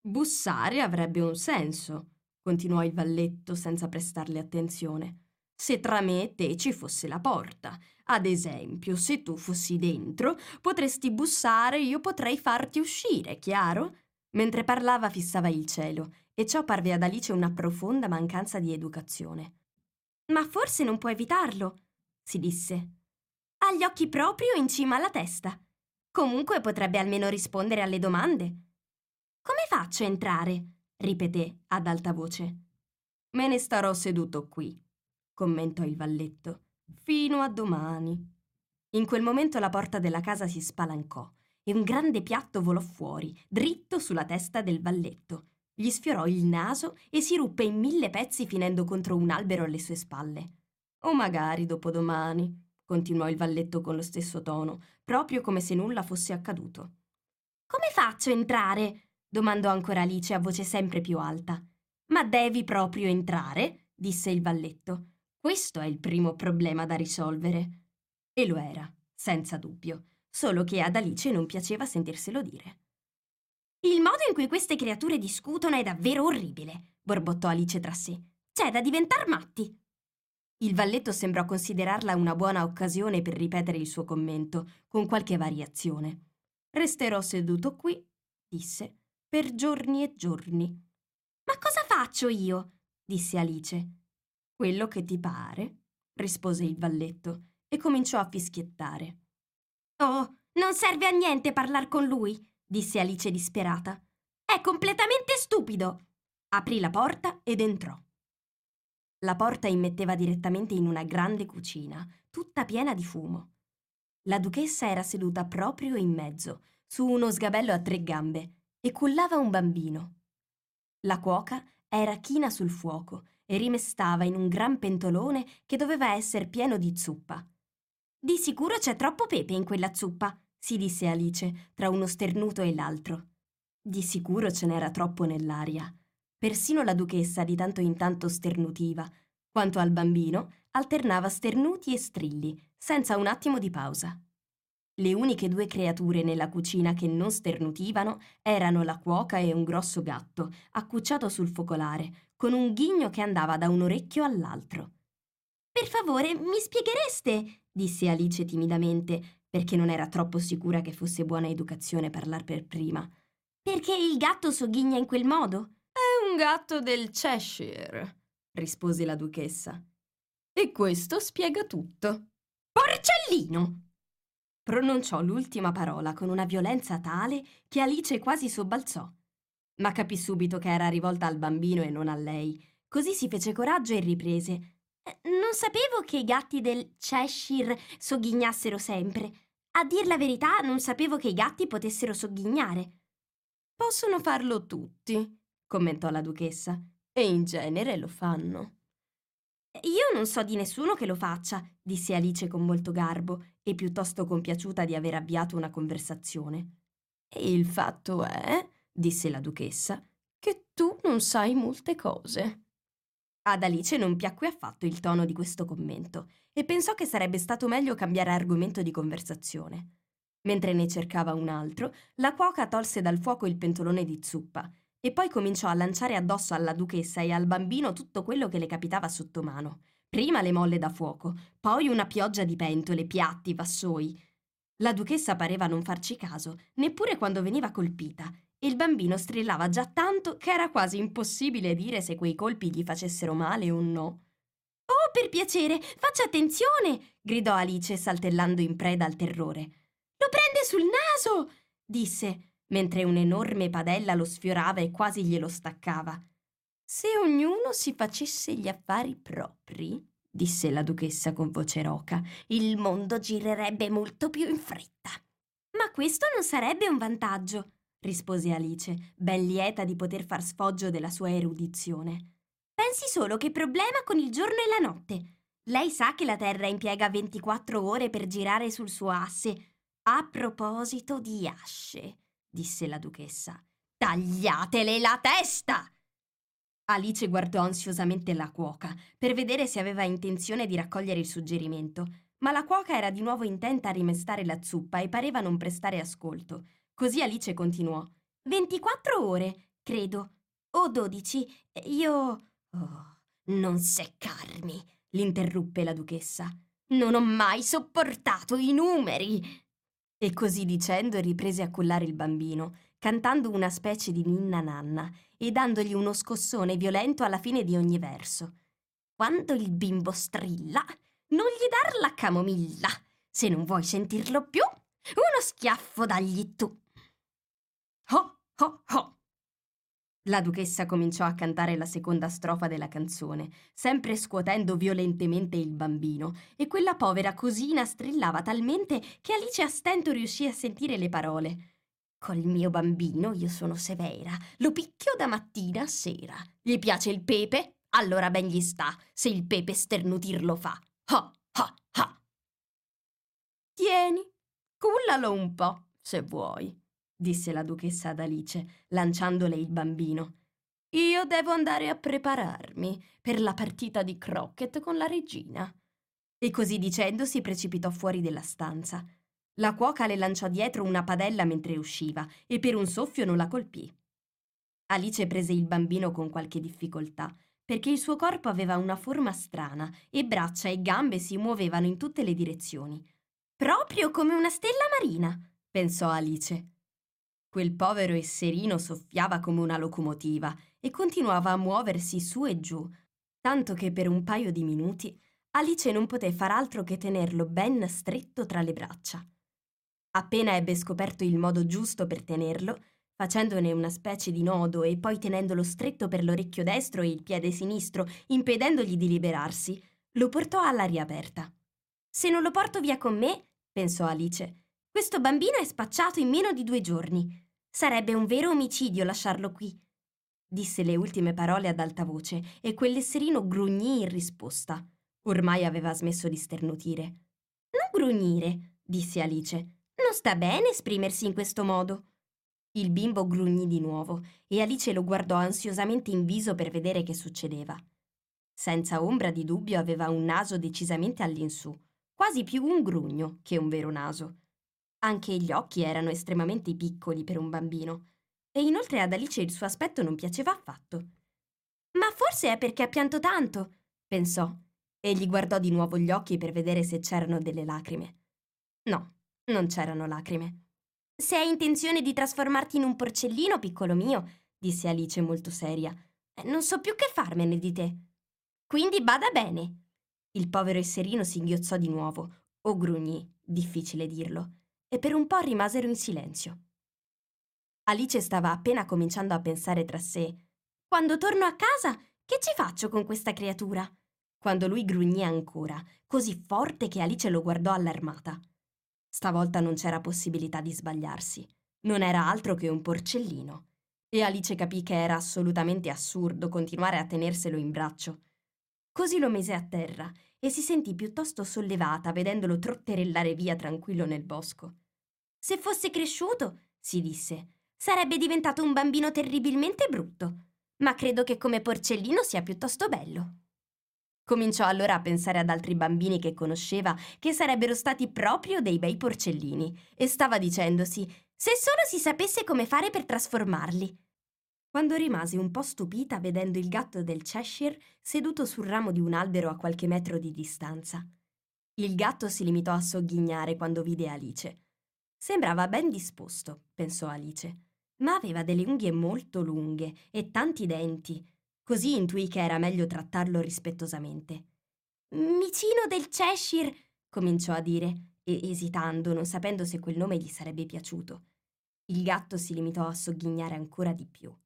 Bussare avrebbe un senso, continuò il valletto senza prestarle attenzione. Se tra me e te ci fosse la porta. Ad esempio, se tu fossi dentro, potresti bussare e io potrei farti uscire, chiaro? Mentre parlava fissava il cielo e ciò parve ad Alice una profonda mancanza di educazione. Ma forse non può evitarlo, si disse. Ha gli occhi proprio in cima alla testa. Comunque potrebbe almeno rispondere alle domande. Come faccio a entrare? ripeté ad alta voce. Me ne starò seduto qui, commentò il valletto, fino a domani. In quel momento la porta della casa si spalancò e un grande piatto volò fuori, dritto sulla testa del valletto. Gli sfiorò il naso e si ruppe in mille pezzi finendo contro un albero alle sue spalle. O magari dopodomani, continuò il valletto con lo stesso tono, proprio come se nulla fosse accaduto. Come faccio a entrare? domandò ancora Alice a voce sempre più alta. Ma devi proprio entrare? disse il valletto. Questo è il primo problema da risolvere. E lo era, senza dubbio, solo che ad Alice non piaceva sentirselo dire. Il modo in cui queste creature discutono è davvero orribile, borbottò Alice tra sé. C'è da diventar matti. Il valletto sembrò considerarla una buona occasione per ripetere il suo commento, con qualche variazione. Resterò seduto qui, disse, per giorni e giorni. Ma cosa faccio io? disse Alice. Quello che ti pare, rispose il valletto e cominciò a fischiettare. Oh, non serve a niente parlar con lui, disse Alice disperata. È completamente stupido. Aprì la porta ed entrò. La porta immetteva direttamente in una grande cucina, tutta piena di fumo. La duchessa era seduta proprio in mezzo, su uno sgabello a tre gambe, e cullava un bambino. La cuoca era china sul fuoco e rimestava in un gran pentolone che doveva essere pieno di zuppa. Di sicuro c'è troppo pepe in quella zuppa, si disse Alice tra uno sternuto e l'altro. Di sicuro ce n'era troppo nell'aria. Persino la duchessa di tanto in tanto sternutiva. Quanto al bambino, alternava sternuti e strilli, senza un attimo di pausa. Le uniche due creature nella cucina che non sternutivano erano la cuoca e un grosso gatto, accucciato sul focolare, con un ghigno che andava da un orecchio all'altro. Per favore, mi spieghereste? disse Alice timidamente, perché non era troppo sicura che fosse buona educazione parlar per prima. Perché il gatto sogghigna in quel modo? È un gatto del Cheshire, rispose la duchessa. E questo spiega tutto. Porcellino! Pronunciò l'ultima parola con una violenza tale che Alice quasi sobbalzò. Ma capì subito che era rivolta al bambino e non a lei. Così si fece coraggio e riprese. Eh, non sapevo che i gatti del Cheshire soggignassero sempre. A dir la verità, non sapevo che i gatti potessero sogghignare. Possono farlo tutti, commentò la duchessa, e in genere lo fanno. Io non so di nessuno che lo faccia, disse Alice con molto garbo e piuttosto compiaciuta di aver avviato una conversazione. E il fatto è, disse la duchessa, che tu non sai molte cose. Ad Alice non piacque affatto il tono di questo commento e pensò che sarebbe stato meglio cambiare argomento di conversazione. Mentre ne cercava un altro, la cuoca tolse dal fuoco il pentolone di zuppa e poi cominciò a lanciare addosso alla duchessa e al bambino tutto quello che le capitava sotto mano. Prima le molle da fuoco, poi una pioggia di pentole, piatti, vassoi. La duchessa pareva non farci caso, neppure quando veniva colpita, il bambino strillava già tanto che era quasi impossibile dire se quei colpi gli facessero male o no. Oh, per piacere, faccia attenzione! gridò Alice saltellando in preda al terrore. Lo prende sul naso! disse, mentre un'enorme padella lo sfiorava e quasi glielo staccava. Se ognuno si facesse gli affari propri, disse la duchessa con voce roca, il mondo girerebbe molto più in fretta. Ma questo non sarebbe un vantaggio, rispose Alice, ben lieta di poter far sfoggio della sua erudizione. Pensi solo che problema con il giorno e la notte. Lei sa che la Terra impiega 24 ore per girare sul suo asse. A proposito di asce, disse la duchessa, tagliatele la testa! Alice guardò ansiosamente la cuoca per vedere se aveva intenzione di raccogliere il suggerimento, ma la cuoca era di nuovo intenta a rimestare la zuppa e pareva non prestare ascolto. Così Alice continuò. 24 ore. credo. O dodici. Io. Oh, non seccarmi, l'interruppe la duchessa. Non ho mai sopportato i numeri. E così dicendo riprese a cullare il bambino, cantando una specie di ninna nanna e dandogli uno scossone violento alla fine di ogni verso. Quando il bimbo strilla, non gli dar la camomilla. Se non vuoi sentirlo più, uno schiaffo dagli tu. Ho, ho, ho. La duchessa cominciò a cantare la seconda strofa della canzone, sempre scuotendo violentemente il bambino, e quella povera cosina strillava talmente che Alice a stento riuscì a sentire le parole. Col mio bambino io sono severa, lo picchio da mattina a sera. Gli piace il pepe? Allora ben gli sta, se il pepe sternutir lo fa. Ha, ha, ha. Tieni, cullalo un po', se vuoi disse la duchessa ad Alice, lanciandole il bambino. Io devo andare a prepararmi per la partita di croquet con la regina. E così dicendo si precipitò fuori della stanza. La cuoca le lanciò dietro una padella mentre usciva e per un soffio non la colpì. Alice prese il bambino con qualche difficoltà, perché il suo corpo aveva una forma strana e braccia e gambe si muovevano in tutte le direzioni. Proprio come una stella marina, pensò Alice. Quel povero esserino soffiava come una locomotiva e continuava a muoversi su e giù, tanto che per un paio di minuti Alice non poté far altro che tenerlo ben stretto tra le braccia. Appena ebbe scoperto il modo giusto per tenerlo, facendone una specie di nodo e poi tenendolo stretto per l'orecchio destro e il piede sinistro, impedendogli di liberarsi, lo portò all'aria aperta. Se non lo porto via con me, pensò Alice, questo bambino è spacciato in meno di due giorni. Sarebbe un vero omicidio lasciarlo qui. Disse le ultime parole ad alta voce e quell'esserino grugnì in risposta. Ormai aveva smesso di sternutire. Non grugnire, disse Alice. Non sta bene esprimersi in questo modo. Il bimbo grugnì di nuovo e Alice lo guardò ansiosamente in viso per vedere che succedeva. Senza ombra di dubbio aveva un naso decisamente all'insù, quasi più un grugno che un vero naso. Anche gli occhi erano estremamente piccoli per un bambino. E inoltre ad Alice il suo aspetto non piaceva affatto. Ma forse è perché ha pianto tanto, pensò, e gli guardò di nuovo gli occhi per vedere se c'erano delle lacrime. No, non c'erano lacrime. Se hai intenzione di trasformarti in un porcellino, piccolo mio, disse Alice molto seria, eh, non so più che farmene di te. Quindi bada bene. Il povero esserino singhiozzò di nuovo, o grugnì, difficile dirlo e per un po' rimasero in silenzio. Alice stava appena cominciando a pensare tra sé. Quando torno a casa, che ci faccio con questa creatura? Quando lui grugnì ancora, così forte che Alice lo guardò allarmata. Stavolta non c'era possibilità di sbagliarsi. Non era altro che un porcellino. E Alice capì che era assolutamente assurdo continuare a tenerselo in braccio. Così lo mise a terra e si sentì piuttosto sollevata vedendolo trotterellare via tranquillo nel bosco. Se fosse cresciuto, si disse, sarebbe diventato un bambino terribilmente brutto, ma credo che come porcellino sia piuttosto bello. Cominciò allora a pensare ad altri bambini che conosceva che sarebbero stati proprio dei bei porcellini e stava dicendosi se solo si sapesse come fare per trasformarli. Quando rimase un po' stupita vedendo il gatto del Cheshire seduto sul ramo di un albero a qualche metro di distanza. Il gatto si limitò a sogghignare quando vide Alice Sembrava ben disposto, pensò Alice, ma aveva delle unghie molto lunghe e tanti denti, così intuì che era meglio trattarlo rispettosamente. Micino del Cheshire, cominciò a dire, esitando, non sapendo se quel nome gli sarebbe piaciuto. Il gatto si limitò a sogghignare ancora di più.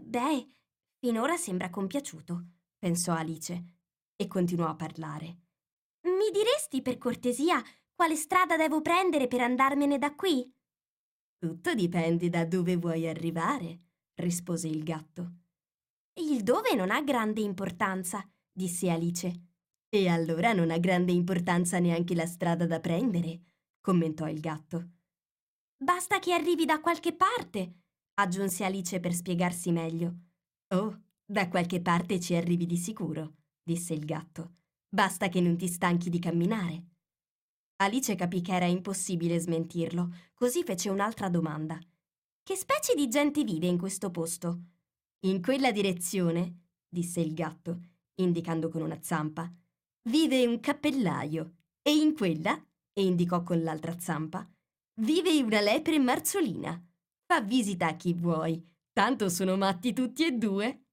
Beh, finora sembra compiaciuto, pensò Alice, e continuò a parlare. Mi diresti per cortesia quale strada devo prendere per andarmene da qui? Tutto dipende da dove vuoi arrivare, rispose il gatto. Il dove non ha grande importanza, disse Alice. E allora non ha grande importanza neanche la strada da prendere, commentò il gatto. Basta che arrivi da qualche parte, aggiunse Alice per spiegarsi meglio. Oh, da qualche parte ci arrivi di sicuro, disse il gatto. Basta che non ti stanchi di camminare. Alice capì che era impossibile smentirlo, così fece un'altra domanda. che specie di gente vive in questo posto? In quella direzione, disse il gatto, indicando con una zampa, vive un cappellaio e in quella, e indicò con l'altra zampa, vive una lepre marzolina. Fa visita a chi vuoi, tanto sono matti tutti e due.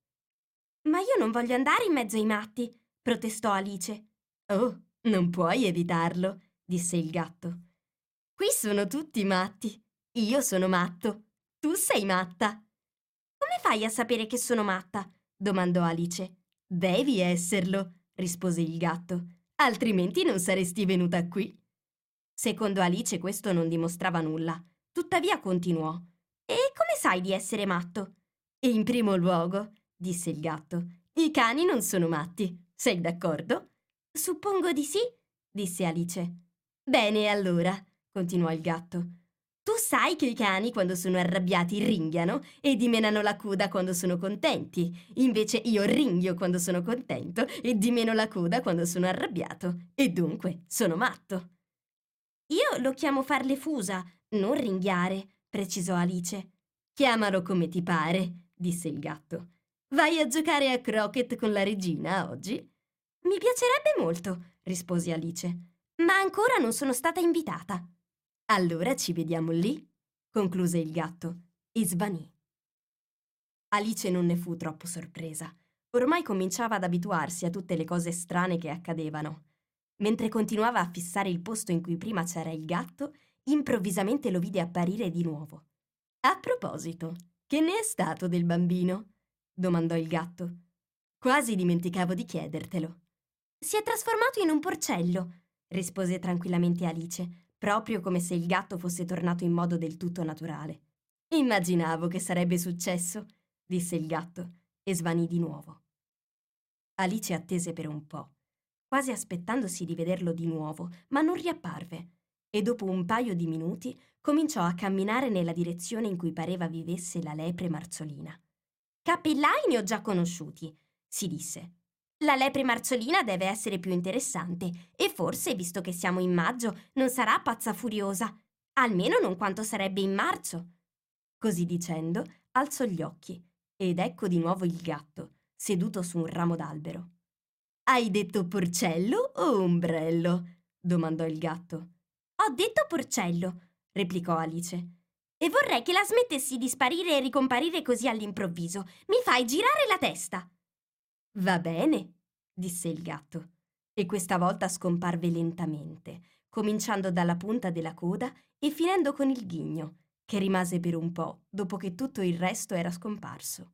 Ma io non voglio andare in mezzo ai matti, protestò Alice. Oh, non puoi evitarlo, disse il gatto. Qui sono tutti matti. Io sono matto. Tu sei matta. Come fai a sapere che sono matta? domandò Alice. Devi esserlo, rispose il gatto, altrimenti non saresti venuta qui. Secondo Alice questo non dimostrava nulla, tuttavia continuò. E come sai di essere matto? In primo luogo, disse il gatto, i cani non sono matti. Sei d'accordo? Suppongo di sì, disse Alice. Bene, allora, continuò il gatto. Tu sai che i cani quando sono arrabbiati ringhiano e dimenano la coda quando sono contenti. Invece io ringhio quando sono contento e dimeno la coda quando sono arrabbiato. E dunque sono matto. Io lo chiamo farle fusa, non ringhiare, precisò Alice. Chiamalo come ti pare, disse il gatto. Vai a giocare a croquet con la regina oggi? Mi piacerebbe molto, rispose Alice, ma ancora non sono stata invitata. Allora ci vediamo lì, concluse il gatto e svanì. Alice non ne fu troppo sorpresa. Ormai cominciava ad abituarsi a tutte le cose strane che accadevano. Mentre continuava a fissare il posto in cui prima c'era il gatto, improvvisamente lo vide apparire di nuovo. A proposito, che ne è stato del bambino? domandò il gatto. Quasi dimenticavo di chiedertelo. Si è trasformato in un porcello, rispose tranquillamente Alice, proprio come se il gatto fosse tornato in modo del tutto naturale. Immaginavo che sarebbe successo, disse il gatto e svanì di nuovo. Alice attese per un po', quasi aspettandosi di vederlo di nuovo, ma non riapparve, e dopo un paio di minuti cominciò a camminare nella direzione in cui pareva vivesse la lepre marzolina. Cappellai ne ho già conosciuti, si disse. La lepre marzolina deve essere più interessante e forse, visto che siamo in maggio, non sarà pazza furiosa. Almeno non quanto sarebbe in marzo. Così dicendo, alzò gli occhi ed ecco di nuovo il gatto, seduto su un ramo d'albero. Hai detto porcello o ombrello? domandò il gatto. Ho detto porcello, replicò Alice. E vorrei che la smettessi di sparire e ricomparire così all'improvviso. Mi fai girare la testa. Va bene, disse il gatto, e questa volta scomparve lentamente, cominciando dalla punta della coda e finendo con il ghigno, che rimase per un po' dopo che tutto il resto era scomparso.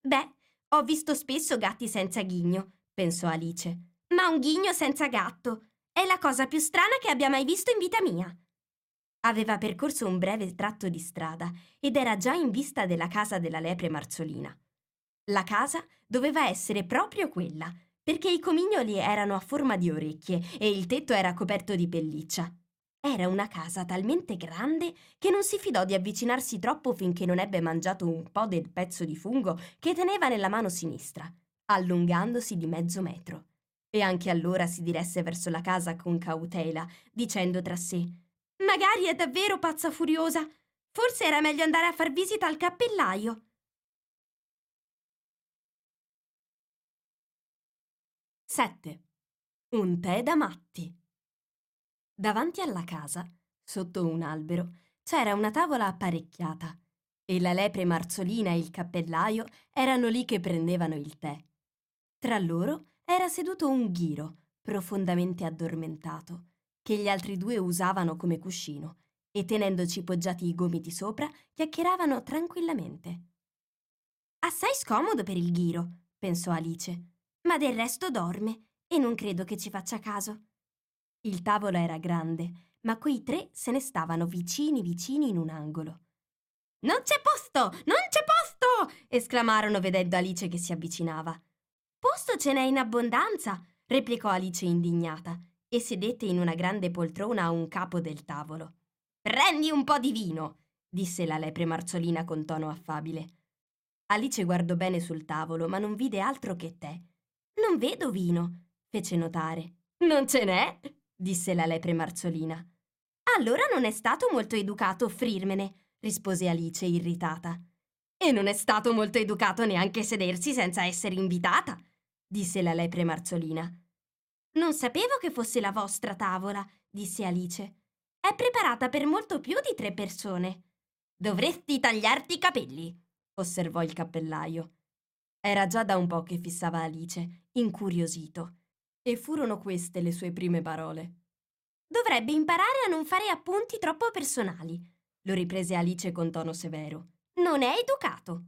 Beh, ho visto spesso gatti senza ghigno, pensò Alice, ma un ghigno senza gatto è la cosa più strana che abbia mai visto in vita mia. Aveva percorso un breve tratto di strada ed era già in vista della casa della lepre marzolina. La casa doveva essere proprio quella, perché i comignoli erano a forma di orecchie e il tetto era coperto di pelliccia. Era una casa talmente grande che non si fidò di avvicinarsi troppo finché non ebbe mangiato un po' del pezzo di fungo che teneva nella mano sinistra, allungandosi di mezzo metro. E anche allora si diresse verso la casa con cautela, dicendo tra sé: Magari è davvero pazza furiosa. Forse era meglio andare a far visita al cappellaio. 7. Un tè da matti. Davanti alla casa, sotto un albero, c'era una tavola apparecchiata e la lepre marzolina e il cappellaio erano lì che prendevano il tè. Tra loro era seduto un ghiro, profondamente addormentato, che gli altri due usavano come cuscino e tenendoci poggiati i gomiti sopra, chiacchieravano tranquillamente. Assai scomodo per il ghiro, pensò Alice ma del resto dorme e non credo che ci faccia caso. Il tavolo era grande, ma quei tre se ne stavano vicini vicini in un angolo. Non c'è posto! Non c'è posto! esclamarono vedendo Alice che si avvicinava. Posto ce n'è in abbondanza, replicò Alice indignata e sedette in una grande poltrona a un capo del tavolo. Prendi un po' di vino, disse la lepre marzolina con tono affabile. Alice guardò bene sul tavolo, ma non vide altro che tè non vedo vino, fece notare. Non ce n'è, disse la lepre marzolina. Allora non è stato molto educato offrirmene, rispose Alice irritata. E non è stato molto educato neanche sedersi senza essere invitata, disse la lepre marzolina. Non sapevo che fosse la vostra tavola, disse Alice. È preparata per molto più di tre persone. Dovresti tagliarti i capelli, osservò il cappellaio. Era già da un po' che fissava Alice, incuriosito. E furono queste le sue prime parole. Dovrebbe imparare a non fare appunti troppo personali, lo riprese Alice con tono severo. Non è educato.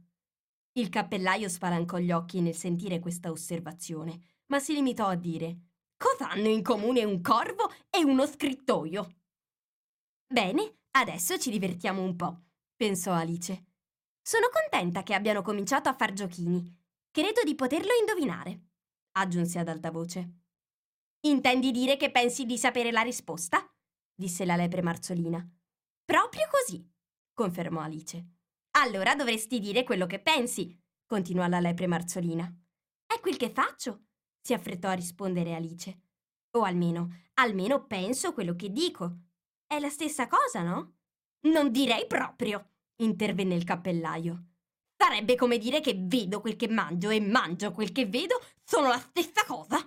Il cappellaio spalancò gli occhi nel sentire questa osservazione, ma si limitò a dire Cosa hanno in comune un corvo e uno scrittoio? Bene, adesso ci divertiamo un po', pensò Alice. Sono contenta che abbiano cominciato a far giochini. Credo di poterlo indovinare, aggiunse ad alta voce. Intendi dire che pensi di sapere la risposta? disse la lepre marzolina. Proprio così, confermò Alice. Allora dovresti dire quello che pensi, continuò la lepre marzolina. È quel che faccio, si affrettò a rispondere Alice. O almeno, almeno penso quello che dico. È la stessa cosa, no? Non direi proprio, intervenne il cappellaio. Sarebbe come dire che vedo quel che mangio e mangio quel che vedo sono la stessa cosa.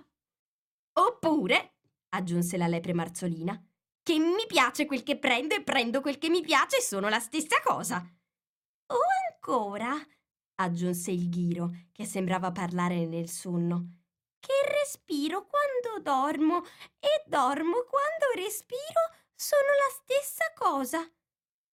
Oppure, aggiunse la lepre marzolina, che mi piace quel che prendo e prendo quel che mi piace sono la stessa cosa. O ancora, aggiunse il ghiro, che sembrava parlare nel sonno, che respiro quando dormo e dormo quando respiro sono la stessa cosa.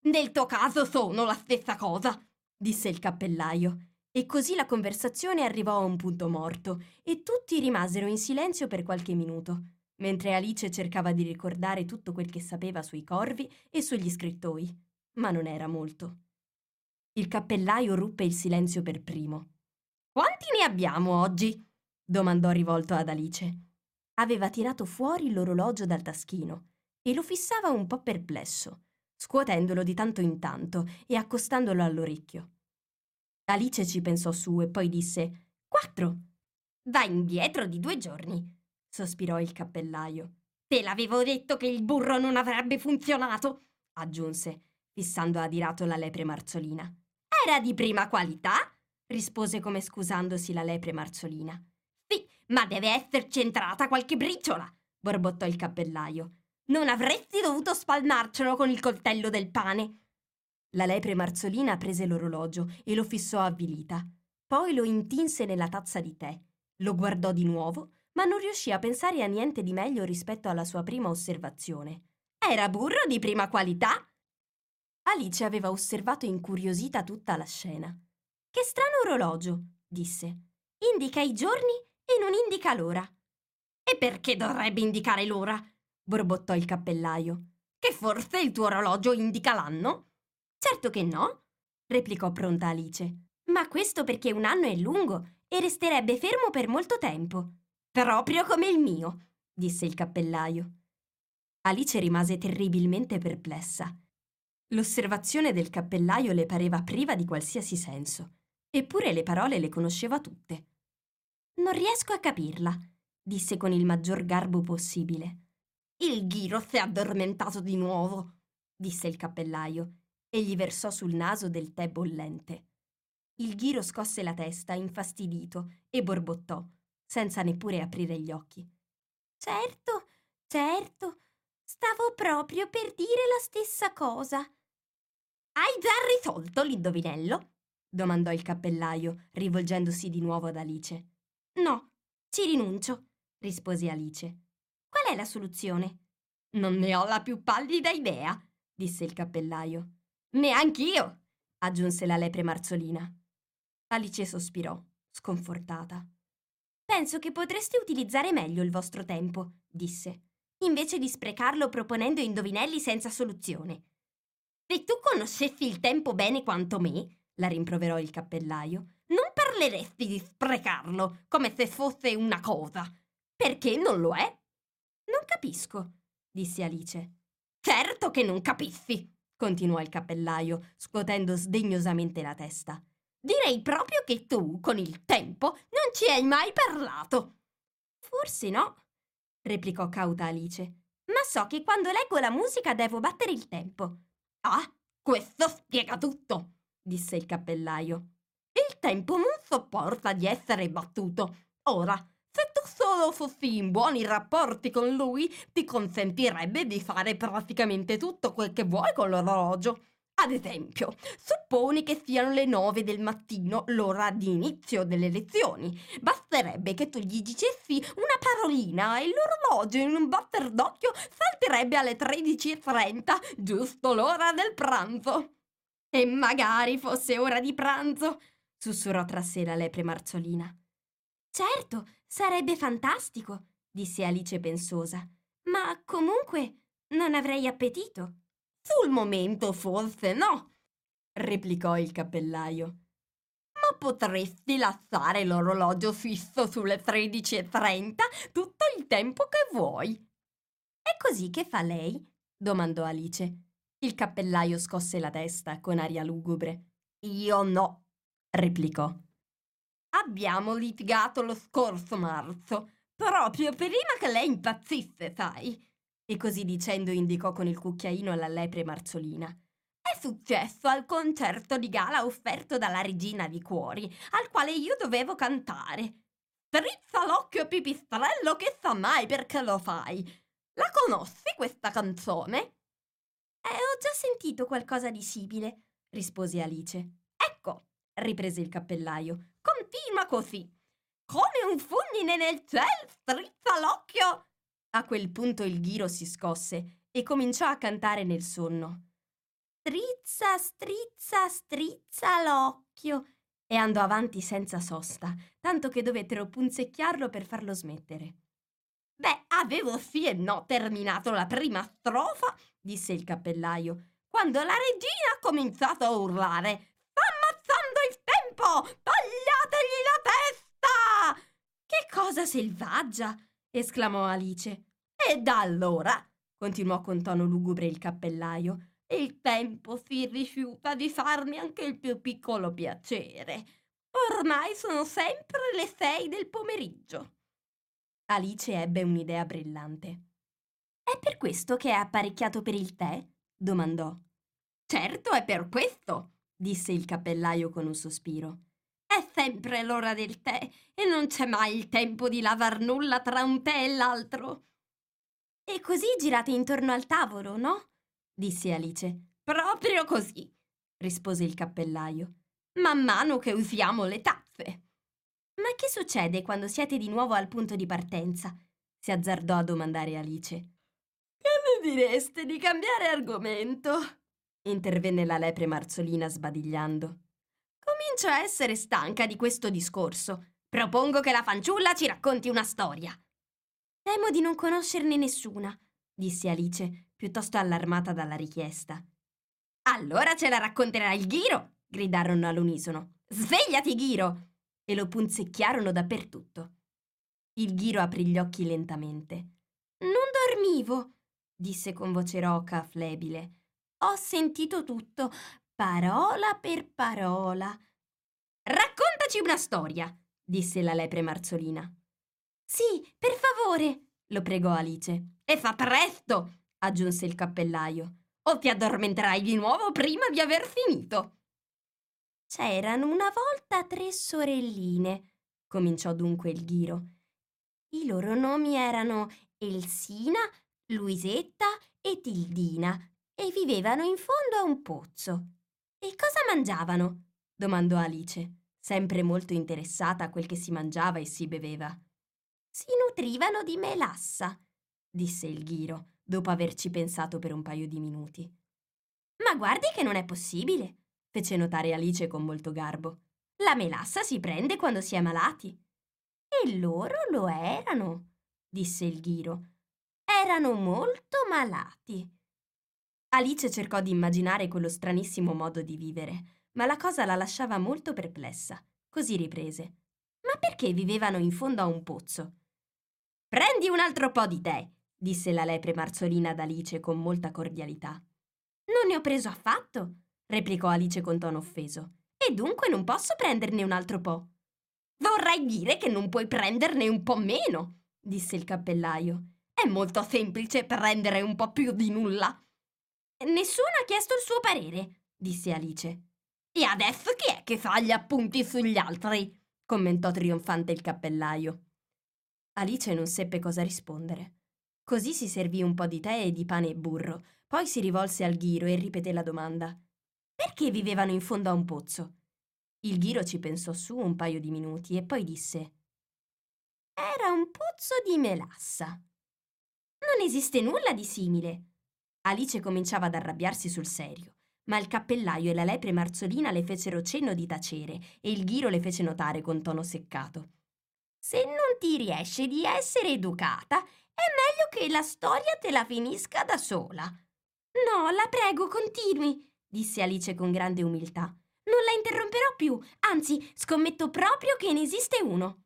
Nel tuo caso sono la stessa cosa, disse il cappellaio. E così la conversazione arrivò a un punto morto e tutti rimasero in silenzio per qualche minuto, mentre Alice cercava di ricordare tutto quel che sapeva sui corvi e sugli scrittoi, ma non era molto. Il cappellaio ruppe il silenzio per primo. Quanti ne abbiamo oggi? domandò rivolto ad Alice. Aveva tirato fuori l'orologio dal taschino e lo fissava un po' perplesso, scuotendolo di tanto in tanto e accostandolo all'orecchio. Alice ci pensò su e poi disse Quattro. Va indietro di due giorni, sospirò il cappellaio. Te l'avevo detto che il burro non avrebbe funzionato, aggiunse, fissando adirato la lepre marzolina. Era di prima qualità, rispose come scusandosi la lepre marzolina. Ma deve esserci entrata qualche briciola, borbottò il cappellaio. Non avresti dovuto spalmarcelo con il coltello del pane. La lepre marzolina prese l'orologio e lo fissò avvilita. Poi lo intinse nella tazza di tè. Lo guardò di nuovo, ma non riuscì a pensare a niente di meglio rispetto alla sua prima osservazione. Era burro di prima qualità? Alice aveva osservato incuriosita tutta la scena. Che strano orologio, disse. Indica i giorni e non indica l'ora. E perché dovrebbe indicare l'ora? Borbottò il cappellaio. Che forse il tuo orologio indica l'anno? Certo che no, replicò pronta Alice. Ma questo perché un anno è lungo e resterebbe fermo per molto tempo. Proprio come il mio, disse il cappellaio. Alice rimase terribilmente perplessa. L'osservazione del cappellaio le pareva priva di qualsiasi senso, eppure le parole le conosceva tutte. Non riesco a capirla, disse con il maggior garbo possibile. Il ghiro si è addormentato di nuovo, disse il cappellaio e gli versò sul naso del tè bollente. Il ghiro scosse la testa, infastidito, e borbottò, senza neppure aprire gli occhi. Certo, certo, stavo proprio per dire la stessa cosa. Hai già risolto l'indovinello? domandò il cappellaio, rivolgendosi di nuovo ad Alice. No, ci rinuncio, rispose Alice. Qual è la soluzione? Non ne ho la più pallida idea, disse il cappellaio. Neanch'io, aggiunse la lepre marzolina. Alice sospirò, sconfortata. Penso che potreste utilizzare meglio il vostro tempo, disse, invece di sprecarlo proponendo indovinelli senza soluzione. Se tu conoscessi il tempo bene quanto me, la rimproverò il cappellaio, non parleresti di sprecarlo come se fosse una cosa. Perché non lo è? Capisco, disse Alice. Certo che non capissi, continuò il cappellaio, scuotendo sdegnosamente la testa. Direi proprio che tu, con il tempo, non ci hai mai parlato. Forse no, replicò cauta Alice, ma so che quando leggo la musica devo battere il tempo. Ah, Questo spiega tutto, disse il cappellaio. Il tempo non sopporta di essere battuto. Ora, se tu solo fossi in buoni rapporti con lui, ti consentirebbe di fare praticamente tutto quel che vuoi con l'orologio. Ad esempio, supponi che siano le nove del mattino, l'ora di inizio delle lezioni. Basterebbe che tu gli dicessi una parolina e l'orologio in un batter d'occhio salterebbe alle 13.30, giusto l'ora del pranzo. E magari fosse ora di pranzo, sussurrò tra sé la lepre marzolina. Certo, sarebbe fantastico, disse Alice pensosa. Ma comunque non avrei appetito. Sul momento forse no, replicò il cappellaio. Ma potresti lasciare l'orologio fisso sulle 13.30 tutto il tempo che vuoi. È così che fa lei? domandò Alice. Il cappellaio scosse la testa con aria lugubre. Io no, replicò. Abbiamo litigato lo scorso marzo, proprio prima che lei impazzisse, sai e così dicendo indicò con il cucchiaino la lepre marzolina. È successo al concerto di gala offerto dalla regina di cuori, al quale io dovevo cantare. Strizza l'occhio pipistrello che sa mai perché lo fai. La conosci questa canzone? Eh, ho già sentito qualcosa di simile, rispose Alice. Ecco, riprese il cappellaio, continua così. Come un fulmine nel cielo, strizza l'occhio a quel punto il ghiro si scosse e cominciò a cantare nel sonno. Strizza, strizza, strizza l'occhio. E andò avanti senza sosta, tanto che dovettero punzecchiarlo per farlo smettere. Beh, avevo sì e no terminato la prima strofa, disse il cappellaio, quando la regina ha cominciato a urlare. Tempo! Tagliategli la testa! Che cosa selvaggia! esclamò Alice. E da allora, continuò con tono lugubre il cappellaio, il tempo si rifiuta di farmi anche il più piccolo piacere. Ormai sono sempre le sei del pomeriggio. Alice ebbe un'idea brillante. È per questo che è apparecchiato per il tè? domandò. Certo, è per questo, disse il cappellaio con un sospiro. È sempre l'ora del tè e non c'è mai il tempo di lavar nulla tra un tè e l'altro. E così girate intorno al tavolo, no? disse Alice. Proprio così, rispose il cappellaio. Man mano che usiamo le tazze. Ma che succede quando siete di nuovo al punto di partenza? si azzardò a domandare Alice. Che ne direste di cambiare argomento? Intervenne la lepre marzolina sbadigliando. Comincio a essere stanca di questo discorso. Propongo che la fanciulla ci racconti una storia. Temo di non conoscerne nessuna, disse Alice, piuttosto allarmata dalla richiesta. Allora ce la racconterà il Ghiro! gridarono all'unisono. Svegliati, Ghiro! E lo punzecchiarono dappertutto. Il Ghiro aprì gli occhi lentamente. Non dormivo, disse con voce roca, flebile. Ho sentito tutto, parola per parola. Raccontaci una storia, disse la lepre marzolina. Sì, per favore, lo pregò Alice. E fa presto, aggiunse il cappellaio, o ti addormenterai di nuovo prima di aver finito. C'erano una volta tre sorelline, cominciò dunque il ghiro. I loro nomi erano Elsina, Luisetta e Tildina e vivevano in fondo a un pozzo. E cosa mangiavano? domandò Alice, sempre molto interessata a quel che si mangiava e si beveva. Si nutrivano di melassa, disse il ghiro, dopo averci pensato per un paio di minuti. Ma guardi che non è possibile, fece notare Alice con molto garbo. La melassa si prende quando si è malati. E loro lo erano, disse il ghiro. Erano molto malati. Alice cercò di immaginare quello stranissimo modo di vivere, ma la cosa la lasciava molto perplessa. Così riprese. Ma perché vivevano in fondo a un pozzo? Prendi un altro po' di tè, disse la lepre marzolina ad Alice con molta cordialità. Non ne ho preso affatto, replicò Alice con tono offeso. E dunque non posso prenderne un altro po'. Vorrai dire che non puoi prenderne un po' meno, disse il cappellaio. È molto semplice prendere un po' più di nulla. Nessuno ha chiesto il suo parere, disse Alice. E adesso chi è che fa gli appunti sugli altri? commentò trionfante il cappellaio. Alice non seppe cosa rispondere. Così si servì un po' di tè e di pane e burro, poi si rivolse al ghiro e ripeté la domanda. Perché vivevano in fondo a un pozzo? Il ghiro ci pensò su un paio di minuti e poi disse Era un pozzo di melassa. Non esiste nulla di simile. Alice cominciava ad arrabbiarsi sul serio, ma il cappellaio e la lepre marzolina le fecero cenno di tacere e il ghiro le fece notare con tono seccato. Se non ti riesce di essere educata, è meglio che la storia te la finisca da sola. No, la prego, continui, disse Alice con grande umiltà. Non la interromperò più, anzi, scommetto proprio che ne esiste uno.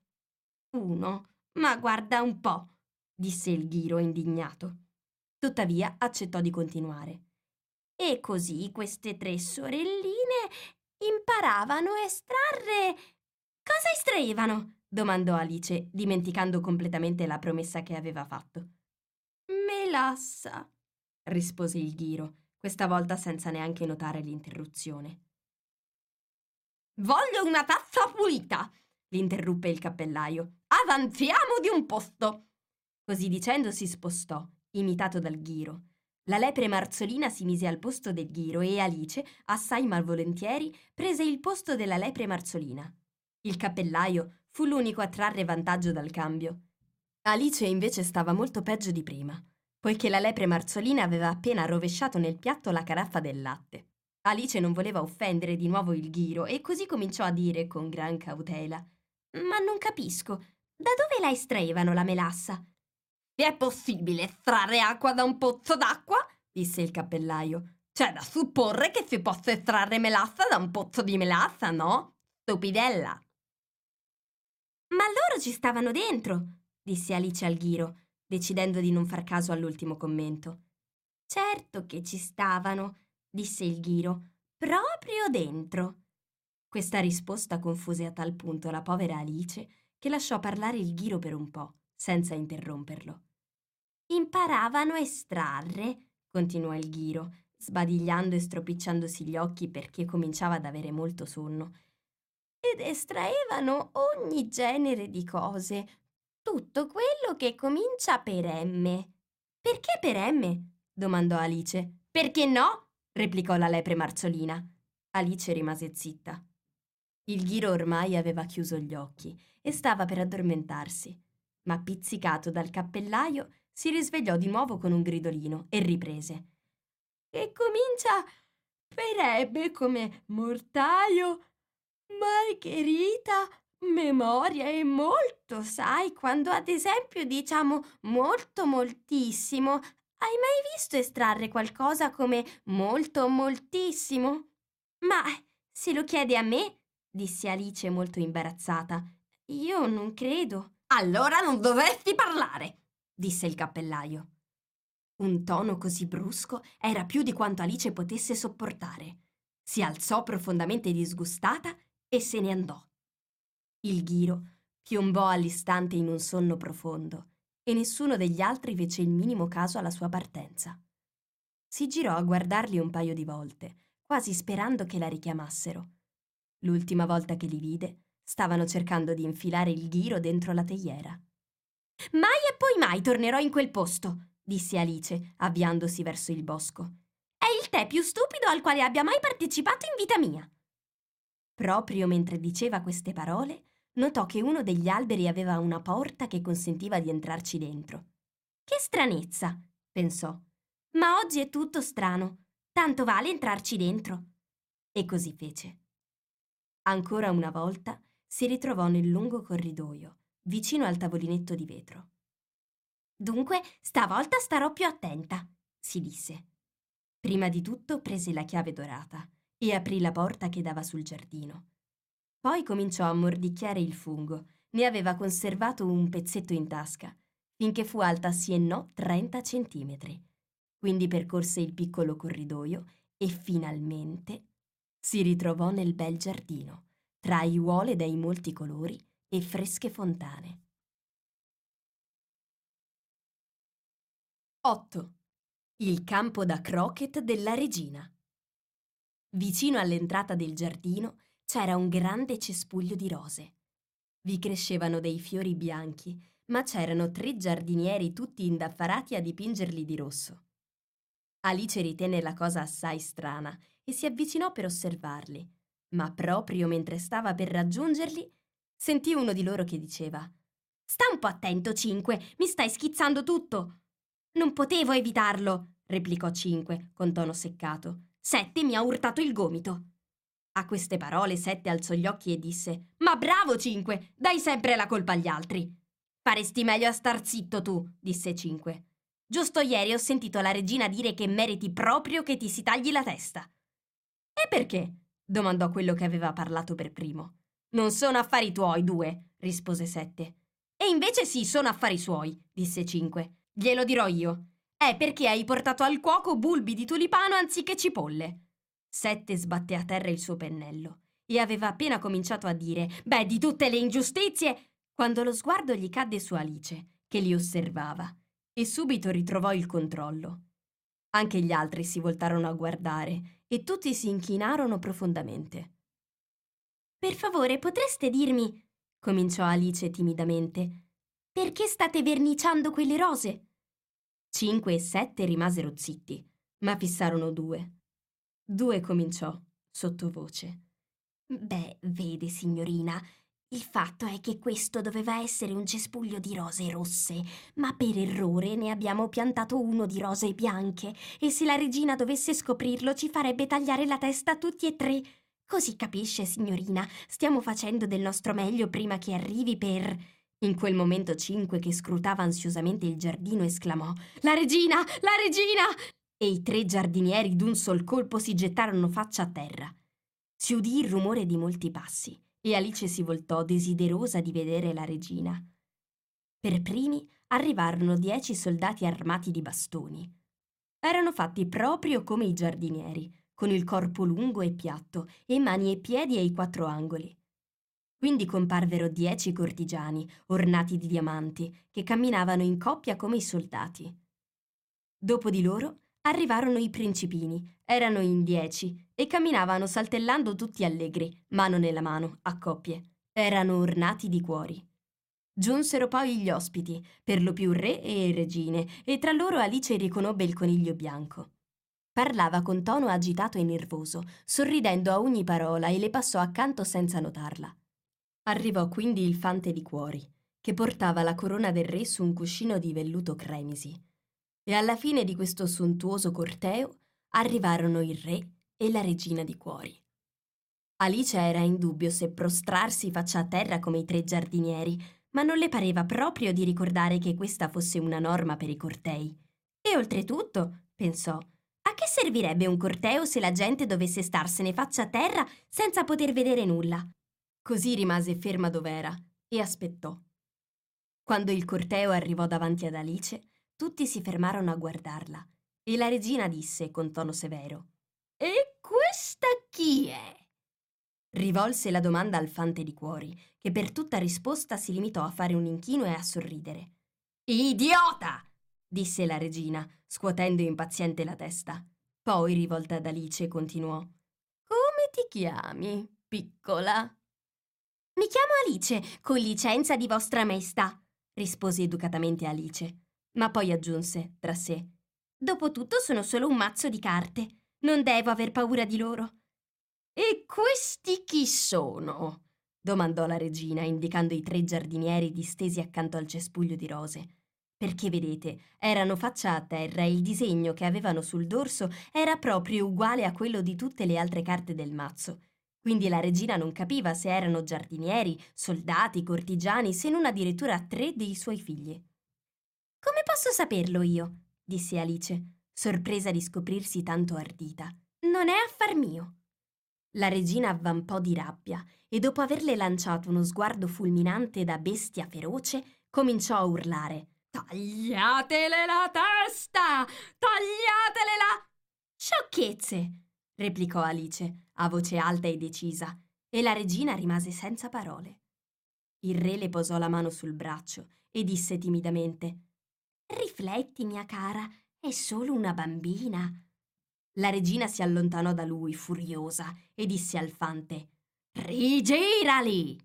Uno? Ma guarda un po', disse il ghiro indignato. Tuttavia accettò di continuare. E così queste tre sorelline imparavano a estrarre. Cosa estraevano? domandò Alice, dimenticando completamente la promessa che aveva fatto. Melassa, rispose il ghiro, questa volta senza neanche notare l'interruzione. Voglio una tazza pulita, l'interruppe il cappellaio. Avanziamo di un posto. Così dicendo si spostò, imitato dal ghiro. La lepre marzolina si mise al posto del ghiro e Alice, assai malvolentieri, prese il posto della lepre marzolina. Il cappellaio fu l'unico a trarre vantaggio dal cambio. Alice invece stava molto peggio di prima, poiché la lepre marzolina aveva appena rovesciato nel piatto la caraffa del latte. Alice non voleva offendere di nuovo il ghiro e così cominciò a dire con gran cautela: Ma non capisco, da dove la estraevano la melassa? È possibile estrarre acqua da un pozzo d'acqua? disse il cappellaio. C'è da supporre che si possa estrarre melassa da un pozzo di melassa, no? Stupidella! Ma loro ci stavano dentro, disse Alice al ghiro, decidendo di non far caso all'ultimo commento. Certo che ci stavano, disse il ghiro, proprio dentro. Questa risposta confuse a tal punto la povera Alice che lasciò parlare il ghiro per un po', senza interromperlo. Imparavano a estrarre, continuò il ghiro, sbadigliando e stropicciandosi gli occhi perché cominciava ad avere molto sonno ed estraevano ogni genere di cose, tutto quello che comincia per M. Perché per M? domandò Alice. Perché no? replicò la lepre marzolina. Alice rimase zitta. Il ghiro ormai aveva chiuso gli occhi e stava per addormentarsi, ma pizzicato dal cappellaio si risvegliò di nuovo con un gridolino e riprese. E comincia per ebbe come mortaio Margherita, memoria è molto, sai, quando ad esempio diciamo molto moltissimo. Hai mai visto estrarre qualcosa come molto moltissimo? Ma se lo chiede a me, disse Alice molto imbarazzata, io non credo. Allora non dovresti parlare, disse il cappellaio. Un tono così brusco era più di quanto Alice potesse sopportare. Si alzò profondamente disgustata e se ne andò. Il ghiro piombò all'istante in un sonno profondo e nessuno degli altri fece il minimo caso alla sua partenza. Si girò a guardarli un paio di volte, quasi sperando che la richiamassero. L'ultima volta che li vide, stavano cercando di infilare il ghiro dentro la teiera. Mai e poi mai tornerò in quel posto, disse Alice, avviandosi verso il bosco. È il tè più stupido al quale abbia mai partecipato in vita mia. Proprio mentre diceva queste parole, notò che uno degli alberi aveva una porta che consentiva di entrarci dentro. Che stranezza, pensò. Ma oggi è tutto strano. Tanto vale entrarci dentro. E così fece. Ancora una volta si ritrovò nel lungo corridoio, vicino al tavolinetto di vetro. Dunque, stavolta starò più attenta, si disse. Prima di tutto prese la chiave dorata e aprì la porta che dava sul giardino. Poi cominciò a mordicchiare il fungo. Ne aveva conservato un pezzetto in tasca, finché fu alta sì e no 30 centimetri. Quindi percorse il piccolo corridoio e finalmente si ritrovò nel bel giardino, tra aiuole dai molti colori e fresche fontane. 8. Il campo da croquet della regina. Vicino all'entrata del giardino c'era un grande cespuglio di rose. Vi crescevano dei fiori bianchi, ma c'erano tre giardinieri tutti indaffarati a dipingerli di rosso. Alice ritenne la cosa assai strana e si avvicinò per osservarli, ma proprio mentre stava per raggiungerli, sentì uno di loro che diceva Sta un po' attento, Cinque, mi stai schizzando tutto. Non potevo evitarlo, replicò Cinque con tono seccato. Sette mi ha urtato il gomito. A queste parole Sette alzò gli occhi e disse Ma bravo Cinque, dai sempre la colpa agli altri. Faresti meglio a star zitto tu, disse Cinque. Giusto ieri ho sentito la regina dire che meriti proprio che ti si tagli la testa. E perché? domandò quello che aveva parlato per primo. Non sono affari tuoi, due, rispose Sette. E invece sì, sono affari suoi, disse Cinque. Glielo dirò io. È perché hai portato al cuoco bulbi di tulipano anziché cipolle. Sette sbatté a terra il suo pennello e aveva appena cominciato a dire Beh, di tutte le ingiustizie, quando lo sguardo gli cadde su Alice, che li osservava, e subito ritrovò il controllo. Anche gli altri si voltarono a guardare e tutti si inchinarono profondamente. Per favore, potreste dirmi, cominciò Alice timidamente, perché state verniciando quelle rose? Cinque e sette rimasero zitti, ma fissarono due. Due cominciò, sottovoce. Beh, vede, signorina, il fatto è che questo doveva essere un cespuglio di rose rosse, ma per errore ne abbiamo piantato uno di rose bianche e se la regina dovesse scoprirlo ci farebbe tagliare la testa a tutti e tre. Così capisce, signorina, stiamo facendo del nostro meglio prima che arrivi per... In quel momento Cinque, che scrutava ansiosamente il giardino, esclamò La regina! La regina! E i tre giardinieri d'un sol colpo si gettarono faccia a terra. Si udì il rumore di molti passi e Alice si voltò desiderosa di vedere la regina. Per primi arrivarono dieci soldati armati di bastoni. Erano fatti proprio come i giardinieri, con il corpo lungo e piatto e mani e piedi ai quattro angoli. Quindi comparvero dieci cortigiani, ornati di diamanti, che camminavano in coppia come i soldati. Dopo di loro arrivarono i principini, erano in dieci, e camminavano saltellando tutti allegri, mano nella mano, a coppie. Erano ornati di cuori. Giunsero poi gli ospiti, per lo più re e regine, e tra loro Alice riconobbe il coniglio bianco. Parlava con tono agitato e nervoso, sorridendo a ogni parola e le passò accanto senza notarla. Arrivò quindi il fante di cuori, che portava la corona del re su un cuscino di velluto cremisi. E alla fine di questo sontuoso corteo arrivarono il re e la regina di cuori. Alice era in dubbio se prostrarsi faccia a terra come i tre giardinieri, ma non le pareva proprio di ricordare che questa fosse una norma per i cortei. E oltretutto, pensò, a che servirebbe un corteo se la gente dovesse starsene faccia a terra senza poter vedere nulla? Così rimase ferma dov'era e aspettò. Quando il corteo arrivò davanti ad Alice, tutti si fermarono a guardarla e la regina disse con tono severo E questa chi è? Rivolse la domanda al fante di cuori, che per tutta risposta si limitò a fare un inchino e a sorridere. Idiota! disse la regina, scuotendo impaziente la testa. Poi, rivolta ad Alice, continuò. Come ti chiami, piccola? Mi chiamo Alice, con licenza di vostra maestà, rispose educatamente Alice, ma poi aggiunse tra sé. Dopotutto sono solo un mazzo di carte. Non devo aver paura di loro. E questi chi sono? domandò la regina, indicando i tre giardinieri distesi accanto al cespuglio di rose. Perché vedete, erano faccia a terra e il disegno che avevano sul dorso era proprio uguale a quello di tutte le altre carte del mazzo quindi la regina non capiva se erano giardinieri, soldati, cortigiani, se non addirittura tre dei suoi figli. Come posso saperlo io? disse Alice, sorpresa di scoprirsi tanto ardita. Non è affar mio. La regina avvampò di rabbia e dopo averle lanciato uno sguardo fulminante da bestia feroce, cominciò a urlare. Tagliatele la testa! Tagliatele la... Sciocchezze! replicò Alice, a voce alta e decisa, e la regina rimase senza parole. Il re le posò la mano sul braccio e disse timidamente Rifletti, mia cara, È solo una bambina. La regina si allontanò da lui, furiosa, e disse al fante: Rigirali!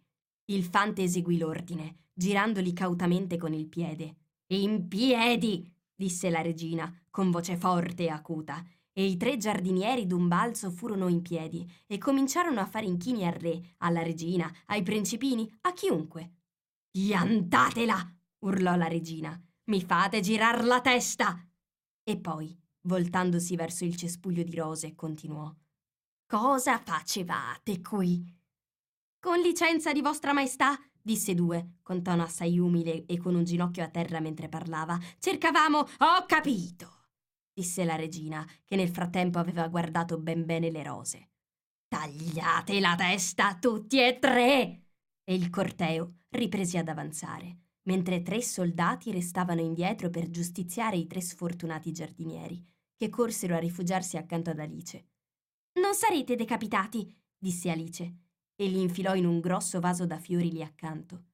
Il fante eseguì l'ordine, girandoli cautamente con il piede. In piedi! disse la regina, con voce forte e acuta, e i tre giardinieri d'un balzo furono in piedi e cominciarono a fare inchini al re, alla regina, ai principini, a chiunque. Piantatela! urlò la regina. Mi fate girar la testa! E poi, voltandosi verso il cespuglio di rose, continuò. Cosa facevate qui? Con licenza di vostra maestà, disse due, con tono assai umile e con un ginocchio a terra mentre parlava. Cercavamo. Ho capito, disse la regina, che nel frattempo aveva guardato ben bene le rose. Tagliate la testa tutti e tre! E il corteo riprese ad avanzare, mentre tre soldati restavano indietro per giustiziare i tre sfortunati giardinieri, che corsero a rifugiarsi accanto ad Alice. Non sarete decapitati, disse Alice e li infilò in un grosso vaso da fiori lì accanto.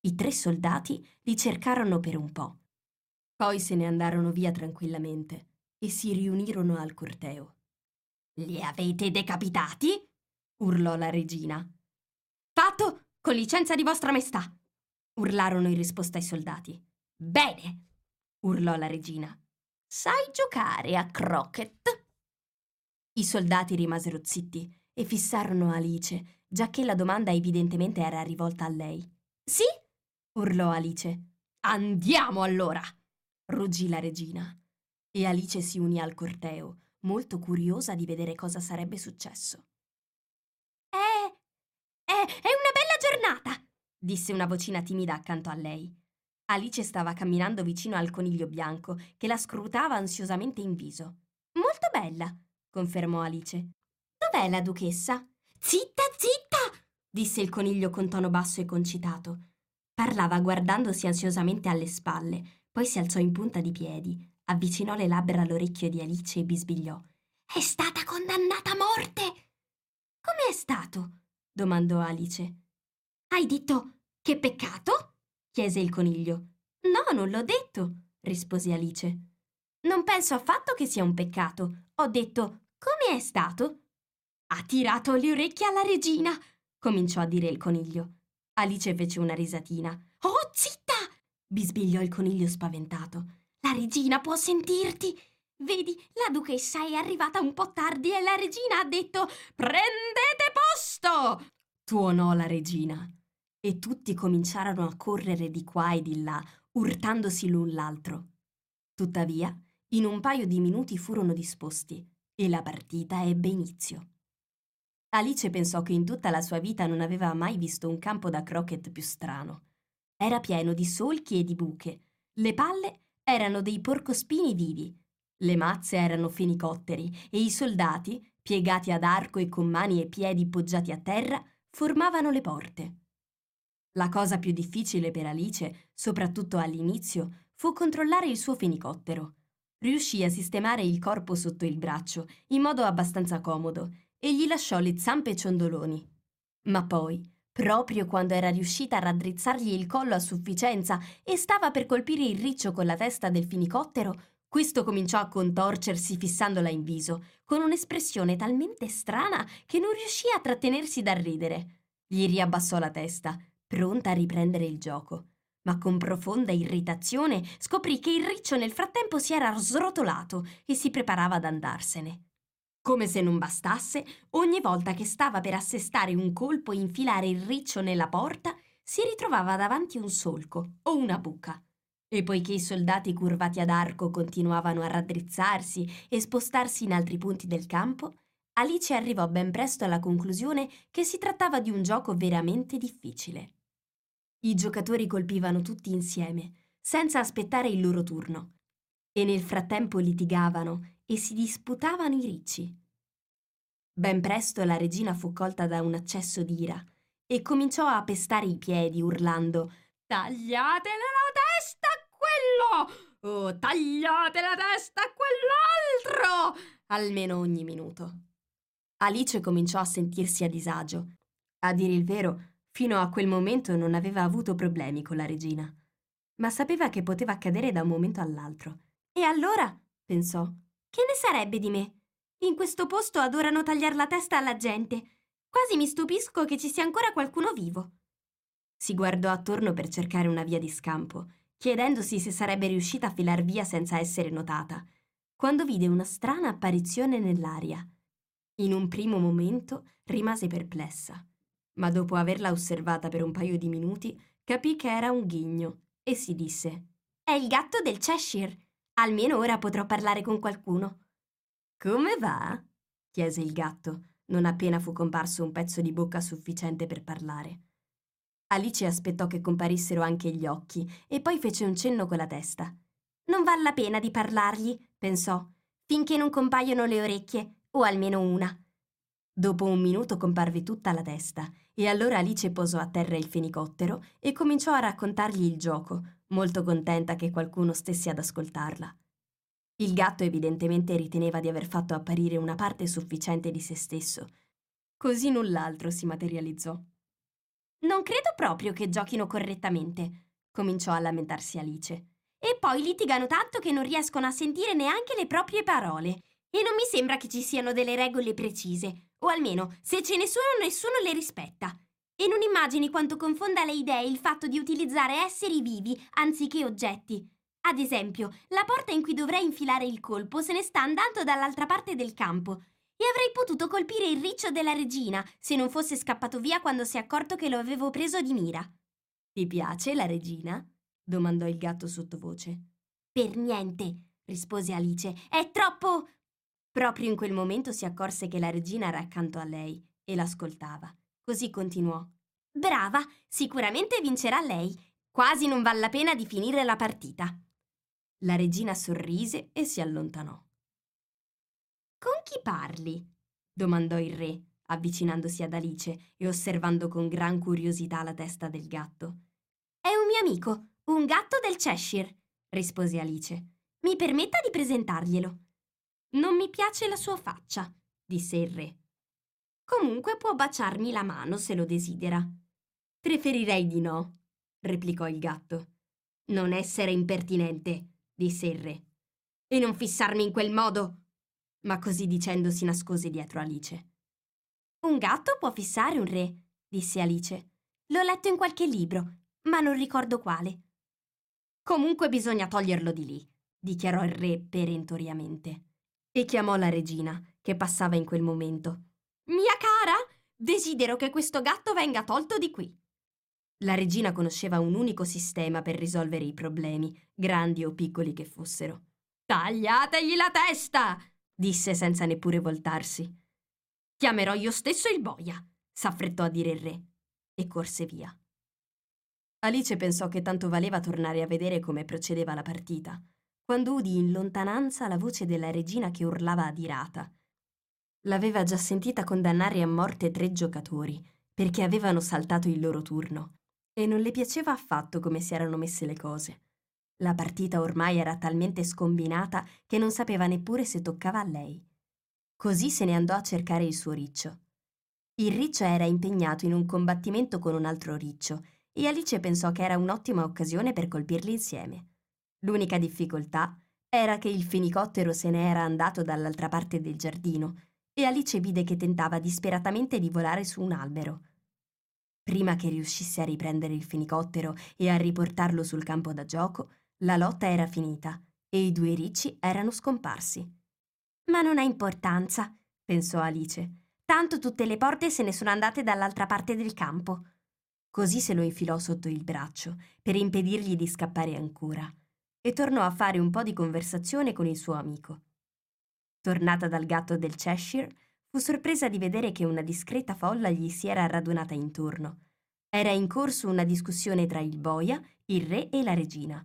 I tre soldati li cercarono per un po'. Poi se ne andarono via tranquillamente e si riunirono al corteo. Li avete decapitati? urlò la regina. Fatto, con licenza di vostra maestà, urlarono in risposta ai soldati. Bene, urlò la regina. Sai giocare a croquet? I soldati rimasero zitti e fissarono Alice giacché la domanda evidentemente era rivolta a lei. Sì? urlò Alice. Andiamo allora! ruggì la regina. E Alice si unì al corteo, molto curiosa di vedere cosa sarebbe successo. È. è. è una bella giornata! disse una vocina timida accanto a lei. Alice stava camminando vicino al coniglio bianco, che la scrutava ansiosamente in viso. Molto bella, confermò Alice. Dov'è la duchessa? Zitta, zitta! disse il coniglio con tono basso e concitato. Parlava guardandosi ansiosamente alle spalle, poi si alzò in punta di piedi, avvicinò le labbra all'orecchio di Alice e bisbigliò. È stata condannata a morte! Come è stato? domandò Alice. Hai detto che peccato? chiese il coniglio. No, non l'ho detto, rispose Alice. Non penso affatto che sia un peccato. Ho detto come è stato? Ha tirato le orecchie alla regina, cominciò a dire il coniglio. Alice fece una risatina. Oh, zitta! bisbigliò il coniglio spaventato. La regina può sentirti. Vedi, la duchessa è arrivata un po' tardi e la regina ha detto Prendete posto! tuonò la regina. E tutti cominciarono a correre di qua e di là, urtandosi l'un l'altro. Tuttavia, in un paio di minuti furono disposti e la partita ebbe inizio. Alice pensò che in tutta la sua vita non aveva mai visto un campo da croquet più strano. Era pieno di solchi e di buche. Le palle erano dei porcospini vivi. Le mazze erano fenicotteri e i soldati, piegati ad arco e con mani e piedi poggiati a terra, formavano le porte. La cosa più difficile per Alice, soprattutto all'inizio, fu controllare il suo fenicottero. Riuscì a sistemare il corpo sotto il braccio in modo abbastanza comodo e gli lasciò le zampe ciondoloni. Ma poi, proprio quando era riuscita a raddrizzargli il collo a sufficienza e stava per colpire il riccio con la testa del finicottero, questo cominciò a contorcersi fissandola in viso, con un'espressione talmente strana che non riuscì a trattenersi dal ridere. Gli riabbassò la testa, pronta a riprendere il gioco. Ma con profonda irritazione scoprì che il riccio nel frattempo si era srotolato e si preparava ad andarsene. Come se non bastasse, ogni volta che stava per assestare un colpo e infilare il riccio nella porta, si ritrovava davanti un solco o una buca. E poiché i soldati curvati ad arco continuavano a raddrizzarsi e spostarsi in altri punti del campo, Alice arrivò ben presto alla conclusione che si trattava di un gioco veramente difficile. I giocatori colpivano tutti insieme, senza aspettare il loro turno, e nel frattempo litigavano e si disputavano i ricci. Ben presto la regina fu colta da un accesso d'ira e cominciò a pestare i piedi urlando Tagliatele la testa a quello! Oh, tagliate la testa a quell'altro! almeno ogni minuto. Alice cominciò a sentirsi a disagio. A dire il vero, fino a quel momento non aveva avuto problemi con la regina, ma sapeva che poteva accadere da un momento all'altro. E allora pensò. Che ne sarebbe di me? In questo posto adorano tagliar la testa alla gente. Quasi mi stupisco che ci sia ancora qualcuno vivo. Si guardò attorno per cercare una via di scampo, chiedendosi se sarebbe riuscita a filar via senza essere notata, quando vide una strana apparizione nell'aria. In un primo momento rimase perplessa, ma dopo averla osservata per un paio di minuti capì che era un ghigno e si disse: È il gatto del Cheshire. Almeno ora potrò parlare con qualcuno. Come va? chiese il gatto, non appena fu comparso un pezzo di bocca sufficiente per parlare. Alice aspettò che comparissero anche gli occhi e poi fece un cenno con la testa. Non vale la pena di parlargli, pensò, finché non compaiono le orecchie, o almeno una. Dopo un minuto comparve tutta la testa e allora Alice posò a terra il fenicottero e cominciò a raccontargli il gioco, molto contenta che qualcuno stesse ad ascoltarla. Il gatto evidentemente riteneva di aver fatto apparire una parte sufficiente di se stesso. Così null'altro si materializzò. Non credo proprio che giochino correttamente, cominciò a lamentarsi Alice. E poi litigano tanto che non riescono a sentire neanche le proprie parole. E non mi sembra che ci siano delle regole precise, o almeno, se ce ne sono, nessuno le rispetta. E non immagini quanto confonda le idee il fatto di utilizzare esseri vivi anziché oggetti. Ad esempio, la porta in cui dovrei infilare il colpo se ne sta andando dall'altra parte del campo e avrei potuto colpire il riccio della regina se non fosse scappato via quando si è accorto che lo avevo preso di mira. Ti piace la regina? domandò il gatto sottovoce. Per niente, rispose Alice. È troppo. Proprio in quel momento si accorse che la regina era accanto a lei e l'ascoltava. Così continuò. Brava, sicuramente vincerà lei. Quasi non vale la pena di finire la partita. La regina sorrise e si allontanò. Con chi parli? domandò il re, avvicinandosi ad Alice e osservando con gran curiosità la testa del gatto. È un mio amico, un gatto del Cheshire, rispose Alice. Mi permetta di presentarglielo. Non mi piace la sua faccia, disse il re. Comunque può baciarmi la mano se lo desidera. Preferirei di no, replicò il gatto. Non essere impertinente, disse il re. E non fissarmi in quel modo. Ma così dicendo si nascose dietro Alice. Un gatto può fissare un re, disse Alice. L'ho letto in qualche libro, ma non ricordo quale. Comunque bisogna toglierlo di lì, dichiarò il re perentoriamente. E chiamò la regina, che passava in quel momento. Cara, desidero che questo gatto venga tolto di qui. La regina conosceva un unico sistema per risolvere i problemi, grandi o piccoli che fossero. Tagliategli la testa! disse senza neppure voltarsi. Chiamerò io stesso il boia, s'affrettò a dire il re, e corse via. Alice pensò che tanto valeva tornare a vedere come procedeva la partita, quando udì in lontananza la voce della regina che urlava adirata. L'aveva già sentita condannare a morte tre giocatori, perché avevano saltato il loro turno e non le piaceva affatto come si erano messe le cose. La partita ormai era talmente scombinata che non sapeva neppure se toccava a lei. Così se ne andò a cercare il suo riccio. Il riccio era impegnato in un combattimento con un altro riccio e Alice pensò che era un'ottima occasione per colpirli insieme. L'unica difficoltà era che il fenicottero se ne era andato dall'altra parte del giardino e Alice vide che tentava disperatamente di volare su un albero. Prima che riuscisse a riprendere il fenicottero e a riportarlo sul campo da gioco, la lotta era finita e i due ricci erano scomparsi. Ma non ha importanza, pensò Alice. Tanto tutte le porte se ne sono andate dall'altra parte del campo. Così se lo infilò sotto il braccio per impedirgli di scappare ancora e tornò a fare un po' di conversazione con il suo amico. Tornata dal gatto del Cheshire, fu sorpresa di vedere che una discreta folla gli si era radunata intorno. Era in corso una discussione tra il boia, il re e la regina.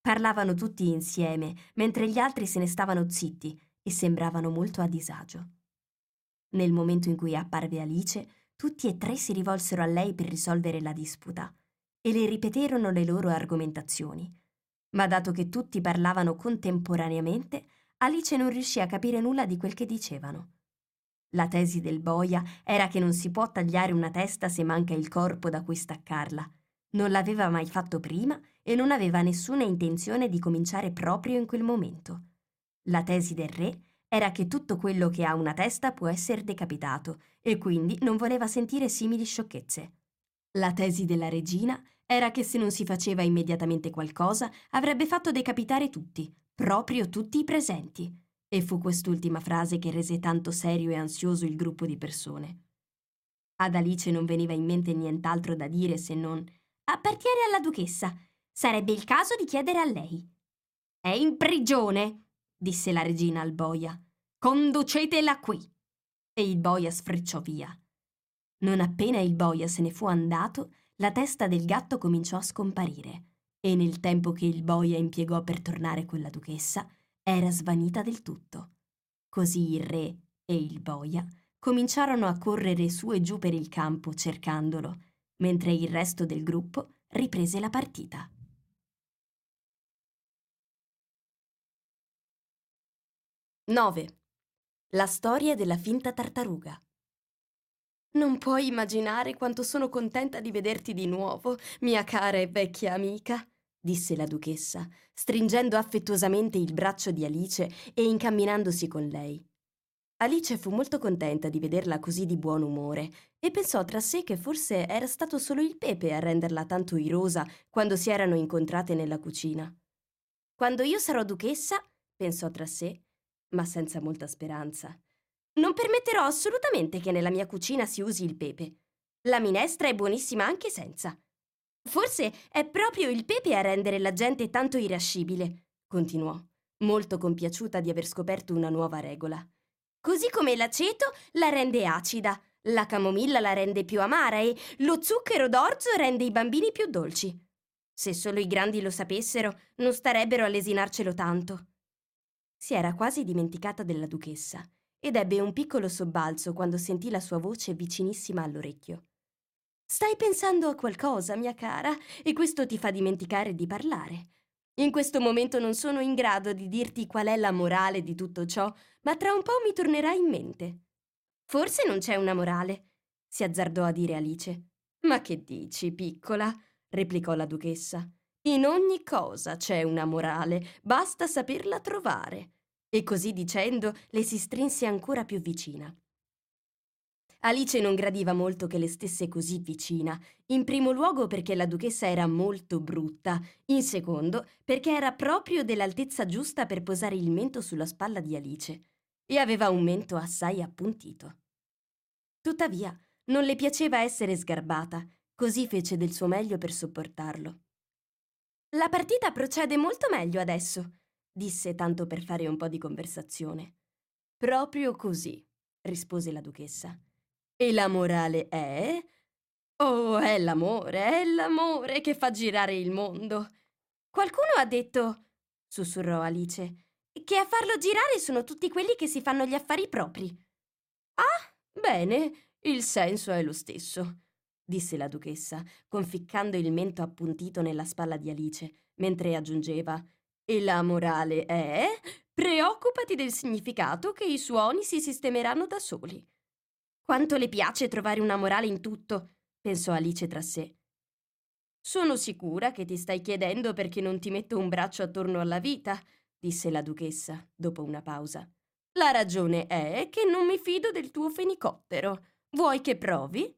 Parlavano tutti insieme, mentre gli altri se ne stavano zitti e sembravano molto a disagio. Nel momento in cui apparve Alice, tutti e tre si rivolsero a lei per risolvere la disputa e le ripeterono le loro argomentazioni. Ma dato che tutti parlavano contemporaneamente, Alice non riuscì a capire nulla di quel che dicevano. La tesi del boia era che non si può tagliare una testa se manca il corpo da cui staccarla. Non l'aveva mai fatto prima e non aveva nessuna intenzione di cominciare proprio in quel momento. La tesi del re era che tutto quello che ha una testa può essere decapitato e quindi non voleva sentire simili sciocchezze. La tesi della regina era che se non si faceva immediatamente qualcosa avrebbe fatto decapitare tutti, proprio tutti i presenti. E fu quest'ultima frase che rese tanto serio e ansioso il gruppo di persone. Ad Alice non veniva in mente nient'altro da dire se non Appartiene alla duchessa. Sarebbe il caso di chiedere a lei. È in prigione, disse la regina al boia. Conducetela qui. E il boia sfrecciò via. Non appena il boia se ne fu andato, la testa del gatto cominciò a scomparire e nel tempo che il boia impiegò per tornare con la duchessa, era svanita del tutto. Così il re e il boia cominciarono a correre su e giù per il campo cercandolo, mentre il resto del gruppo riprese la partita. Nove. La storia della finta tartaruga. Non puoi immaginare quanto sono contenta di vederti di nuovo, mia cara e vecchia amica, disse la duchessa, stringendo affettuosamente il braccio di Alice e incamminandosi con lei. Alice fu molto contenta di vederla così di buon umore e pensò tra sé che forse era stato solo il pepe a renderla tanto irosa quando si erano incontrate nella cucina. Quando io sarò duchessa, pensò tra sé, ma senza molta speranza, non permetterò assolutamente che nella mia cucina si usi il pepe. La minestra è buonissima anche senza. Forse è proprio il pepe a rendere la gente tanto irascibile, continuò, molto compiaciuta di aver scoperto una nuova regola. Così come l'aceto la rende acida, la camomilla la rende più amara e lo zucchero d'orzo rende i bambini più dolci. Se solo i grandi lo sapessero, non starebbero a lesinarcelo tanto. Si era quasi dimenticata della duchessa ed ebbe un piccolo sobbalzo quando sentì la sua voce vicinissima all'orecchio. Stai pensando a qualcosa, mia cara, e questo ti fa dimenticare di parlare. In questo momento non sono in grado di dirti qual è la morale di tutto ciò, ma tra un po' mi tornerà in mente. Forse non c'è una morale, si azzardò a dire Alice. Ma che dici, piccola? replicò la duchessa. In ogni cosa c'è una morale, basta saperla trovare e così dicendo le si strinse ancora più vicina. Alice non gradiva molto che le stesse così vicina, in primo luogo perché la duchessa era molto brutta, in secondo perché era proprio dell'altezza giusta per posare il mento sulla spalla di Alice e aveva un mento assai appuntito. Tuttavia, non le piaceva essere sgarbata, così fece del suo meglio per sopportarlo. La partita procede molto meglio adesso, disse tanto per fare un po' di conversazione. Proprio così, rispose la duchessa. E la morale è? Oh, è l'amore, è l'amore che fa girare il mondo. Qualcuno ha detto, sussurrò Alice, che a farlo girare sono tutti quelli che si fanno gli affari propri. Ah, bene, il senso è lo stesso, disse la duchessa, conficcando il mento appuntito nella spalla di Alice, mentre aggiungeva e la morale è preoccupati del significato che i suoni si sistemeranno da soli. Quanto le piace trovare una morale in tutto, pensò Alice tra sé. Sono sicura che ti stai chiedendo perché non ti metto un braccio attorno alla vita, disse la duchessa, dopo una pausa. La ragione è che non mi fido del tuo fenicottero. Vuoi che provi?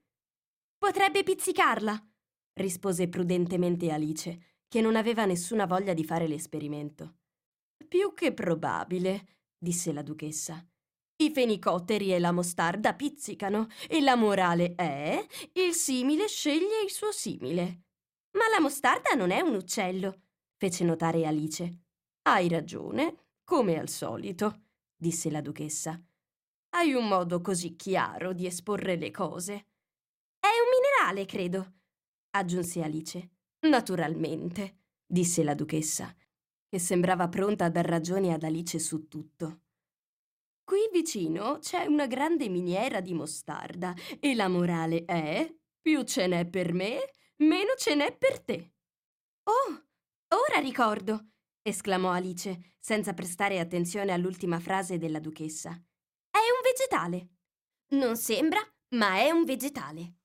Potrebbe pizzicarla, rispose prudentemente Alice, che non aveva nessuna voglia di fare l'esperimento. Più che probabile, disse la duchessa. I fenicotteri e la mostarda pizzicano e la morale è il simile sceglie il suo simile. Ma la mostarda non è un uccello, fece notare Alice. Hai ragione, come al solito, disse la duchessa. Hai un modo così chiaro di esporre le cose. È un minerale, credo, aggiunse Alice. Naturalmente, disse la duchessa, che sembrava pronta a dar ragione ad Alice su tutto. Qui vicino c'è una grande miniera di mostarda e la morale è più ce n'è per me, meno ce n'è per te. Oh, ora ricordo, esclamò Alice, senza prestare attenzione all'ultima frase della duchessa. È un vegetale. Non sembra, ma è un vegetale.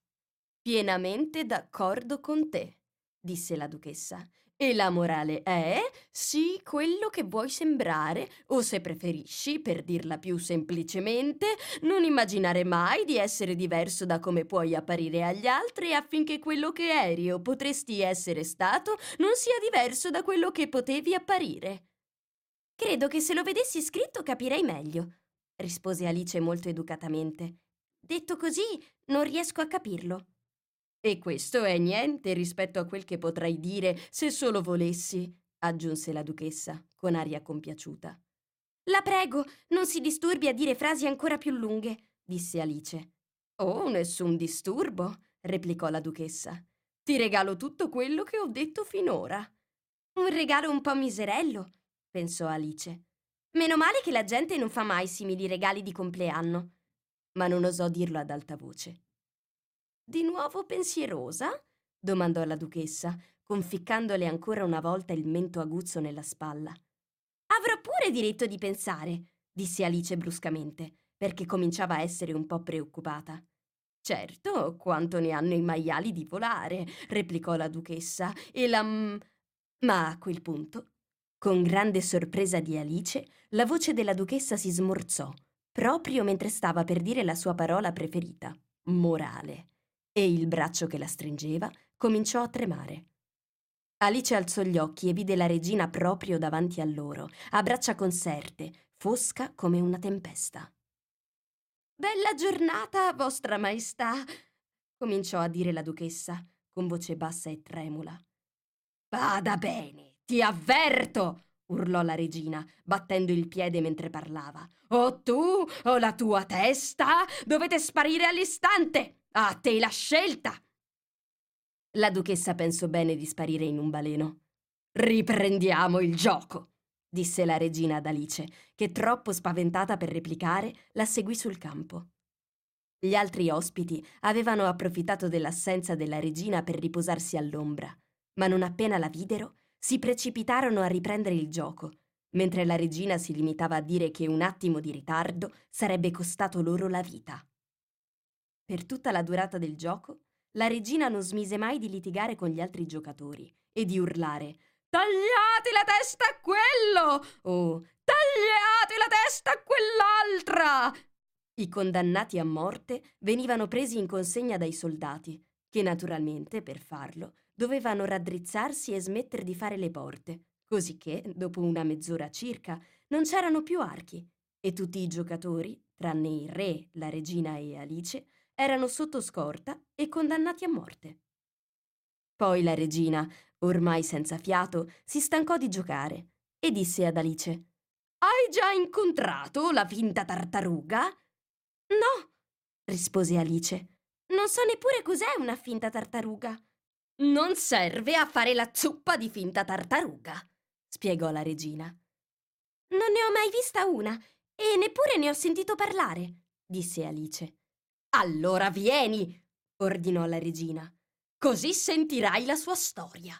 Pienamente d'accordo con te, disse la duchessa, E la morale è, sii quello che vuoi sembrare, o se preferisci, per dirla più semplicemente, non immaginare mai di essere diverso da come puoi apparire agli altri affinché quello che eri o potresti essere stato non sia diverso da quello che potevi apparire. Credo che se lo vedessi scritto capirei meglio, rispose Alice molto educatamente. Detto così, non riesco a capirlo. E questo è niente rispetto a quel che potrei dire se solo volessi, aggiunse la duchessa con aria compiaciuta. La prego, non si disturbi a dire frasi ancora più lunghe, disse Alice. Oh, nessun disturbo, replicò la duchessa. Ti regalo tutto quello che ho detto finora. Un regalo un po' miserello, pensò Alice. Meno male che la gente non fa mai simili regali di compleanno. Ma non osò dirlo ad alta voce. Di nuovo pensierosa? domandò la duchessa, conficcandole ancora una volta il mento aguzzo nella spalla. Avrò pure diritto di pensare, disse Alice bruscamente, perché cominciava a essere un po' preoccupata. Certo, quanto ne hanno i maiali di volare, replicò la duchessa, e la... Ma a quel punto, con grande sorpresa di Alice, la voce della duchessa si smorzò, proprio mentre stava per dire la sua parola preferita, morale e il braccio che la stringeva cominciò a tremare. Alice alzò gli occhi e vide la regina proprio davanti a loro, a braccia conserte, fosca come una tempesta. Bella giornata, vostra maestà, cominciò a dire la duchessa, con voce bassa e tremula. Bada bene, ti avverto! urlò la regina, battendo il piede mentre parlava. O tu o la tua testa dovete sparire all'istante! A te la scelta! La duchessa pensò bene di sparire in un baleno. Riprendiamo il gioco, disse la regina ad Alice, che troppo spaventata per replicare la seguì sul campo. Gli altri ospiti avevano approfittato dell'assenza della regina per riposarsi all'ombra, ma non appena la videro si precipitarono a riprendere il gioco, mentre la regina si limitava a dire che un attimo di ritardo sarebbe costato loro la vita. Per tutta la durata del gioco, la regina non smise mai di litigare con gli altri giocatori e di urlare Tagliate la testa a quello! o Tagliate la testa a quell'altra! I condannati a morte venivano presi in consegna dai soldati, che naturalmente, per farlo, dovevano raddrizzarsi e smettere di fare le porte, cosicché, dopo una mezz'ora circa, non c'erano più archi e tutti i giocatori, tranne il re, la regina e Alice, erano sotto scorta e condannati a morte. Poi la regina, ormai senza fiato, si stancò di giocare e disse ad Alice Hai già incontrato la finta tartaruga? No, rispose Alice. Non so neppure cos'è una finta tartaruga. Non serve a fare la zuppa di finta tartaruga, spiegò la regina. Non ne ho mai vista una e neppure ne ho sentito parlare, disse Alice. Allora vieni, ordinò la regina, così sentirai la sua storia.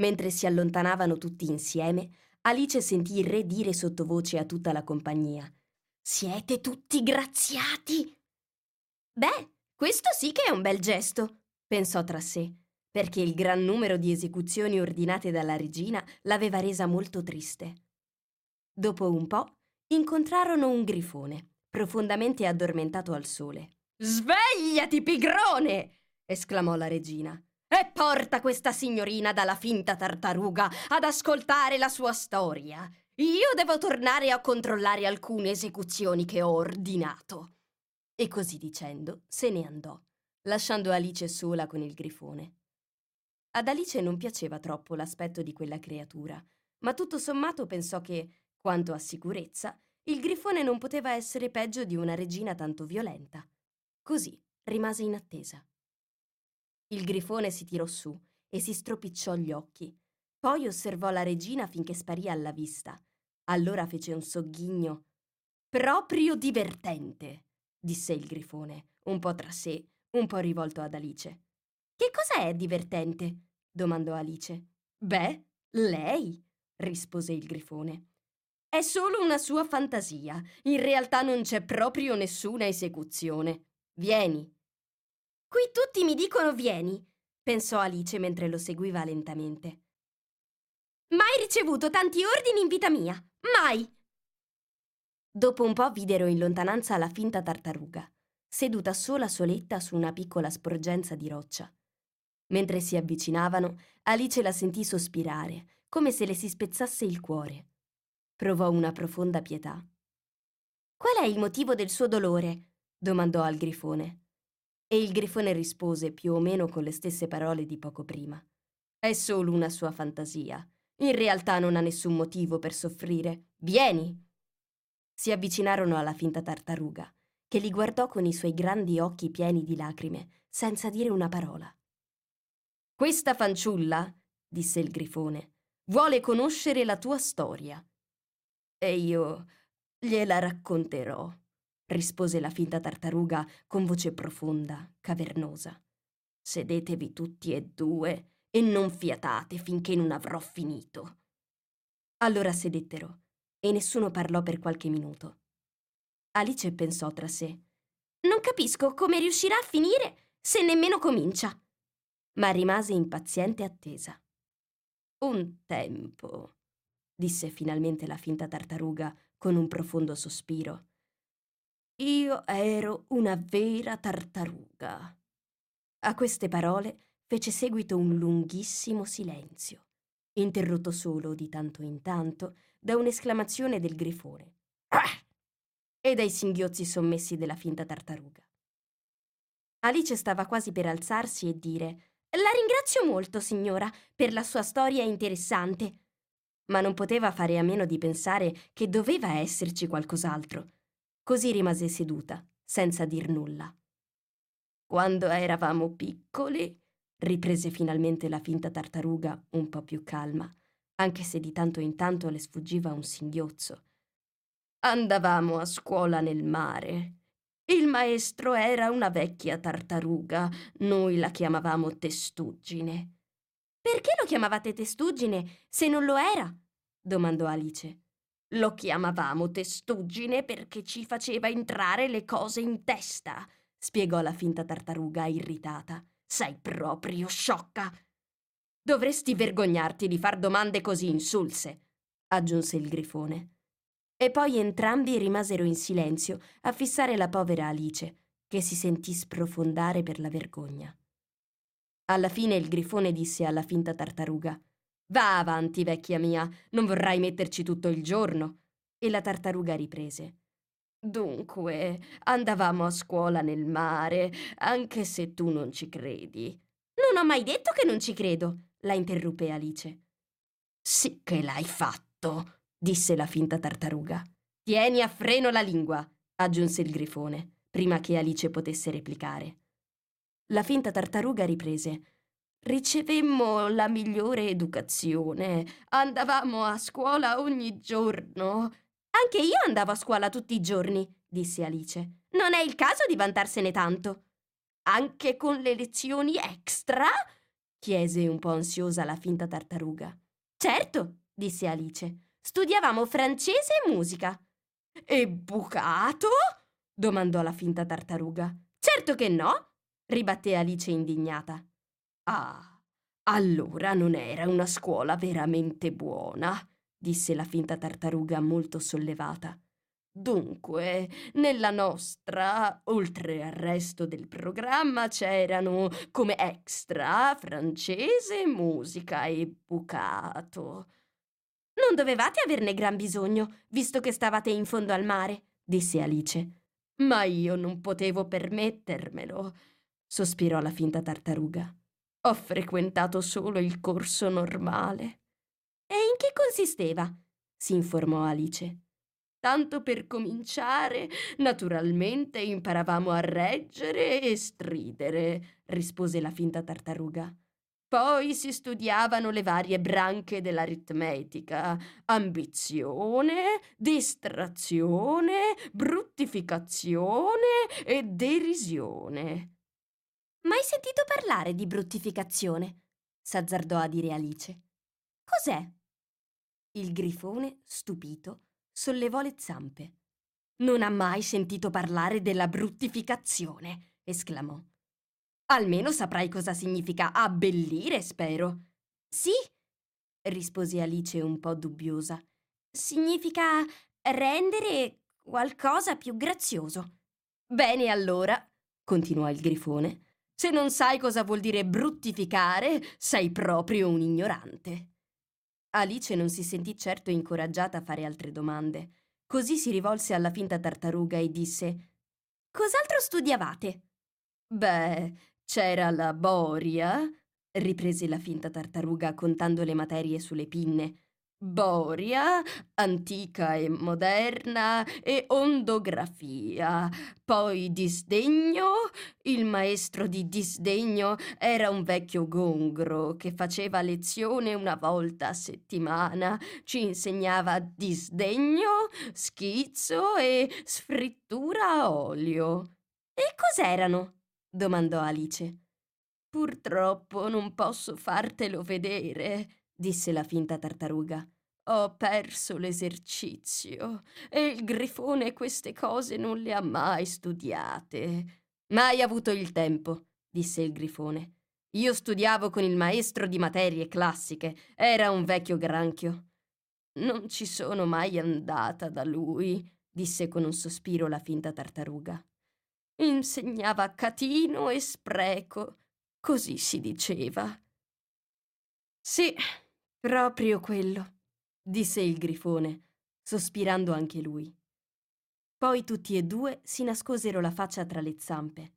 Mentre si allontanavano tutti insieme, Alice sentì il re dire sottovoce a tutta la compagnia: Siete tutti graziati! Beh, questo sì che è un bel gesto, pensò tra sé, perché il gran numero di esecuzioni ordinate dalla regina l'aveva resa molto triste. Dopo un po' incontrarono un grifone profondamente addormentato al sole. Svegliati, pigrone! esclamò la regina. E porta questa signorina dalla finta tartaruga ad ascoltare la sua storia. Io devo tornare a controllare alcune esecuzioni che ho ordinato. E così dicendo se ne andò, lasciando Alice sola con il grifone. Ad Alice non piaceva troppo l'aspetto di quella creatura, ma tutto sommato pensò che, quanto a sicurezza, il grifone non poteva essere peggio di una regina tanto violenta. Così rimase in attesa. Il grifone si tirò su e si stropicciò gli occhi. Poi osservò la regina finché sparì alla vista. Allora fece un sogghigno. Proprio divertente, disse il grifone, un po' tra sé, un po' rivolto ad Alice. Che cos'è divertente? domandò Alice. Beh, lei, rispose il grifone. È solo una sua fantasia. In realtà non c'è proprio nessuna esecuzione. Vieni. Qui tutti mi dicono vieni, pensò Alice mentre lo seguiva lentamente. Mai ricevuto tanti ordini in vita mia. Mai! Dopo un po' videro in lontananza la finta tartaruga, seduta sola soletta su una piccola sporgenza di roccia. Mentre si avvicinavano, Alice la sentì sospirare, come se le si spezzasse il cuore. Provò una profonda pietà. Qual è il motivo del suo dolore? domandò al grifone. E il grifone rispose più o meno con le stesse parole di poco prima. È solo una sua fantasia. In realtà non ha nessun motivo per soffrire. Vieni! Si avvicinarono alla finta tartaruga, che li guardò con i suoi grandi occhi pieni di lacrime, senza dire una parola. Questa fanciulla, disse il grifone, vuole conoscere la tua storia. E io gliela racconterò, rispose la finta tartaruga con voce profonda, cavernosa. Sedetevi tutti e due e non fiatate finché non avrò finito. Allora sedettero e nessuno parlò per qualche minuto. Alice pensò tra sé. Non capisco come riuscirà a finire se nemmeno comincia. Ma rimase impaziente attesa. Un tempo, disse finalmente la finta tartaruga con un profondo sospiro. Io ero una vera tartaruga. A queste parole fece seguito un lunghissimo silenzio, interrotto solo di tanto in tanto da un'esclamazione del grifone e dai singhiozzi sommessi della finta tartaruga. Alice stava quasi per alzarsi e dire La ringrazio molto, signora, per la sua storia interessante ma non poteva fare a meno di pensare che doveva esserci qualcos'altro. Così rimase seduta, senza dir nulla. Quando eravamo piccoli, riprese finalmente la finta tartaruga un po' più calma, anche se di tanto in tanto le sfuggiva un singhiozzo. Andavamo a scuola nel mare. Il maestro era una vecchia tartaruga, noi la chiamavamo testuggine. Perché lo chiamavate testuggine se non lo era? Domandò Alice. Lo chiamavamo testuggine perché ci faceva entrare le cose in testa, spiegò la finta tartaruga irritata. Sei proprio sciocca. Dovresti vergognarti di far domande così insulse, aggiunse il grifone. E poi entrambi rimasero in silenzio a fissare la povera Alice, che si sentì sprofondare per la vergogna. Alla fine il grifone disse alla finta tartaruga Va avanti, vecchia mia, non vorrai metterci tutto il giorno. E la tartaruga riprese. Dunque, andavamo a scuola nel mare, anche se tu non ci credi. Non ho mai detto che non ci credo, la interruppe Alice. Sì che l'hai fatto, disse la finta tartaruga. Tieni a freno la lingua, aggiunse il grifone, prima che Alice potesse replicare. La finta tartaruga riprese. Ricevemmo la migliore educazione. Andavamo a scuola ogni giorno. Anche io andavo a scuola tutti i giorni, disse Alice. Non è il caso di vantarsene tanto. Anche con le lezioni extra? chiese un po' ansiosa la finta tartaruga. Certo, disse Alice. Studiavamo francese e musica. E bucato? domandò la finta tartaruga. Certo che no, ribatté Alice indignata. Ah, allora non era una scuola veramente buona, disse la finta tartaruga molto sollevata. Dunque, nella nostra, oltre al resto del programma, c'erano come extra francese, musica e bucato. Non dovevate averne gran bisogno, visto che stavate in fondo al mare, disse Alice. Ma io non potevo permettermelo, sospirò la finta tartaruga. Ho frequentato solo il corso normale. E in che consisteva? si informò Alice. Tanto per cominciare, naturalmente imparavamo a reggere e stridere, rispose la finta tartaruga. Poi si studiavano le varie branche dell'aritmetica, ambizione, distrazione, bruttificazione e derisione. Mai sentito parlare di bruttificazione? s'azzardò a dire Alice. Cos'è? Il grifone, stupito, sollevò le zampe. Non ha mai sentito parlare della bruttificazione, esclamò. Almeno saprai cosa significa abbellire, spero. Sì, rispose Alice un po' dubbiosa. Significa rendere qualcosa più grazioso. Bene allora, continuò il grifone, se non sai cosa vuol dire bruttificare, sei proprio un ignorante. Alice non si sentì certo incoraggiata a fare altre domande. Così si rivolse alla finta tartaruga e disse Cos'altro studiavate? Beh, c'era la boria, riprese la finta tartaruga contando le materie sulle pinne. Boria, antica e moderna e ondografia. Poi disdegno. Il maestro di disdegno era un vecchio gongro che faceva lezione una volta a settimana. Ci insegnava disdegno, schizzo e sfrittura a olio. E cos'erano? domandò Alice. Purtroppo non posso fartelo vedere, disse la finta tartaruga. Ho perso l'esercizio e il grifone queste cose non le ha mai studiate. Mai avuto il tempo, disse il grifone. Io studiavo con il maestro di materie classiche, era un vecchio granchio. Non ci sono mai andata da lui, disse con un sospiro la finta tartaruga. Insegnava catino e spreco, così si diceva. Sì, proprio quello, disse il grifone, sospirando anche lui. Poi tutti e due si nascosero la faccia tra le zampe.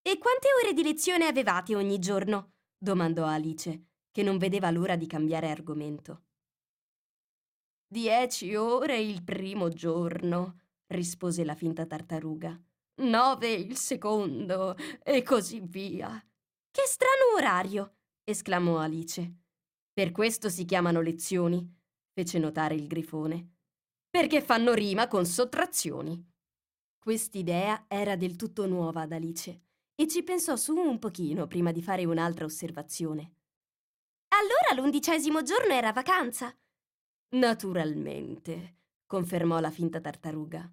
E quante ore di lezione avevate ogni giorno? domandò Alice, che non vedeva l'ora di cambiare argomento. Dieci ore il primo giorno, rispose la finta tartaruga. Nove il secondo, e così via. Che strano orario! esclamò Alice. Per questo si chiamano lezioni, fece notare il grifone. Perché fanno rima con sottrazioni. Quest'idea era del tutto nuova ad Alice e ci pensò su un pochino prima di fare un'altra osservazione. Allora l'undicesimo giorno era vacanza? Naturalmente, confermò la finta tartaruga.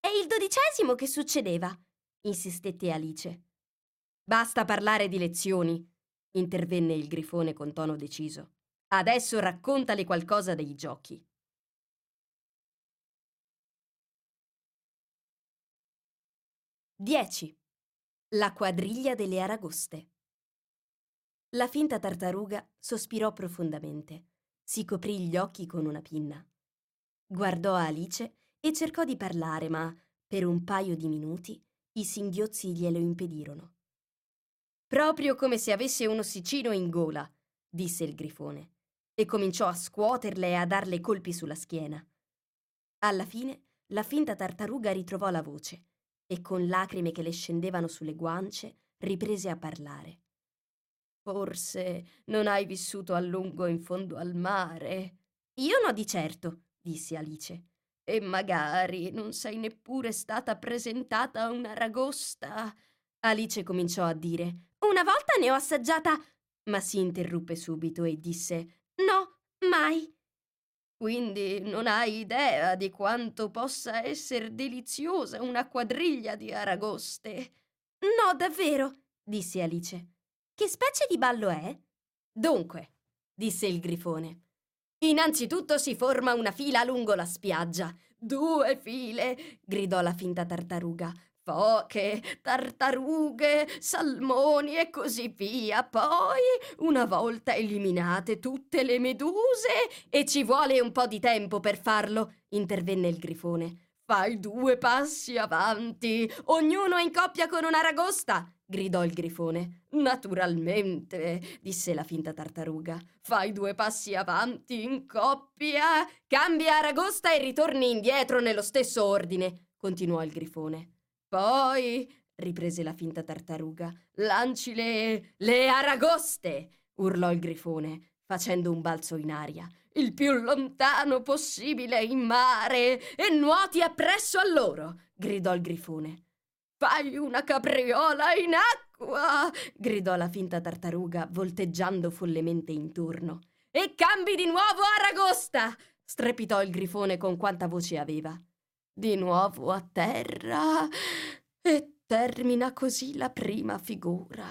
E il dodicesimo che succedeva? insistette Alice. Basta parlare di lezioni, intervenne il grifone con tono deciso. Adesso raccontale qualcosa dei giochi. Dieci. La quadriglia delle aragoste. La finta tartaruga sospirò profondamente. Si coprì gli occhi con una pinna. Guardò Alice e cercò di parlare, ma per un paio di minuti i singhiozzi glielo impedirono. Proprio come se avesse un ossicino in gola, disse il grifone, e cominciò a scuoterle e a darle colpi sulla schiena. Alla fine la finta tartaruga ritrovò la voce e con lacrime che le scendevano sulle guance riprese a parlare. Forse non hai vissuto a lungo in fondo al mare. Io no di certo, disse Alice. E magari non sei neppure stata presentata a una ragosta. Alice cominciò a dire una volta ne ho assaggiata, ma si interruppe subito e disse No, mai. Quindi non hai idea di quanto possa essere deliziosa una quadriglia di aragoste. No, davvero, disse Alice. Che specie di ballo è? Dunque, disse il grifone. Innanzitutto si forma una fila lungo la spiaggia. Due file, gridò la finta tartaruga foche, tartarughe, salmoni e così via. Poi, una volta eliminate tutte le meduse, e ci vuole un po' di tempo per farlo, intervenne il grifone. Fai due passi avanti, ognuno in coppia con un'aragosta, gridò il grifone. Naturalmente, disse la finta tartaruga. Fai due passi avanti in coppia, cambia aragosta e ritorni indietro nello stesso ordine, continuò il grifone. Poi, riprese la finta tartaruga, lanci le... le aragoste! urlò il grifone, facendo un balzo in aria. Il più lontano possibile in mare e nuoti appresso a loro! gridò il grifone. Fai una capriola in acqua! gridò la finta tartaruga, volteggiando follemente intorno. E cambi di nuovo aragosta! strepitò il grifone con quanta voce aveva di nuovo a terra e termina così la prima figura,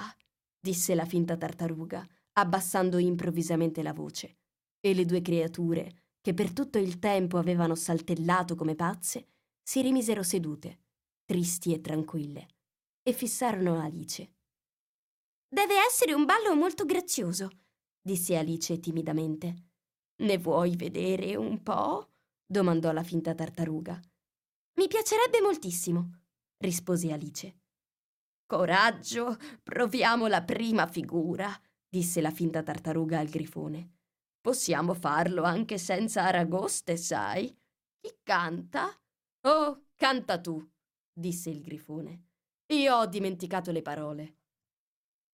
disse la finta tartaruga, abbassando improvvisamente la voce, e le due creature, che per tutto il tempo avevano saltellato come pazze, si rimisero sedute, tristi e tranquille, e fissarono Alice. Deve essere un ballo molto grazioso, disse Alice timidamente. Ne vuoi vedere un po'? domandò la finta tartaruga. Mi piacerebbe moltissimo, rispose Alice. Coraggio, proviamo la prima figura, disse la finta tartaruga al grifone. Possiamo farlo anche senza aragoste, sai? Chi canta? Oh, canta tu, disse il grifone. Io ho dimenticato le parole.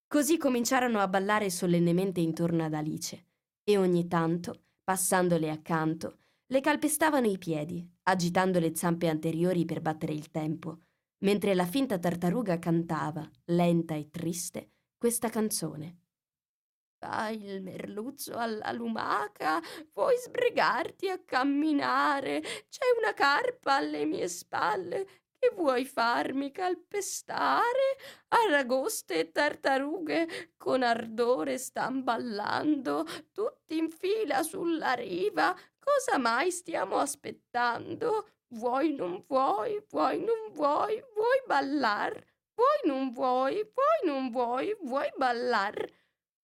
Così cominciarono a ballare solennemente intorno ad Alice e ogni tanto, passandole accanto, le calpestavano i piedi, agitando le zampe anteriori per battere il tempo, mentre la finta tartaruga cantava, lenta e triste, questa canzone. Fai il merluzzo alla lumaca, vuoi sbrigarti a camminare, c'è una carpa alle mie spalle, che vuoi farmi calpestare? Aragoste e tartarughe con ardore stan ballando, tutti in fila sulla riva, cosa mai stiamo aspettando? Vuoi, non vuoi, vuoi, non vuoi, vuoi ballar? Vuoi, non vuoi, vuoi, non vuoi, vuoi ballar?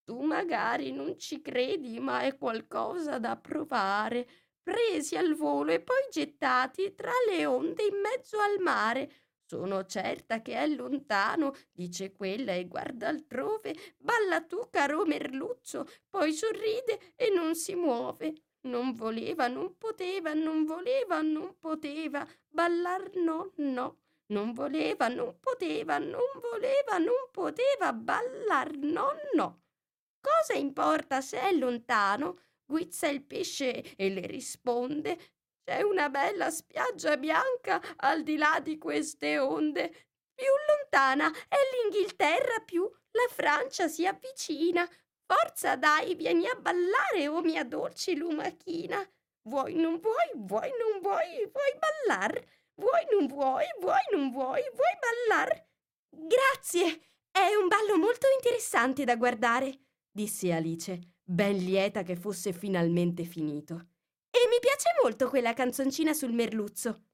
Tu magari non ci credi, ma è qualcosa da provare. Presi al volo e poi gettati tra le onde in mezzo al mare. Sono certa che è lontano, dice quella e guarda altrove. Balla tu, caro merluzzo, poi sorride e non si muove. Non voleva, non poteva, non voleva, non poteva. Ballar no, no. Non voleva, non poteva, non voleva, non poteva. Ballar no, no. Cosa importa se è lontano? Guizza il pesce e le risponde. C'è una bella spiaggia bianca al di là di queste onde. Più lontana è l'Inghilterra, più la Francia si avvicina. Forza dai, vieni a ballare, o oh mia dolce lumachina. Vuoi, non vuoi, vuoi, non vuoi, vuoi ballar? Vuoi, non vuoi, vuoi, non vuoi, vuoi ballar? Grazie, è un ballo molto interessante da guardare, disse Alice, ben lieta che fosse finalmente finito. E mi piace molto quella canzoncina sul merluzzo.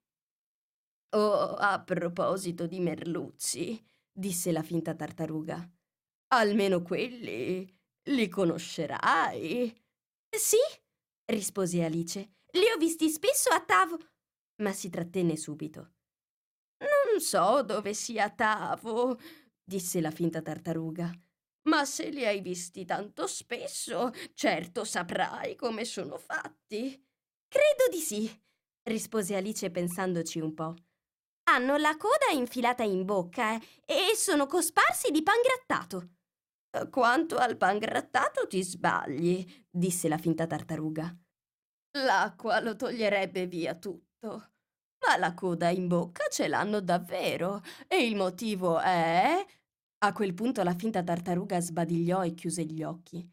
Oh, a proposito di merluzzi, disse la finta tartaruga. Almeno quelli li conoscerai? Sì, rispose Alice. Li ho visti spesso a Tavo. Ma si trattenne subito. Non so dove sia Tavo, disse la finta tartaruga. Ma se li hai visti tanto spesso, certo saprai come sono fatti. Credo di sì, rispose Alice pensandoci un po'. Hanno la coda infilata in bocca eh, e sono cosparsi di pan grattato. Quanto al pan grattato ti sbagli, disse la finta tartaruga. L'acqua lo toglierebbe via tutto. Ma la coda in bocca ce l'hanno davvero. E il motivo è... A quel punto la finta tartaruga sbadigliò e chiuse gli occhi.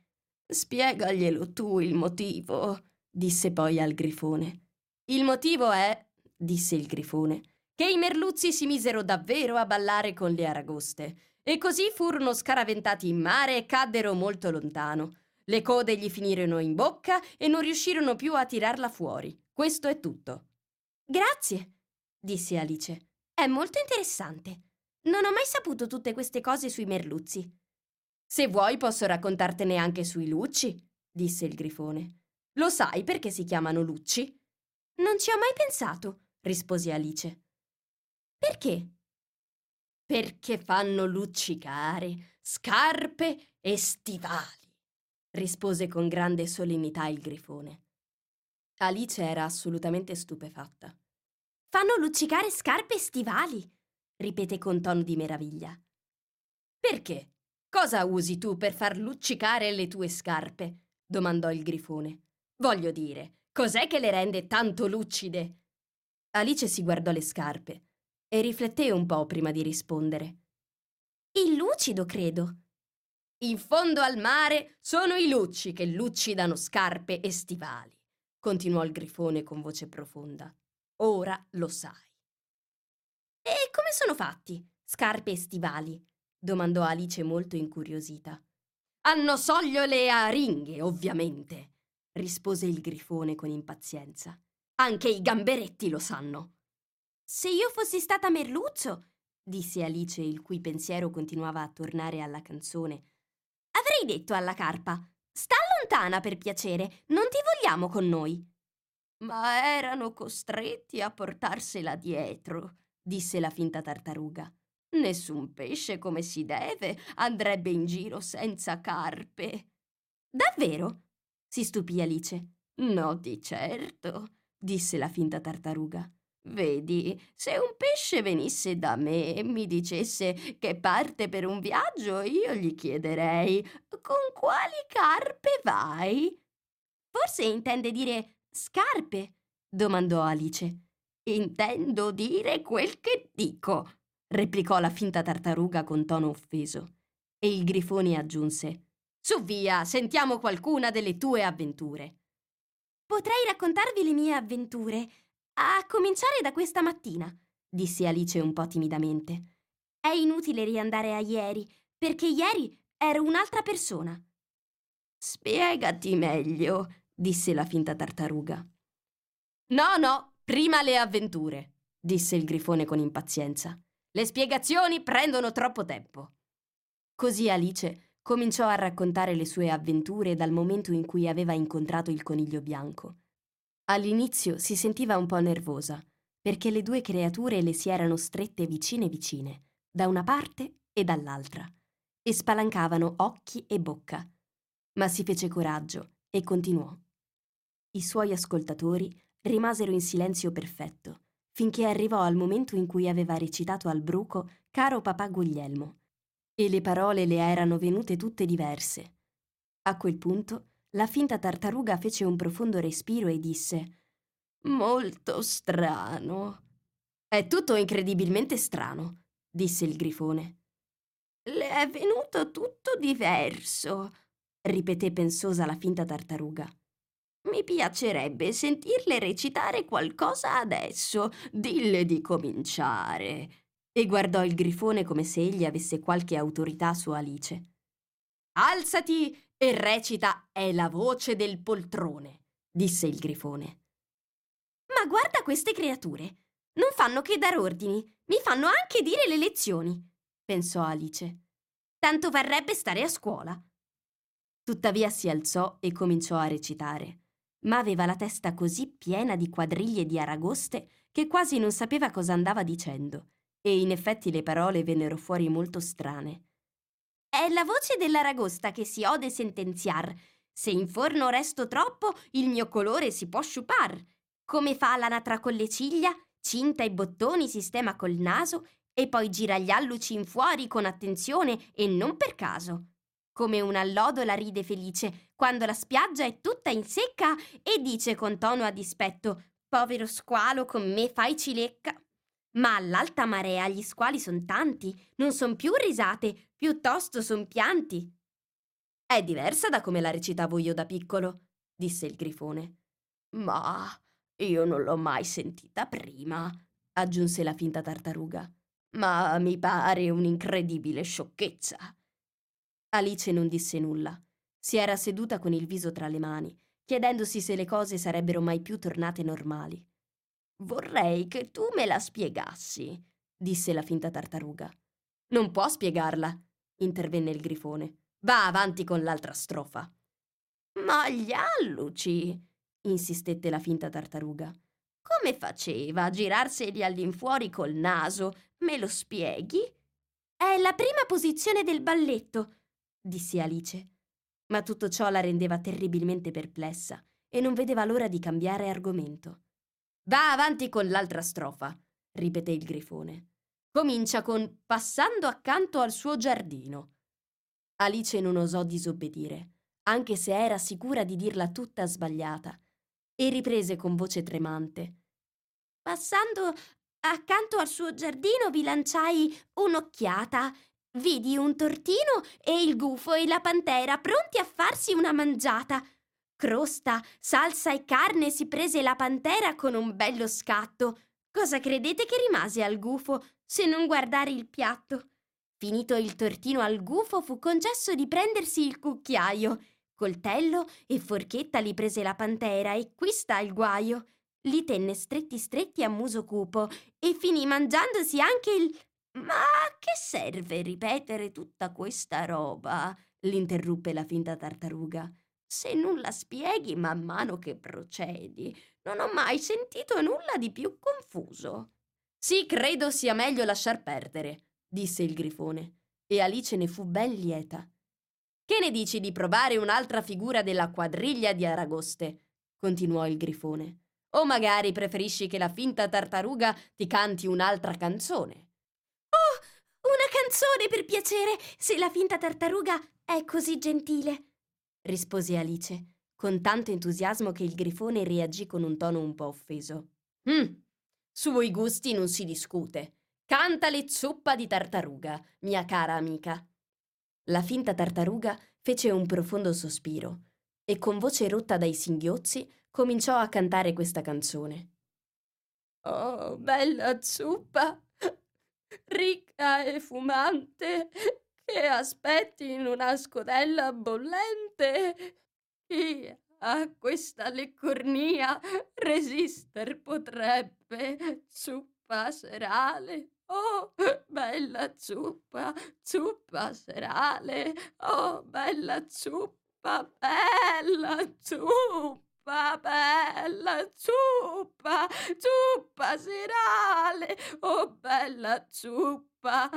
Spiegaglielo tu il motivo, disse poi al grifone. Il motivo è, disse il grifone, che i merluzzi si misero davvero a ballare con le aragoste e così furono scaraventati in mare e caddero molto lontano. Le code gli finirono in bocca e non riuscirono più a tirarla fuori. Questo è tutto. Grazie, disse Alice. È molto interessante. Non ho mai saputo tutte queste cose sui merluzzi. Se vuoi posso raccontartene anche sui lucci, disse il grifone. Lo sai perché si chiamano lucci? Non ci ho mai pensato, rispose Alice. Perché? Perché fanno luccicare scarpe e stivali, rispose con grande solennità il grifone. Alice era assolutamente stupefatta. Fanno luccicare scarpe e stivali, ripeté con tono di meraviglia. Perché? Cosa usi tu per far luccicare le tue scarpe? domandò il grifone. Voglio dire, cos'è che le rende tanto lucide? Alice si guardò le scarpe e rifletté un po' prima di rispondere. Il lucido, credo. In fondo al mare sono i lucci che lucidano scarpe e stivali, continuò il grifone con voce profonda. Ora lo sai. E come sono fatti, scarpe e stivali? domandò Alice molto incuriosita. Hanno sogliole e aringhe, ovviamente, rispose il grifone con impazienza. Anche i gamberetti lo sanno. Se io fossi stata Merluzzo, disse Alice, il cui pensiero continuava a tornare alla canzone, avrei detto alla carpa: Sta lontana per piacere, non ti vogliamo con noi. Ma erano costretti a portarsela dietro, disse la finta tartaruga. Nessun pesce come si deve andrebbe in giro senza carpe. Davvero? si stupì Alice. No, di certo, disse la finta tartaruga. Vedi, se un pesce venisse da me e mi dicesse che parte per un viaggio, io gli chiederei con quali carpe vai? Forse intende dire scarpe, domandò Alice. Intendo dire quel che dico, replicò la finta tartaruga con tono offeso. E il grifone aggiunse: Su via, sentiamo qualcuna delle tue avventure. Potrei raccontarvi le mie avventure a cominciare da questa mattina, disse Alice un po' timidamente. È inutile riandare a ieri, perché ieri ero un'altra persona. Spiegati meglio, disse la finta tartaruga. No, no, prima le avventure, disse il grifone con impazienza. Le spiegazioni prendono troppo tempo. Così Alice cominciò a raccontare le sue avventure dal momento in cui aveva incontrato il coniglio bianco. All'inizio si sentiva un po' nervosa, perché le due creature le si erano strette vicine vicine, da una parte e dall'altra, e spalancavano occhi e bocca. Ma si fece coraggio e continuò. I suoi ascoltatori rimasero in silenzio perfetto, finché arrivò al momento in cui aveva recitato al bruco Caro papà Guglielmo, e le parole le erano venute tutte diverse. A quel punto la finta tartaruga fece un profondo respiro e disse Molto strano. È tutto incredibilmente strano, disse il grifone. Le è venuto tutto diverso, ripeté pensosa la finta tartaruga. Mi piacerebbe sentirle recitare qualcosa adesso. Dille di cominciare. E guardò il grifone come se egli avesse qualche autorità su Alice. Alzati e recita È la voce del poltrone, disse il grifone. Ma guarda queste creature. Non fanno che dar ordini, mi fanno anche dire le lezioni, pensò Alice. Tanto varrebbe stare a scuola. Tuttavia si alzò e cominciò a recitare, ma aveva la testa così piena di quadriglie di aragoste che quasi non sapeva cosa andava dicendo, e in effetti le parole vennero fuori molto strane. È la voce dell'aragosta che si ode sentenziar. Se in forno resto troppo, il mio colore si può sciupar. Come fa l'anatra con le ciglia, cinta i bottoni, sistema col naso e poi gira gli alluci in fuori con attenzione e non per caso. Come un'allodola ride felice quando la spiaggia è tutta in secca e dice con tono a dispetto: Povero squalo, con me fai cilecca. Ma all'alta marea gli squali son tanti, non son più risate, piuttosto son pianti. È diversa da come la recitavo io da piccolo, disse il grifone. Ma io non l'ho mai sentita prima, aggiunse la finta tartaruga. Ma mi pare un'incredibile sciocchezza. Alice non disse nulla. Si era seduta con il viso tra le mani, chiedendosi se le cose sarebbero mai più tornate normali. Vorrei che tu me la spiegassi, disse la finta tartaruga. Non può spiegarla, intervenne il grifone. Va avanti con l'altra strofa. Ma gli alluci, insistette la finta tartaruga. Come faceva a girarseli all'infuori col naso? Me lo spieghi? È la prima posizione del balletto, disse Alice. Ma tutto ciò la rendeva terribilmente perplessa e non vedeva l'ora di cambiare argomento. Va avanti con l'altra strofa, ripeté il grifone. Comincia con passando accanto al suo giardino. Alice non osò disobbedire, anche se era sicura di dirla tutta sbagliata, e riprese con voce tremante. Passando accanto al suo giardino vi lanciai un'occhiata. Vidi un tortino e il gufo e la pantera pronti a farsi una mangiata. Crosta, salsa e carne si prese la pantera con un bello scatto. Cosa credete che rimase al gufo se non guardare il piatto? Finito il tortino al gufo, fu concesso di prendersi il cucchiaio. Coltello e forchetta li prese la pantera e qui sta il guaio. Li tenne stretti stretti a muso cupo e finì mangiandosi anche il... Ma a che serve ripetere tutta questa roba? l'interruppe la finta tartaruga. Se non la spieghi man mano che procedi, non ho mai sentito nulla di più confuso. Sì, credo sia meglio lasciar perdere, disse il grifone, e Alice ne fu ben lieta. Che ne dici di provare un'altra figura della quadriglia di Aragoste? continuò il grifone. O magari preferisci che la finta tartaruga ti canti un'altra canzone? Oh, una canzone per piacere, se la finta tartaruga è così gentile, rispose Alice, con tanto entusiasmo che il grifone reagì con un tono un po' offeso. Mm, sui gusti non si discute. Cantale zuppa di tartaruga, mia cara amica. La finta tartaruga fece un profondo sospiro e con voce rotta dai singhiozzi cominciò a cantare questa canzone. Oh, bella zuppa, ricca e fumante, che aspetti in una scodella bollente. Chi a questa leccornia resister potrebbe? Zuppa serale, Oh, bella zuppa, zuppa serale. Oh, bella zuppa, bella zuppa, bella zuppa, zuppa serale. Oh, bella zuppa,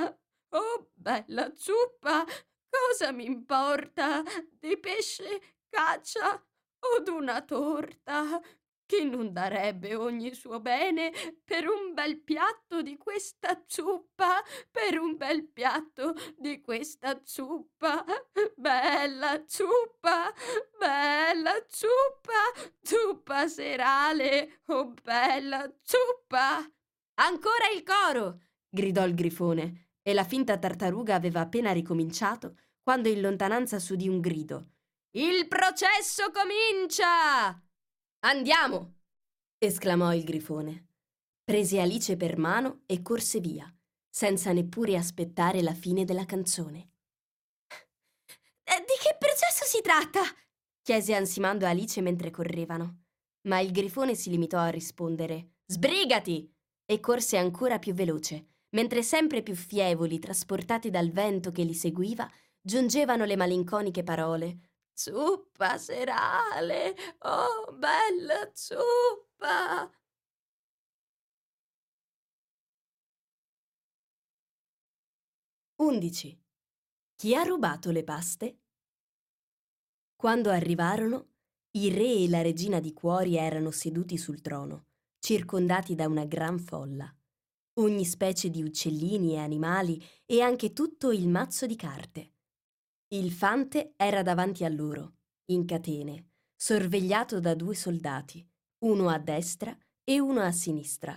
oh, bella zuppa. Cosa mi importa di pesce, caccia o d'una torta? Chi non darebbe ogni suo bene per un bel piatto di questa zuppa, per un bel piatto di questa zuppa? Bella zuppa, bella zuppa, zuppa serale, oh bella zuppa! Ancora il coro! gridò il grifone, e la finta tartaruga aveva appena ricominciato quando in lontananza s'udì un grido. Il processo comincia! Andiamo! esclamò il grifone. Prese Alice per mano e corse via, senza neppure aspettare la fine della canzone. Eh, di che processo si tratta? chiese ansimando Alice mentre correvano. Ma il grifone si limitò a rispondere Sbrigati! e corse ancora più veloce, mentre sempre più fievoli, trasportati dal vento che li seguiva, giungevano le malinconiche parole Zuppa serale, oh bella zuppa! Undici. Chi ha rubato le paste? Quando arrivarono, il re e la regina di cuori erano seduti sul trono, circondati da una gran folla. Ogni specie di uccellini e animali e anche tutto il mazzo di carte. Il fante era davanti a loro, in catene, sorvegliato da due soldati, uno a destra e uno a sinistra,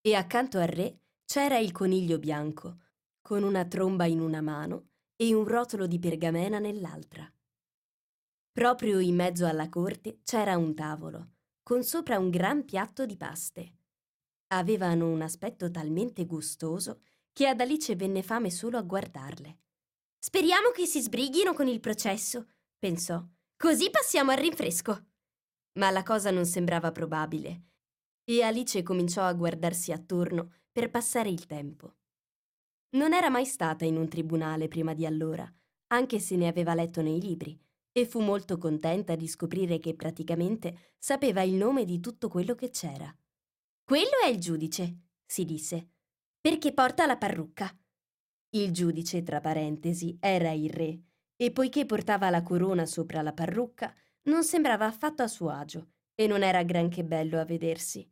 e accanto al re c'era il coniglio bianco, con una tromba in una mano e un rotolo di pergamena nell'altra. Proprio in mezzo alla corte c'era un tavolo, con sopra un gran piatto di paste. Avevano un aspetto talmente gustoso che ad Alice venne fame solo a guardarle. Speriamo che si sbrighino con il processo, pensò. Così passiamo al rinfresco. Ma la cosa non sembrava probabile e Alice cominciò a guardarsi attorno per passare il tempo. Non era mai stata in un tribunale prima di allora, anche se ne aveva letto nei libri, e fu molto contenta di scoprire che praticamente sapeva il nome di tutto quello che c'era. Quello è il giudice, si disse, perché porta la parrucca. Il giudice, tra parentesi, era il re, e poiché portava la corona sopra la parrucca, non sembrava affatto a suo agio e non era granché bello a vedersi.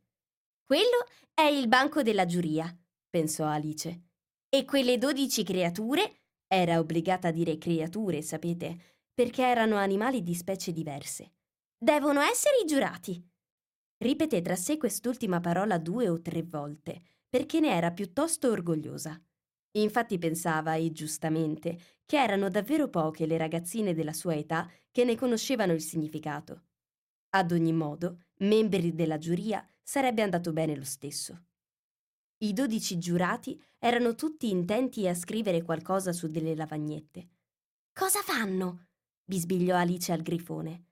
Quello è il banco della giuria, pensò Alice. E quelle dodici creature, era obbligata a dire creature, sapete, perché erano animali di specie diverse. Devono essere i giurati. Ripeté tra sé quest'ultima parola due o tre volte, perché ne era piuttosto orgogliosa. Infatti pensava, e giustamente, che erano davvero poche le ragazzine della sua età che ne conoscevano il significato. Ad ogni modo, membri della giuria sarebbe andato bene lo stesso. I dodici giurati erano tutti intenti a scrivere qualcosa su delle lavagnette. Cosa fanno? bisbigliò Alice al grifone.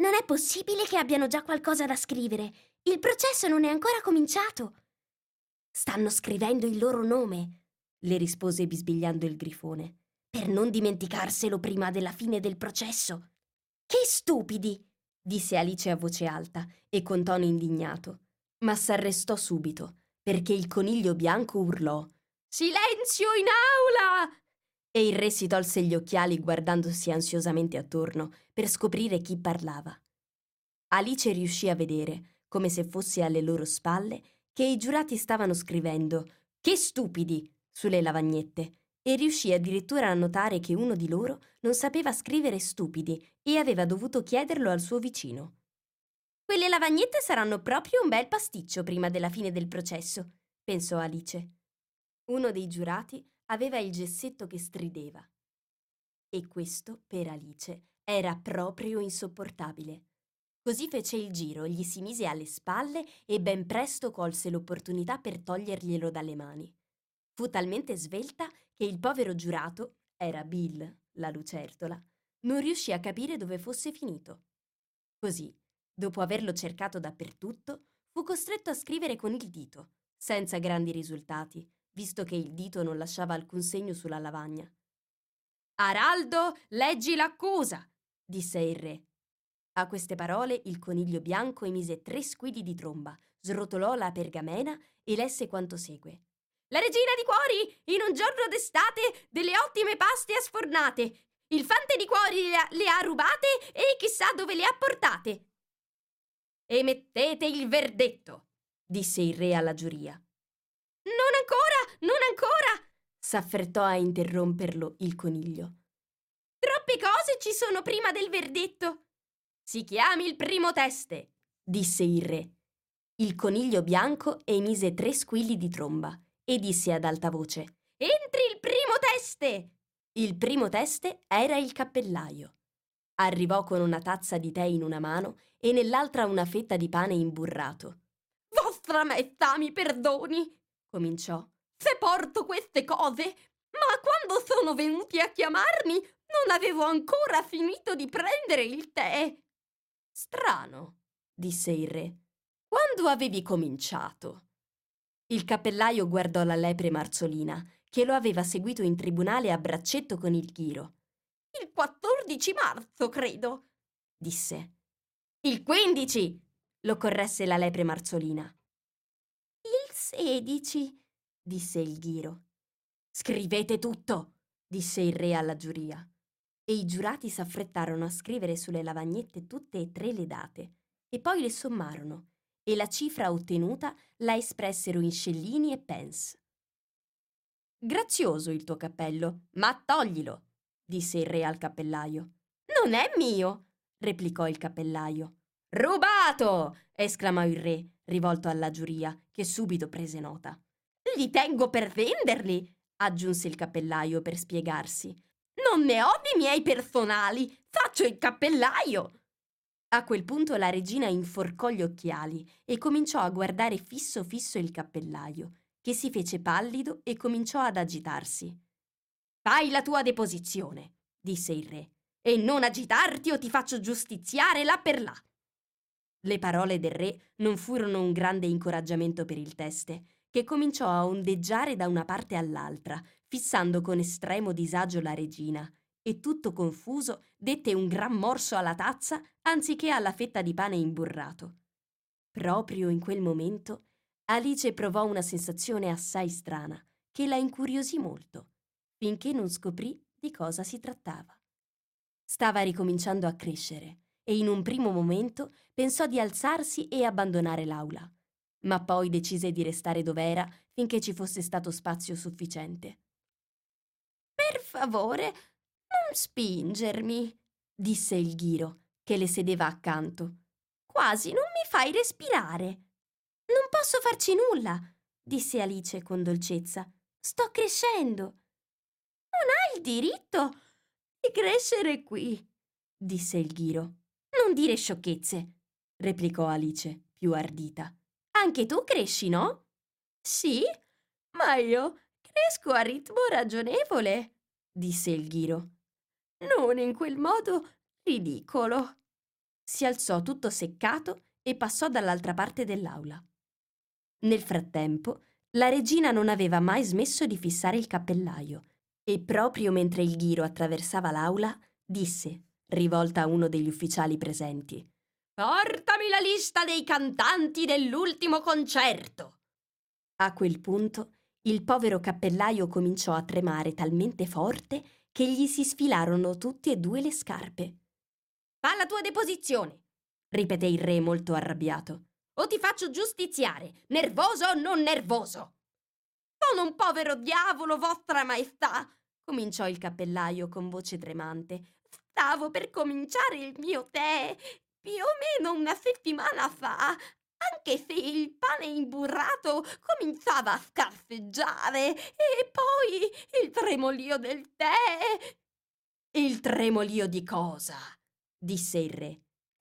Non è possibile che abbiano già qualcosa da scrivere. Il processo non è ancora cominciato. Stanno scrivendo il loro nome, le rispose bisbigliando il grifone, per non dimenticarselo prima della fine del processo. Che stupidi! disse Alice a voce alta e con tono indignato, ma s'arrestò subito perché il coniglio bianco urlò Silenzio in aula! E il re si tolse gli occhiali guardandosi ansiosamente attorno per scoprire chi parlava. Alice riuscì a vedere, come se fosse alle loro spalle, che i giurati stavano scrivendo Che stupidi! sulle lavagnette e riuscì addirittura a notare che uno di loro non sapeva scrivere stupidi e aveva dovuto chiederlo al suo vicino. Quelle lavagnette saranno proprio un bel pasticcio prima della fine del processo, pensò Alice. Uno dei giurati aveva il gessetto che strideva. E questo, per Alice, era proprio insopportabile. Così fece il giro, gli si mise alle spalle e ben presto colse l'opportunità per toglierglielo dalle mani. Fu talmente svelta che il povero giurato, era Bill, la lucertola, non riuscì a capire dove fosse finito. Così, dopo averlo cercato dappertutto, fu costretto a scrivere con il dito, senza grandi risultati, visto che il dito non lasciava alcun segno sulla lavagna. Araldo, leggi l'accusa, disse il re. A queste parole il coniglio bianco emise tre squilli di tromba, srotolò la pergamena e lesse quanto segue. La regina di cuori, in un giorno d'estate, delle ottime paste a sfornate. Il fante di cuori le ha, le ha rubate e chissà dove le ha portate. Emettete il verdetto, disse il re alla giuria. Non ancora, non ancora, s'affrettò a interromperlo il coniglio. Troppe cose ci sono prima del verdetto. Si chiami il primo teste, disse il re. Il coniglio bianco emise tre squilli di tromba e disse ad alta voce: Entri il primo teste! Il primo teste era il cappellaio. Arrivò con una tazza di tè in una mano e nell'altra una fetta di pane imburrato. Vostra maestà mi perdoni, cominciò. Se porto queste cose, ma quando sono venuti a chiamarmi non avevo ancora finito di prendere il tè. Strano, disse il re. Quando avevi cominciato? Il cappellaio guardò la lepre marzolina, che lo aveva seguito in tribunale a braccetto con il ghiro. Il 14 marzo, credo, disse. Il 15, lo corresse la lepre marzolina. 16, disse il ghiro. Scrivete tutto, disse il re alla giuria e i giurati s'affrettarono a scrivere sulle lavagnette tutte e tre le date, e poi le sommarono, e la cifra ottenuta la espressero in scellini e pence. Grazioso il tuo cappello, ma toglilo, disse il re al cappellaio. Non è mio, replicò il cappellaio. Rubato! esclamò il re, rivolto alla giuria, che subito prese nota. Li tengo per venderli, aggiunse il cappellaio per spiegarsi. Non ne ho di miei personali. Faccio il cappellaio. A quel punto la regina inforcò gli occhiali e cominciò a guardare fisso fisso il cappellaio, che si fece pallido e cominciò ad agitarsi. Fai la tua deposizione, disse il re, e non agitarti o ti faccio giustiziare là per là. Le parole del re non furono un grande incoraggiamento per il teste, che cominciò a ondeggiare da una parte all'altra, fissando con estremo disagio la regina, e tutto confuso dette un gran morso alla tazza anziché alla fetta di pane imburrato. Proprio in quel momento Alice provò una sensazione assai strana, che la incuriosì molto, finché non scoprì di cosa si trattava. Stava ricominciando a crescere e in un primo momento pensò di alzarsi e abbandonare l'aula, ma poi decise di restare dov'era finché ci fosse stato spazio sufficiente favore, non spingermi, disse il ghiro, che le sedeva accanto. Quasi non mi fai respirare. Non posso farci nulla, disse Alice con dolcezza. Sto crescendo. Non hai il diritto di crescere qui, disse il ghiro. Non dire sciocchezze, replicò Alice, più ardita. Anche tu cresci, no? Sì, Ma io cresco a ritmo ragionevole, disse il ghiro. Non in quel modo ridicolo. Si alzò tutto seccato e passò dall'altra parte dell'aula. Nel frattempo, la regina non aveva mai smesso di fissare il cappellaio e proprio mentre il ghiro attraversava l'aula, disse, rivolta a uno degli ufficiali presenti, Portami la lista dei cantanti dell'ultimo concerto. A quel punto il povero cappellaio cominciò a tremare talmente forte che gli si sfilarono tutte e due le scarpe. Fa la tua deposizione, ripeté il re molto arrabbiato, o ti faccio giustiziare, nervoso o non nervoso. Sono un povero diavolo, vostra maestà, cominciò il cappellaio con voce tremante. Stavo per cominciare il mio tè più o meno una settimana fa, anche se il pane imburrato cominciava a scarseggiare e poi il tremolio del tè. Il tremolio di cosa? disse il re.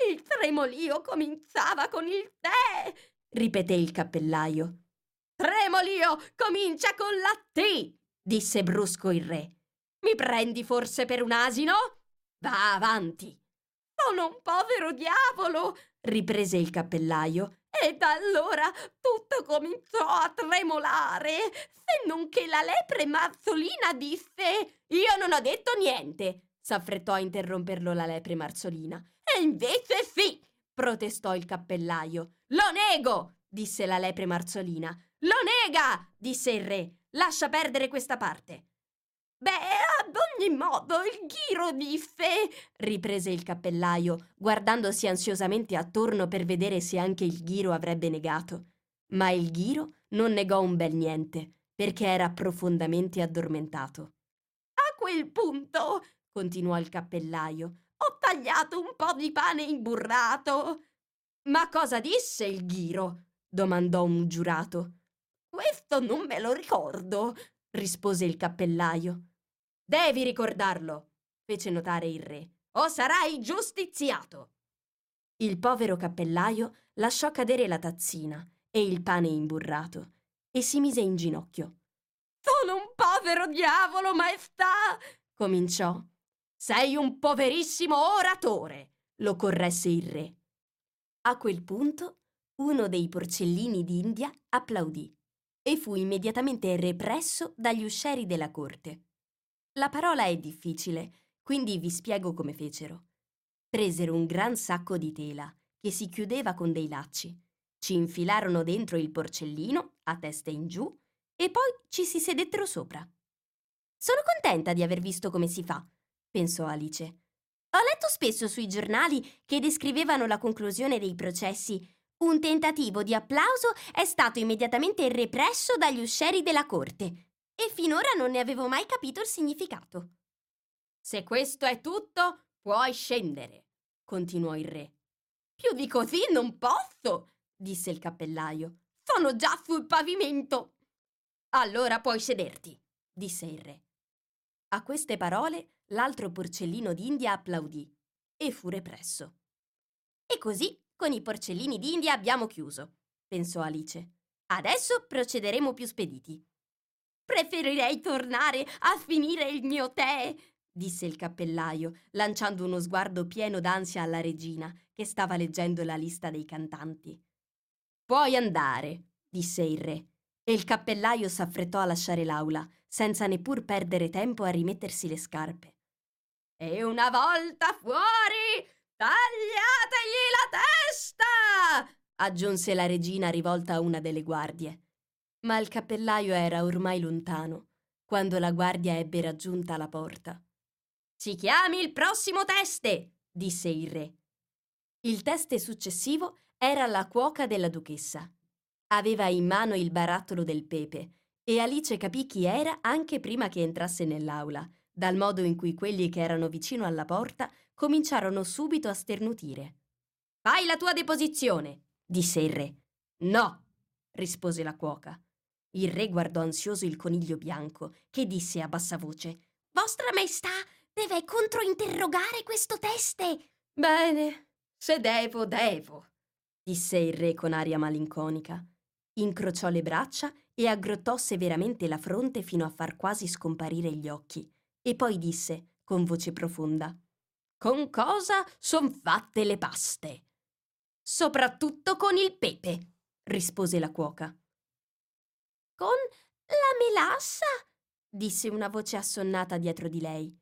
Il tremolio cominciava con il tè, ripeté il cappellaio. Tremolio comincia con la T, disse brusco il re. Mi prendi forse per un asino? Va avanti. Sono un povero diavolo, riprese il cappellaio. E da allora tutto cominciò a tremolare, se non che la lepre marzolina disse Io non ho detto niente, s'affrettò a interromperlo la lepre marzolina. E invece sì, protestò il cappellaio. Lo nego, disse la lepre marzolina. Lo nega, disse il re. Lascia perdere questa parte. Beh, ad ogni modo, il ghiro disse, riprese il cappellaio, guardandosi ansiosamente attorno per vedere se anche il ghiro avrebbe negato. Ma il ghiro non negò un bel niente, perché era profondamente addormentato. A quel punto, continuò il cappellaio, ho tagliato un po' di pane imburrato. Ma cosa disse il ghiro? domandò un giurato. Questo non me lo ricordo, rispose il cappellaio. Devi ricordarlo, fece notare il re, o sarai giustiziato. Il povero cappellaio lasciò cadere la tazzina e il pane imburrato e si mise in ginocchio. Sono un povero diavolo, maestà! cominciò. Sei un poverissimo oratore, lo corresse il re. A quel punto uno dei porcellini d'India applaudì e fu immediatamente represso dagli uscieri della corte. La parola è difficile, quindi vi spiego come fecero. Presero un gran sacco di tela, che si chiudeva con dei lacci, ci infilarono dentro il porcellino, a testa in giù, e poi ci si sedettero sopra. Sono contenta di aver visto come si fa, pensò Alice. Ho letto spesso sui giornali che descrivevano la conclusione dei processi. Un tentativo di applauso è stato immediatamente represso dagli uscieri della corte e finora non ne avevo mai capito il significato. Se questo è tutto, puoi scendere, continuò il re. Più di così non posso, disse il cappellaio. Sono già sul pavimento. Allora puoi sederti, disse il re. A queste parole l'altro porcellino d'India applaudì e fu represso. E così con i porcellini d'India abbiamo chiuso, pensò Alice. Adesso procederemo più spediti. Preferirei tornare a finire il mio tè, disse il cappellaio, lanciando uno sguardo pieno d'ansia alla regina, che stava leggendo la lista dei cantanti. Puoi andare, disse il re, e il cappellaio s'affrettò a lasciare l'aula, senza neppur perdere tempo a rimettersi le scarpe. E una volta fuori, tagliategli la testa! aggiunse la regina rivolta a una delle guardie ma il cappellaio era ormai lontano quando la guardia ebbe raggiunta la porta. Si chiami il prossimo teste, disse il re. Il teste successivo era la cuoca della duchessa. Aveva in mano il barattolo del pepe e Alice capì chi era anche prima che entrasse nell'aula, dal modo in cui quelli che erano vicino alla porta cominciarono subito a sternutire. Fai la tua deposizione, disse il re. No, rispose la cuoca. Il re guardò ansioso il coniglio bianco, che disse a bassa voce Vostra Maestà deve controinterrogare questo teste. Bene, se devo, devo, disse il re con aria malinconica. Incrociò le braccia e aggrottò severamente la fronte fino a far quasi scomparire gli occhi, e poi disse con voce profonda: Con cosa son fatte le paste? Soprattutto con il pepe, rispose la cuoca. Con la melassa? disse una voce assonnata dietro di lei.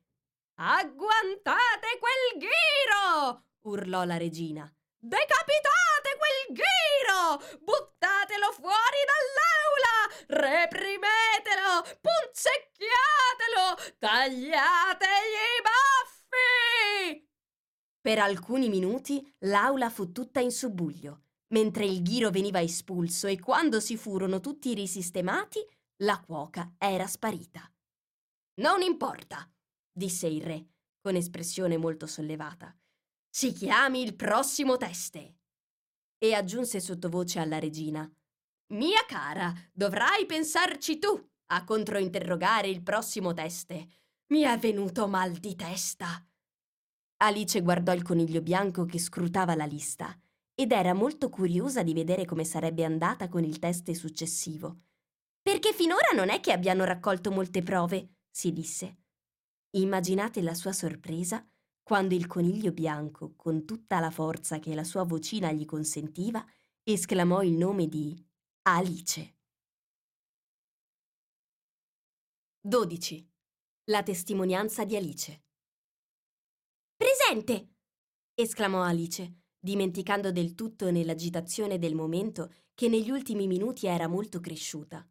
Agguantate quel ghiro! urlò la regina. Decapitate quel ghiro! Buttatelo fuori dall'aula! Reprimetelo! Punzecchiatelo! Tagliategli i baffi! Per alcuni minuti l'aula fu tutta in subbuglio, mentre il ghiro veniva espulso e quando si furono tutti risistemati, la cuoca era sparita. Non importa, disse il re, con espressione molto sollevata. Si chiami il prossimo teste. E aggiunse sottovoce alla regina. Mia cara, dovrai pensarci tu a controinterrogare il prossimo teste. Mi è venuto mal di testa. Alice guardò il coniglio bianco che scrutava la lista ed era molto curiosa di vedere come sarebbe andata con il teste successivo. Perché finora non è che abbiano raccolto molte prove, si disse. Immaginate la sua sorpresa quando il coniglio bianco, con tutta la forza che la sua vocina gli consentiva, esclamò il nome di Alice. 12. La testimonianza di Alice. Presente! esclamò Alice, dimenticando del tutto nell'agitazione del momento che negli ultimi minuti era molto cresciuta.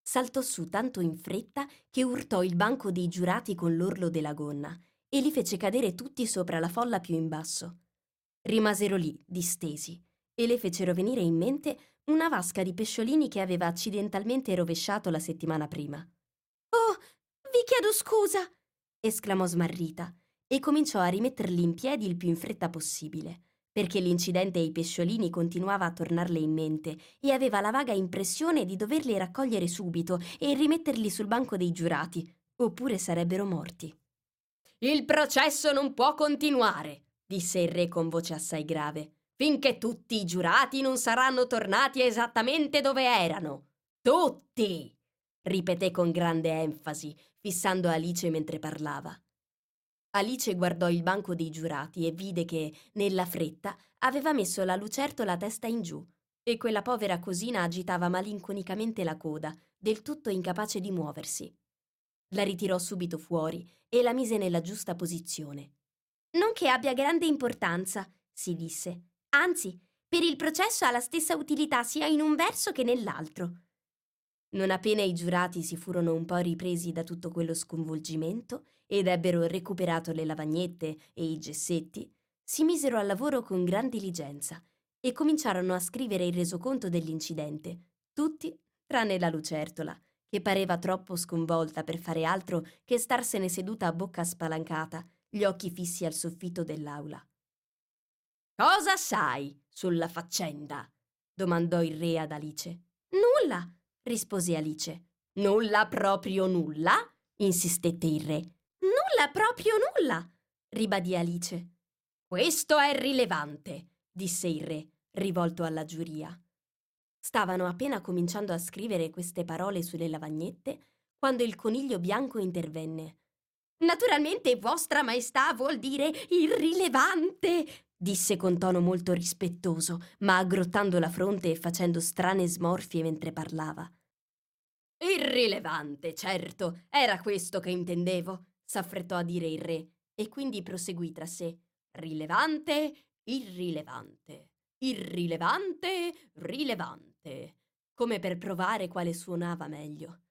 Saltò su tanto in fretta che urtò il banco dei giurati con l'orlo della gonna e li fece cadere tutti sopra la folla più in basso. Rimasero lì, distesi, e le fecero venire in mente una vasca di pesciolini che aveva accidentalmente rovesciato la settimana prima. Oh, vi chiedo scusa! esclamò smarrita e cominciò a rimetterli in piedi il più in fretta possibile perché l'incidente ai pesciolini continuava a tornarle in mente e aveva la vaga impressione di doverli raccogliere subito e rimetterli sul banco dei giurati, oppure sarebbero morti. Il processo non può continuare, disse il re con voce assai grave, finché tutti i giurati non saranno tornati esattamente dove erano. Tutti! ripeté con grande enfasi, fissando Alice mentre parlava. Alice guardò il banco dei giurati e vide che, nella fretta, aveva messo la lucertola testa in giù e quella povera cosina agitava malinconicamente la coda, del tutto incapace di muoversi. La ritirò subito fuori e la mise nella giusta posizione. Non che abbia grande importanza, si disse. Anzi, per il processo ha la stessa utilità sia in un verso che nell'altro. Non appena i giurati si furono un po' ripresi da tutto quello sconvolgimento ed ebbero recuperato le lavagnette e i gessetti, si misero al lavoro con gran diligenza e cominciarono a scrivere il resoconto dell'incidente, tutti tranne la lucertola, che pareva troppo sconvolta per fare altro che starsene seduta a bocca spalancata, gli occhi fissi al soffitto dell'aula. Cosa sai sulla faccenda? domandò il re ad Alice. Nulla, rispose Alice. Nulla proprio nulla? insistette il re. Nulla proprio nulla, ribadì Alice. Questo è rilevante, disse il re, rivolto alla giuria. Stavano appena cominciando a scrivere queste parole sulle lavagnette quando il coniglio bianco intervenne. Naturalmente, Vostra Maestà vuol dire irrilevante, disse con tono molto rispettoso, ma aggrottando la fronte e facendo strane smorfie mentre parlava. Irrilevante, certo, era questo che intendevo, s'affrettò a dire il re, e quindi proseguì tra sé. Rilevante, irrilevante, irrilevante, rilevante, come per provare quale suonava meglio.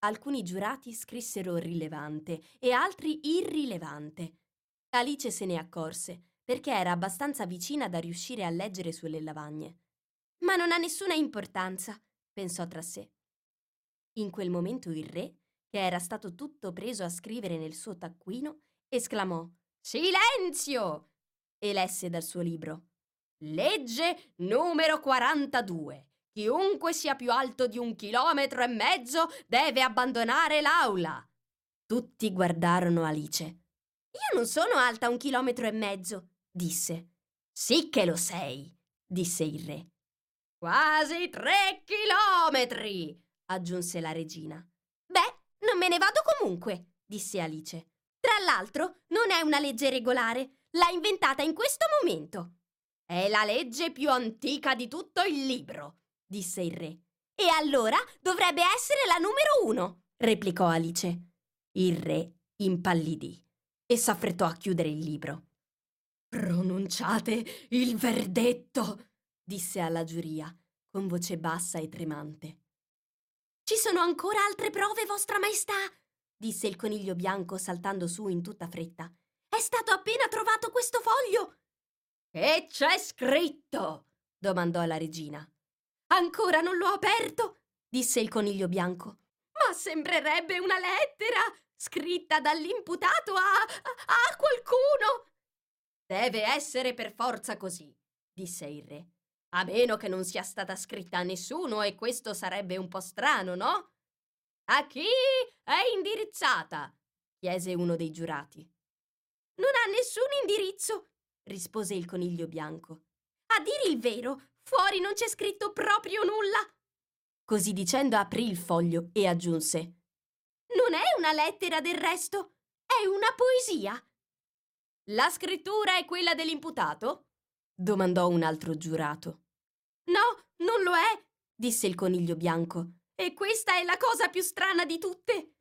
Alcuni giurati scrissero rilevante e altri irrilevante. Alice se ne accorse, perché era abbastanza vicina da riuscire a leggere sulle lavagne. Ma non ha nessuna importanza, pensò tra sé. In quel momento il re, che era stato tutto preso a scrivere nel suo taccuino, esclamò Silenzio! e lesse dal suo libro Legge numero 42. Chiunque sia più alto di un chilometro e mezzo deve abbandonare l'aula. Tutti guardarono Alice. Io non sono alta un chilometro e mezzo, disse. Sì che lo sei, disse il re. Quasi tre chilometri, aggiunse la regina. Me ne vado comunque, disse Alice. Tra l'altro, non è una legge regolare, l'ha inventata in questo momento. È la legge più antica di tutto il libro, disse il re. E allora dovrebbe essere la numero uno, replicò Alice. Il re impallidì e s'affrettò a chiudere il libro. Pronunciate il verdetto, disse alla giuria, con voce bassa e tremante. Ci sono ancora altre prove, Vostra Maestà? disse il coniglio bianco saltando su in tutta fretta. È stato appena trovato questo foglio. Che c'è scritto? domandò la regina. Ancora non l'ho aperto, disse il coniglio bianco. Ma sembrerebbe una lettera scritta dall'imputato a, a, a qualcuno. Deve essere per forza così, disse il re. A meno che non sia stata scritta a nessuno e questo sarebbe un po' strano, no? A chi è indirizzata? chiese uno dei giurati. Non ha nessun indirizzo, rispose il coniglio bianco. A dire il vero, fuori non c'è scritto proprio nulla. Così dicendo aprì il foglio e aggiunse Non è una lettera del resto, è una poesia. La scrittura è quella dell'imputato? domandò un altro giurato. No, non lo è, disse il coniglio bianco. E questa è la cosa più strana di tutte.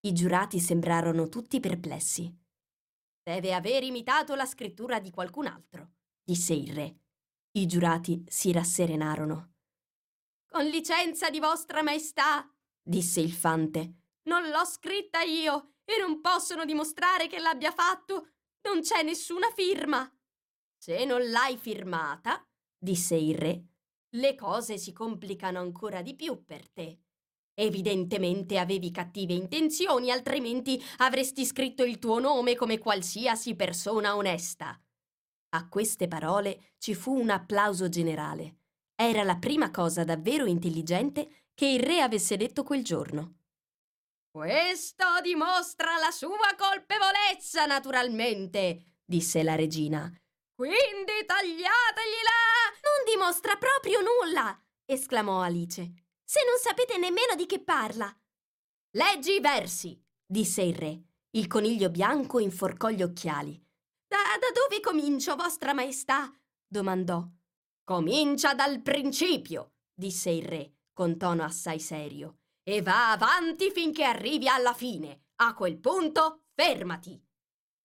I giurati sembrarono tutti perplessi. Deve aver imitato la scrittura di qualcun altro, disse il re. I giurati si rasserenarono. Con licenza di vostra maestà, disse il fante, non l'ho scritta io e non possono dimostrare che l'abbia fatto. Non c'è nessuna firma. Se non l'hai firmata, disse il re, le cose si complicano ancora di più per te. Evidentemente avevi cattive intenzioni, altrimenti avresti scritto il tuo nome come qualsiasi persona onesta. A queste parole ci fu un applauso generale. Era la prima cosa davvero intelligente che il re avesse detto quel giorno. Questo dimostra la sua colpevolezza, naturalmente, disse la regina. Quindi tagliategliela! Non dimostra proprio nulla! esclamò Alice. Se non sapete nemmeno di che parla. Leggi i versi, disse il re. Il coniglio bianco inforcò gli occhiali. Da, da dove comincio, vostra maestà? domandò. Comincia dal principio, disse il re, con tono assai serio, e va avanti finché arrivi alla fine. A quel punto, fermati.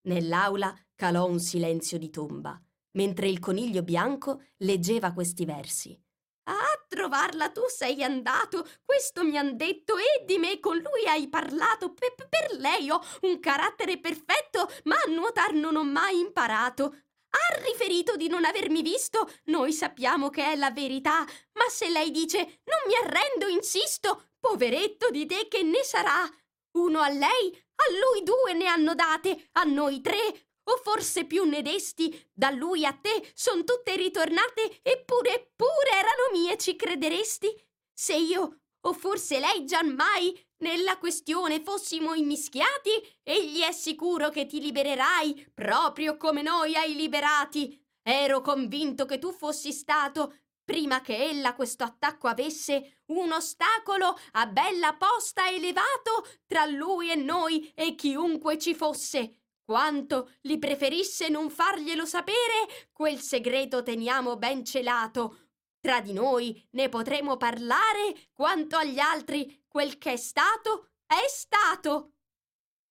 Nell'aula calò un silenzio di tomba, mentre il coniglio bianco leggeva questi versi. A trovarla tu sei andato, questo mi han detto e di me con lui hai parlato. Pe- per lei ho un carattere perfetto, ma a nuotar non ho mai imparato. Ha riferito di non avermi visto, noi sappiamo che è la verità, ma se lei dice non mi arrendo, insisto, poveretto di te che ne sarà. Uno a lei, a lui due ne hanno date, a noi tre, o forse più ne desti, da lui a te son tutte ritornate, eppure pure erano mie, ci crederesti? Se io, o forse lei giammai, nella questione fossimo immischiati, egli è sicuro che ti libererai, proprio come noi hai liberati. Ero convinto che tu fossi stato, prima che ella questo attacco avesse, un ostacolo a bella posta elevato tra lui e noi e chiunque ci fosse. Quanto li preferisse non farglielo sapere, quel segreto teniamo ben celato. Tra di noi ne potremo parlare, quanto agli altri, quel che è stato, è stato.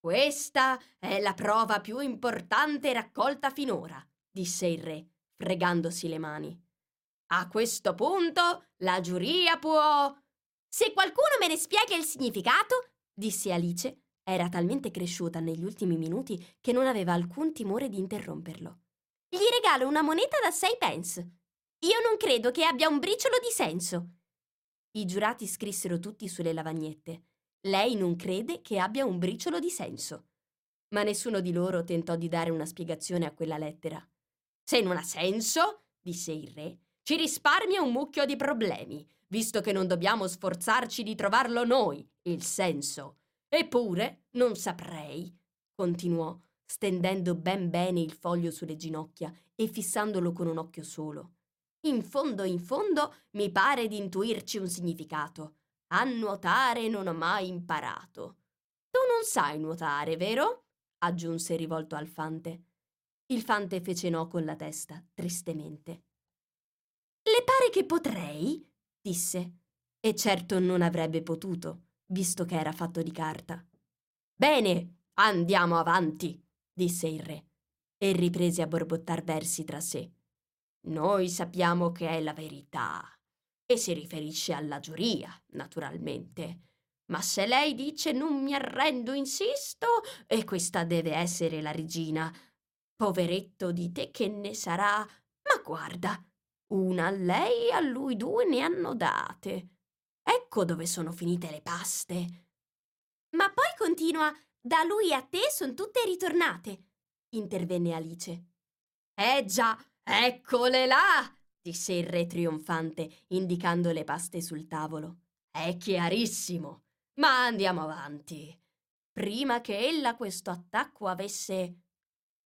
Questa è la prova più importante raccolta finora, disse il re, fregandosi le mani. A questo punto la giuria può. Se qualcuno me ne spiega il significato, disse Alice, era talmente cresciuta negli ultimi minuti che non aveva alcun timore di interromperlo. Gli regalo una moneta da sei pence. Io non credo che abbia un briciolo di senso. I giurati scrissero tutti sulle lavagnette. Lei non crede che abbia un briciolo di senso. Ma nessuno di loro tentò di dare una spiegazione a quella lettera. Se non ha senso, disse il re, ci risparmia un mucchio di problemi, visto che non dobbiamo sforzarci di trovarlo noi, il senso. Eppure non saprei, continuò, stendendo ben bene il foglio sulle ginocchia e fissandolo con un occhio solo. In fondo, in fondo, mi pare di intuirci un significato. A nuotare non ho mai imparato. Tu non sai nuotare, vero? aggiunse rivolto al fante. Il fante fece no con la testa, tristemente. Le pare che potrei? disse. E certo non avrebbe potuto, visto che era fatto di carta. Bene, andiamo avanti, disse il re, e riprese a borbottar versi tra sé. Noi sappiamo che è la verità, e si riferisce alla giuria, naturalmente. Ma se lei dice non mi arrendo, insisto, e questa deve essere la regina, poveretto di te che ne sarà. Ma guarda, una a lei e a lui due ne hanno date. Ecco dove sono finite le paste. Ma poi continua, da lui a te son tutte ritornate, intervenne Alice. Eh già, eccole là, disse il re trionfante, indicando le paste sul tavolo. È chiarissimo. Ma andiamo avanti. Prima che ella questo attacco avesse.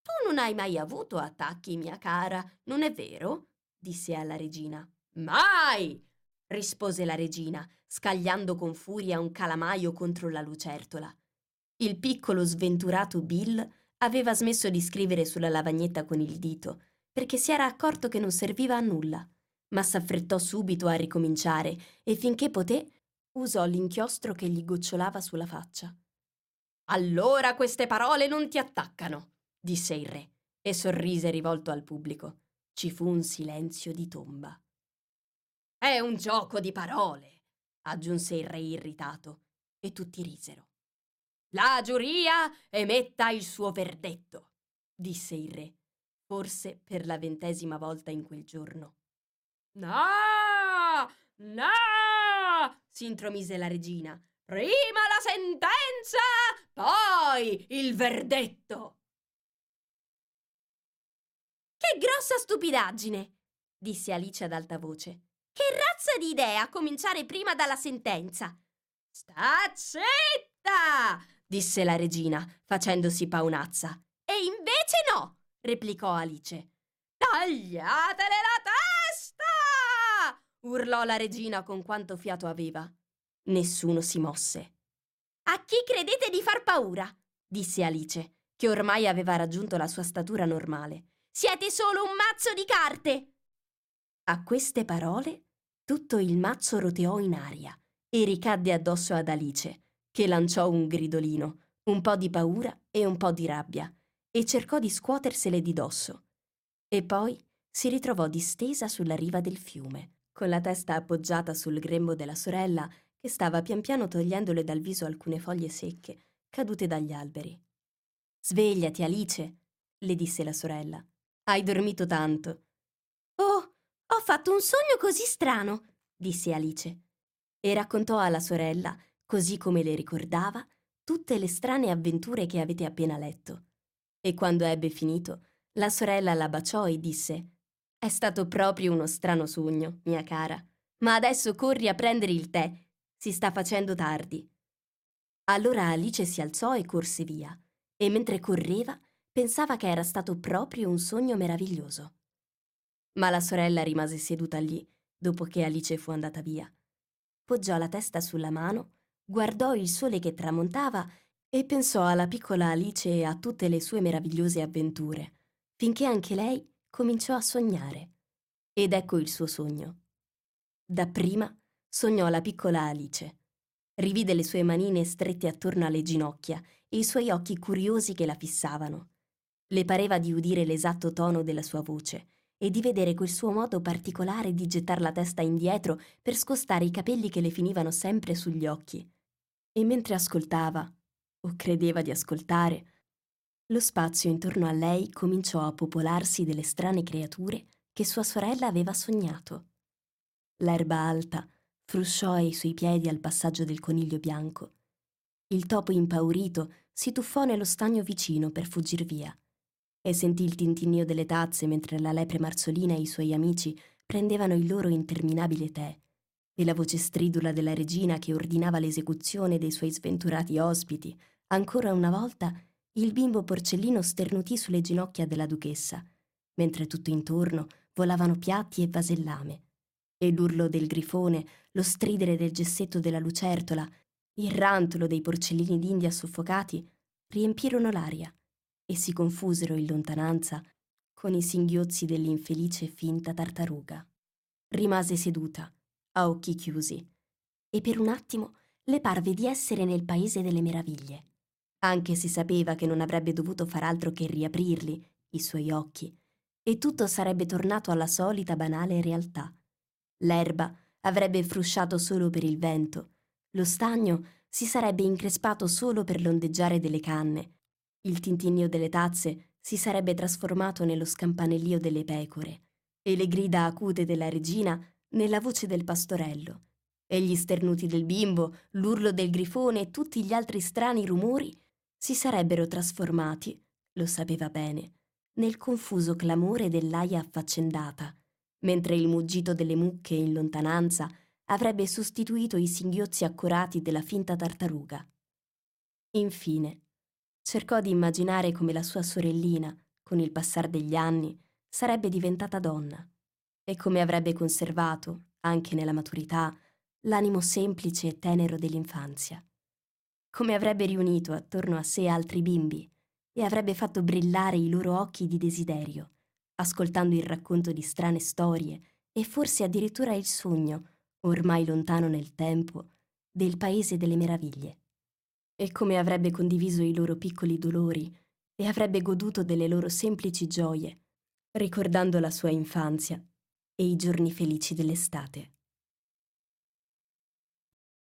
Tu non hai mai avuto attacchi, mia cara, non è vero? disse alla regina. Mai! Rispose la regina, scagliando con furia un calamaio contro la lucertola. Il piccolo sventurato Bill aveva smesso di scrivere sulla lavagnetta con il dito, perché si era accorto che non serviva a nulla, ma s'affrettò subito a ricominciare e finché poté usò l'inchiostro che gli gocciolava sulla faccia. Allora queste parole non ti attaccano, disse il re, e sorrise rivolto al pubblico. Ci fu un silenzio di tomba. È un gioco di parole, aggiunse il re irritato, e tutti risero. La giuria emetta il suo verdetto, disse il re, forse per la ventesima volta in quel giorno. No! No! si intromise la regina. Prima la sentenza, poi il verdetto. Che grossa stupidaggine, disse Alice ad alta voce. Che razza di idea cominciare prima dalla sentenza? Sta zitta! disse la regina, facendosi paonazza. E invece no, replicò Alice. Tagliatele la testa! urlò la regina con quanto fiato aveva. Nessuno si mosse. A chi credete di far paura? disse Alice, che ormai aveva raggiunto la sua statura normale. Siete solo un mazzo di carte! A queste parole tutto il mazzo roteò in aria e ricadde addosso ad Alice, che lanciò un gridolino, un po' di paura e un po' di rabbia, e cercò di scuotersele di dosso. E poi si ritrovò distesa sulla riva del fiume, con la testa appoggiata sul grembo della sorella, che stava pian piano togliendole dal viso alcune foglie secche, cadute dagli alberi. Svegliati, Alice, le disse la sorella. Hai dormito tanto. Oh, ho fatto un sogno così strano, disse Alice, e raccontò alla sorella così come le ricordava, tutte le strane avventure che avete appena letto. E quando ebbe finito, la sorella la baciò e disse È stato proprio uno strano sogno, mia cara. Ma adesso corri a prendere il tè. Si sta facendo tardi. Allora Alice si alzò e corse via, e mentre correva pensava che era stato proprio un sogno meraviglioso. Ma la sorella rimase seduta lì, dopo che Alice fu andata via. Poggiò la testa sulla mano guardò il sole che tramontava e pensò alla piccola Alice e a tutte le sue meravigliose avventure, finché anche lei cominciò a sognare. Ed ecco il suo sogno. Dapprima sognò la piccola Alice. Rivide le sue manine strette attorno alle ginocchia e i suoi occhi curiosi che la fissavano. Le pareva di udire l'esatto tono della sua voce e di vedere quel suo modo particolare di gettar la testa indietro per scostare i capelli che le finivano sempre sugli occhi. E mentre ascoltava, o credeva di ascoltare, lo spazio intorno a lei cominciò a popolarsi delle strane creature che sua sorella aveva sognato. L'erba alta frusciò ai suoi piedi al passaggio del coniglio bianco. Il topo impaurito si tuffò nello stagno vicino per fuggir via e sentì il tintinnio delle tazze mentre la lepre marzolina e i suoi amici prendevano il loro interminabile tè, e la voce stridula della regina che ordinava l'esecuzione dei suoi sventurati ospiti. Ancora una volta il bimbo porcellino sternutì sulle ginocchia della duchessa, mentre tutto intorno volavano piatti e vasellame, e l'urlo del grifone, lo stridere del gessetto della lucertola, il rantolo dei porcellini d'India soffocati riempirono l'aria e si confusero in lontananza con i singhiozzi dell'infelice finta tartaruga. Rimase seduta, a occhi chiusi, e per un attimo le parve di essere nel paese delle meraviglie, anche se sapeva che non avrebbe dovuto far altro che riaprirli, i suoi occhi, e tutto sarebbe tornato alla solita banale realtà. L'erba avrebbe frusciato solo per il vento, lo stagno si sarebbe increspato solo per l'ondeggiare delle canne, il tintinnio delle tazze si sarebbe trasformato nello scampanellio delle pecore e le grida acute della regina nella voce del pastorello e gli sternuti del bimbo, l'urlo del grifone e tutti gli altri strani rumori si sarebbero trasformati, lo sapeva bene, nel confuso clamore dell'aia affaccendata, mentre il muggito delle mucche in lontananza avrebbe sostituito i singhiozzi accurati della finta tartaruga. Infine, cercò di immaginare come la sua sorellina, con il passar degli anni, sarebbe diventata donna e come avrebbe conservato, anche nella maturità, l'animo semplice e tenero dell'infanzia. Come avrebbe riunito attorno a sé altri bimbi e avrebbe fatto brillare i loro occhi di desiderio, ascoltando il racconto di strane storie e forse addirittura il sogno, ormai lontano nel tempo, del paese delle meraviglie. E come avrebbe condiviso i loro piccoli dolori e avrebbe goduto delle loro semplici gioie, ricordando la sua infanzia e i giorni felici dell'estate.